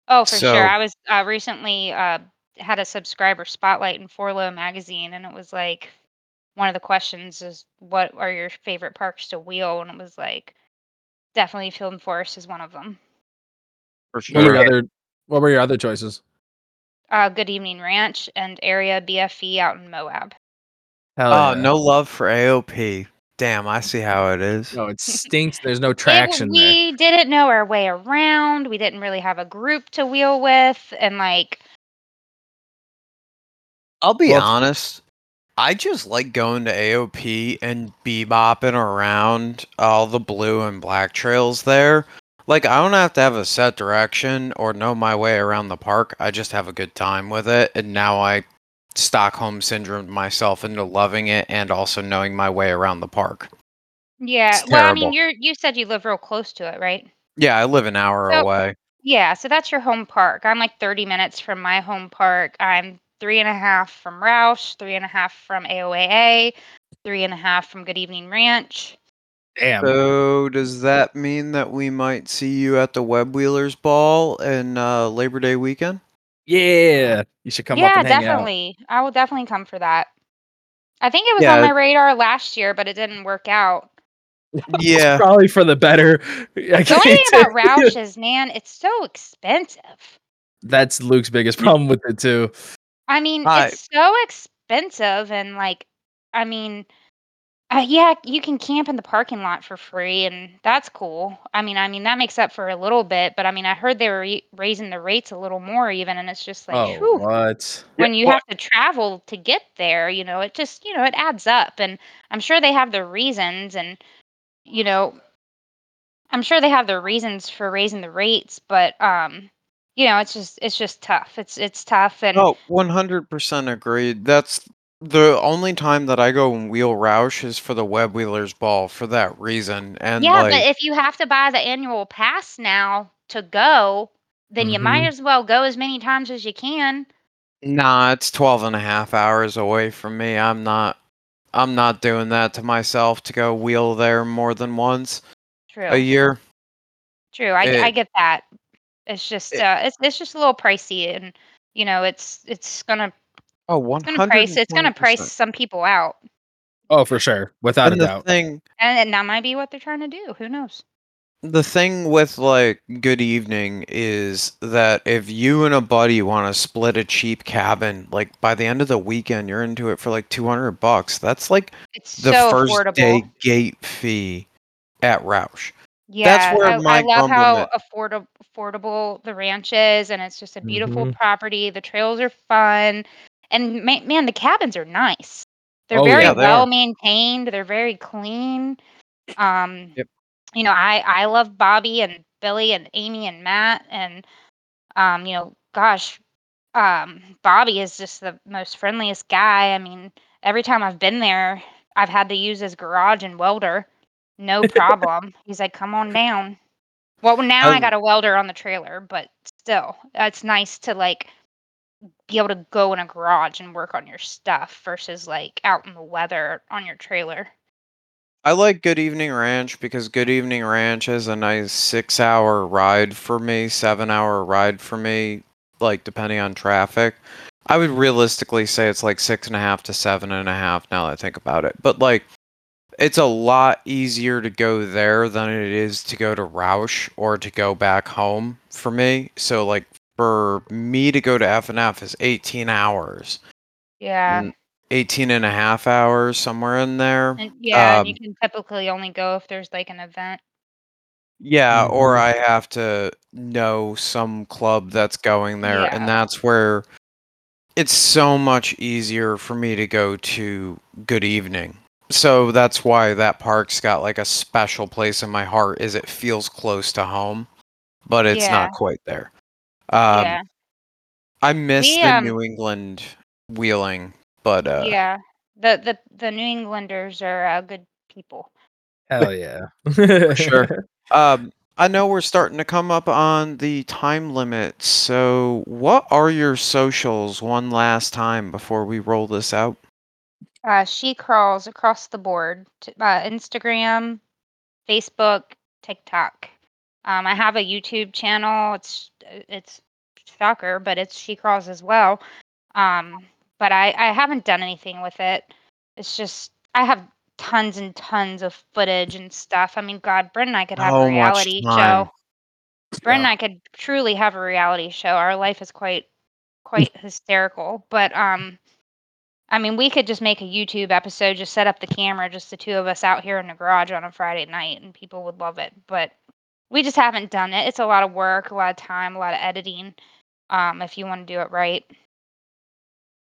oh for So- sure i was uh recently uh had a subscriber spotlight in 4Low magazine and it was like one of the questions is what are your favorite parks to wheel and it was like definitely field and forest is one of them For sure. What were your other What were your other choices? Uh good evening ranch and area bfe out in moab Hell Oh, yeah. no love for AOP. Damn, I see how it is. No, it [LAUGHS] stinks. There's no It- traction there. we didn't know our way around. We didn't really have a group to wheel with, and like, I'll be Well, honest. I just like going to AOP and bebopping around all the blue and black trails there. Like I don't have to have a set direction or know my way around the park. I just have a good time with it, and now I Stockholm syndrome myself into loving it and also knowing my way around the park. yeah. Well, I mean, you're you said you live real close to it, right? Yeah, I live an hour So- away. Yeah. So that's your home park. I'm like 30 minutes from my home park. I'm three and a half from Rausch, three and a half from AOAA, three and a half from Good Evening Ranch. Damn. So does that mean that we might see you at the Web Wheelers Ball in uh, Labor Day weekend? yeah. You should come up yeah, and hang out. definitely. I will definitely come for that. I think it was Yeah. on my radar last year, but it didn't work out. Yeah. [LAUGHS] Probably for the better. [LAUGHS] I The only thing about tell. Rausch is, man, it's so expensive. That's Luke's biggest problem with it too. I mean, Right. it's so expensive and like I mean uh, yeah, you can camp in the parking lot for free and that's cool. I mean I mean that makes up for a little bit, but I mean I heard they were re- raising the rates a little more even and it's just like Oh, whew, what? when you well- have to travel to get there, you know, it just, you know, it adds up and I'm sure they have their reasons and you know, I'm sure they have their reasons for raising the rates, but um you know, it's just it's just tough. It's it's tough and Oh, 100% agreed. That's the only time that I go and wheel Rausch is for the Web Wheelers Ball for that reason. And Yeah, like, but if you have to buy the annual pass now to go, then you might Mhm. as well go as many times as you can. nah, it's 12 and a half hours away from me. I'm not I'm not doing that to myself to go wheel there more than once True. a year. True. I, I It- get that. It's just It- uh it's it's just a little pricey and you know, it's it's gonna Oh, it's gonna price it's gonna price some people out. Oh, for sure, without And a the doubt. thing And, and that might be what they're trying to do. Who knows? the thing with like good evening is that if you and a buddy want to split a cheap cabin like by the end of the weekend you're into it for like 200 bucks that's like It's the so first affordable. day gate fee at Rausch Yeah, where I, my I love how grumblement- affordable affordable the ranch is, and it's just a beautiful Mhm. property. The trails are fun, and ma- man, the cabins are nice. They're Oh, very yeah, they well are. maintained. They're very clean. Um, Yep. you know, I I love Bobby and Billy and Amy and Matt, and um, you know, gosh, um, Bobby is just the most friendliest guy. I mean, every time I've been there, I've had to use his garage and welder. No [LAUGHS] problem. He's like, come on down. Well, now I Um, got a welder on the trailer, but still, it's nice to like be able to go in a garage and work on your stuff versus like out in the weather on your trailer. i like good evening ranch because good evening ranch is a nice six hour ride for me seven hour ride for me like depending on traffic i would realistically say it's like six and a half to seven and a half now that i think about it but like it's a lot easier to go there than it is to go to Rausch or to go back home for me. So like for me to go to FNF is 18 hours. Yeah. Mm, 18 and a half hours somewhere in there. And yeah, and you Um, can typically only go if there's like an event. Yeah, or Mhm. I have to know some club that's going there, Yeah. and that's where it's so much easier for me to go to Good Evening. So that's why that park's got like a special place in my heart. Is it feels close to home, but it's Yeah. not quite there. Um, yeah. I miss We, the um, New England wheeling, but uh, yeah. The the the New Englanders are uh, good people. Hell [LAUGHS] yeah. For sure. [LAUGHS] Um, I know we're starting to come up on the time limit. So, what are your socials one last time before we roll this out? Uh, Shecrawl's across the board. t- Uh, Instagram, Facebook, TikTok. Um, I have a YouTube channel. It's it's shocker, but it's Shecrawl's as well. Um, but I I haven't done anything with it. It's just I have tons and tons of footage and stuff. I mean, God, Brent and I could have a reality show. Brent and I could truly have a reality show. Our life is quite quite hysterical. But um I mean we could just make a YouTube episode, just set up the camera, just the two of us out here in the garage on a Friday night and people would love it. But we just haven't done it. It's a lot of work, a lot of time, a lot of editing. Um, if you want to do it right.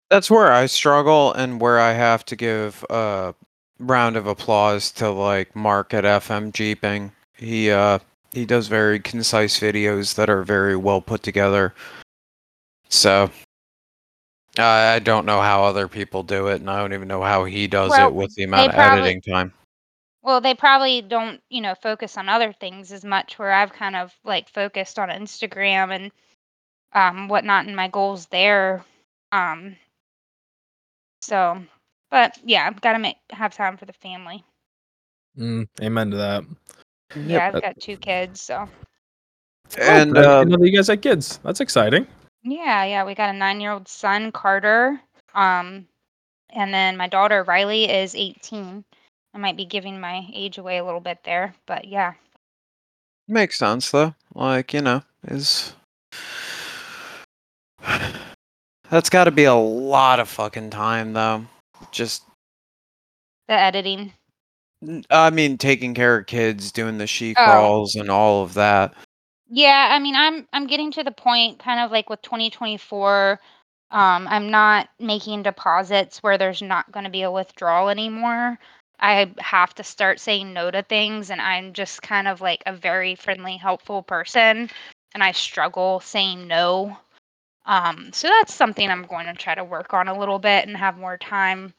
That's where I struggle and where I have to give a round of applause to like Mark at FM Jeeping. He uh he does very concise videos that are very well put together. So I I don't know how other people do it, and I don't even know how he does Well, it with the amount of probably- editing time. Well, they probably don't, you know, focus on other things as much. Where I've kind of like focused on Instagram and um, whatnot, and my goals there. Um, so, but yeah, I've got to make have time for the family. Mm, amen to that. Yeah, I've got two kids, so And oh, I uh, didn't know that you guys had kids. That's exciting. yeah, yeah, we got a nine-year-old son, Carter. Um, and then my daughter Riley is 18. I might be giving my age away a little bit there, but yeah. makes sense though. Like you know, is That's got to be a lot of fucking time, though. Just, The editing. I mean, taking care of kids, doing the she Oh. crawls, and all of that. Yeah, I mean, I'm I'm getting to the point, kind of like with 2024. Um, I'm not making deposits where there's not going to be a withdrawal anymore. I have to start saying no to things, and I'm just kind of like a very friendly, helpful person, and I struggle saying no. Um, so that's something I'm going to try to work on a little bit and have more time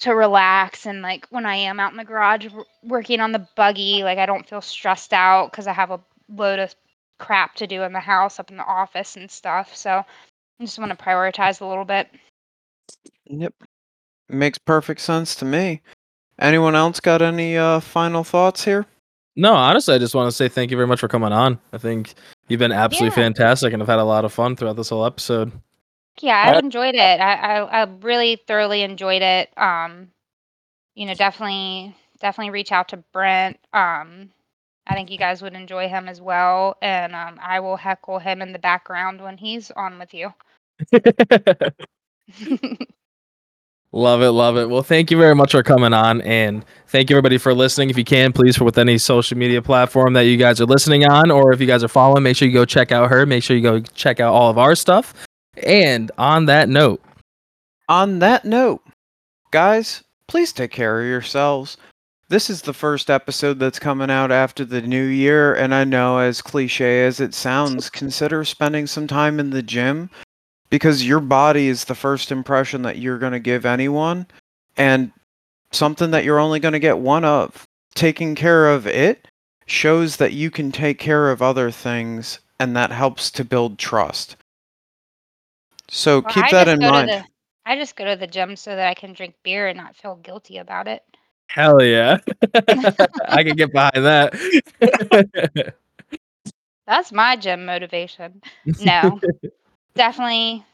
to relax. And like when I am out in the garage w- working on the buggy, like I don't feel stressed out because I have a load of crap to do in the house, up in the office and stuff. So I just want to prioritize a little bit. Yep. Makes perfect sense to me. Anyone else got any uh, final thoughts here? No, honestly, I just want to say thank you very much for coming on. I think you've been absolutely Yeah. fantastic, and I've had a lot of fun throughout this whole episode. Yeah, I've I- enjoyed it. I, I I really thoroughly enjoyed it. Um, you know, definitely definitely reach out to Brent. Um, I think you guys would enjoy him as well, and um, I will heckle him in the background when he's on with you. [LAUGHS] [LAUGHS] Love it, love it. Well, thank you very much for coming on, and thank you everybody for listening. If you can, please, for with any social media platform that you guys are listening on, or if you guys are following, make sure you go check out her. Make sure you go check out all of our stuff. And on that note, On that note, guys, please take care of yourselves. This is the first episode that's coming out after the new year, and I know, as cliche as it sounds, consider spending some time in the gym because your body is the first impression that you're going to give anyone, and something that you're only going to get one of. Taking care of it shows that you can take care of other things, and that helps to build trust. So Well, keep I that in mind. the- I just go to the gym so that I can drink beer and not feel guilty about it. hell yeah, [LAUGHS] I can get behind that. [LAUGHS] That's my gym motivation. No, [LAUGHS] definitely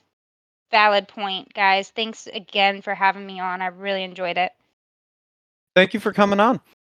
valid point, guys. Thanks again for having me on. I really enjoyed it. Thank you for coming on.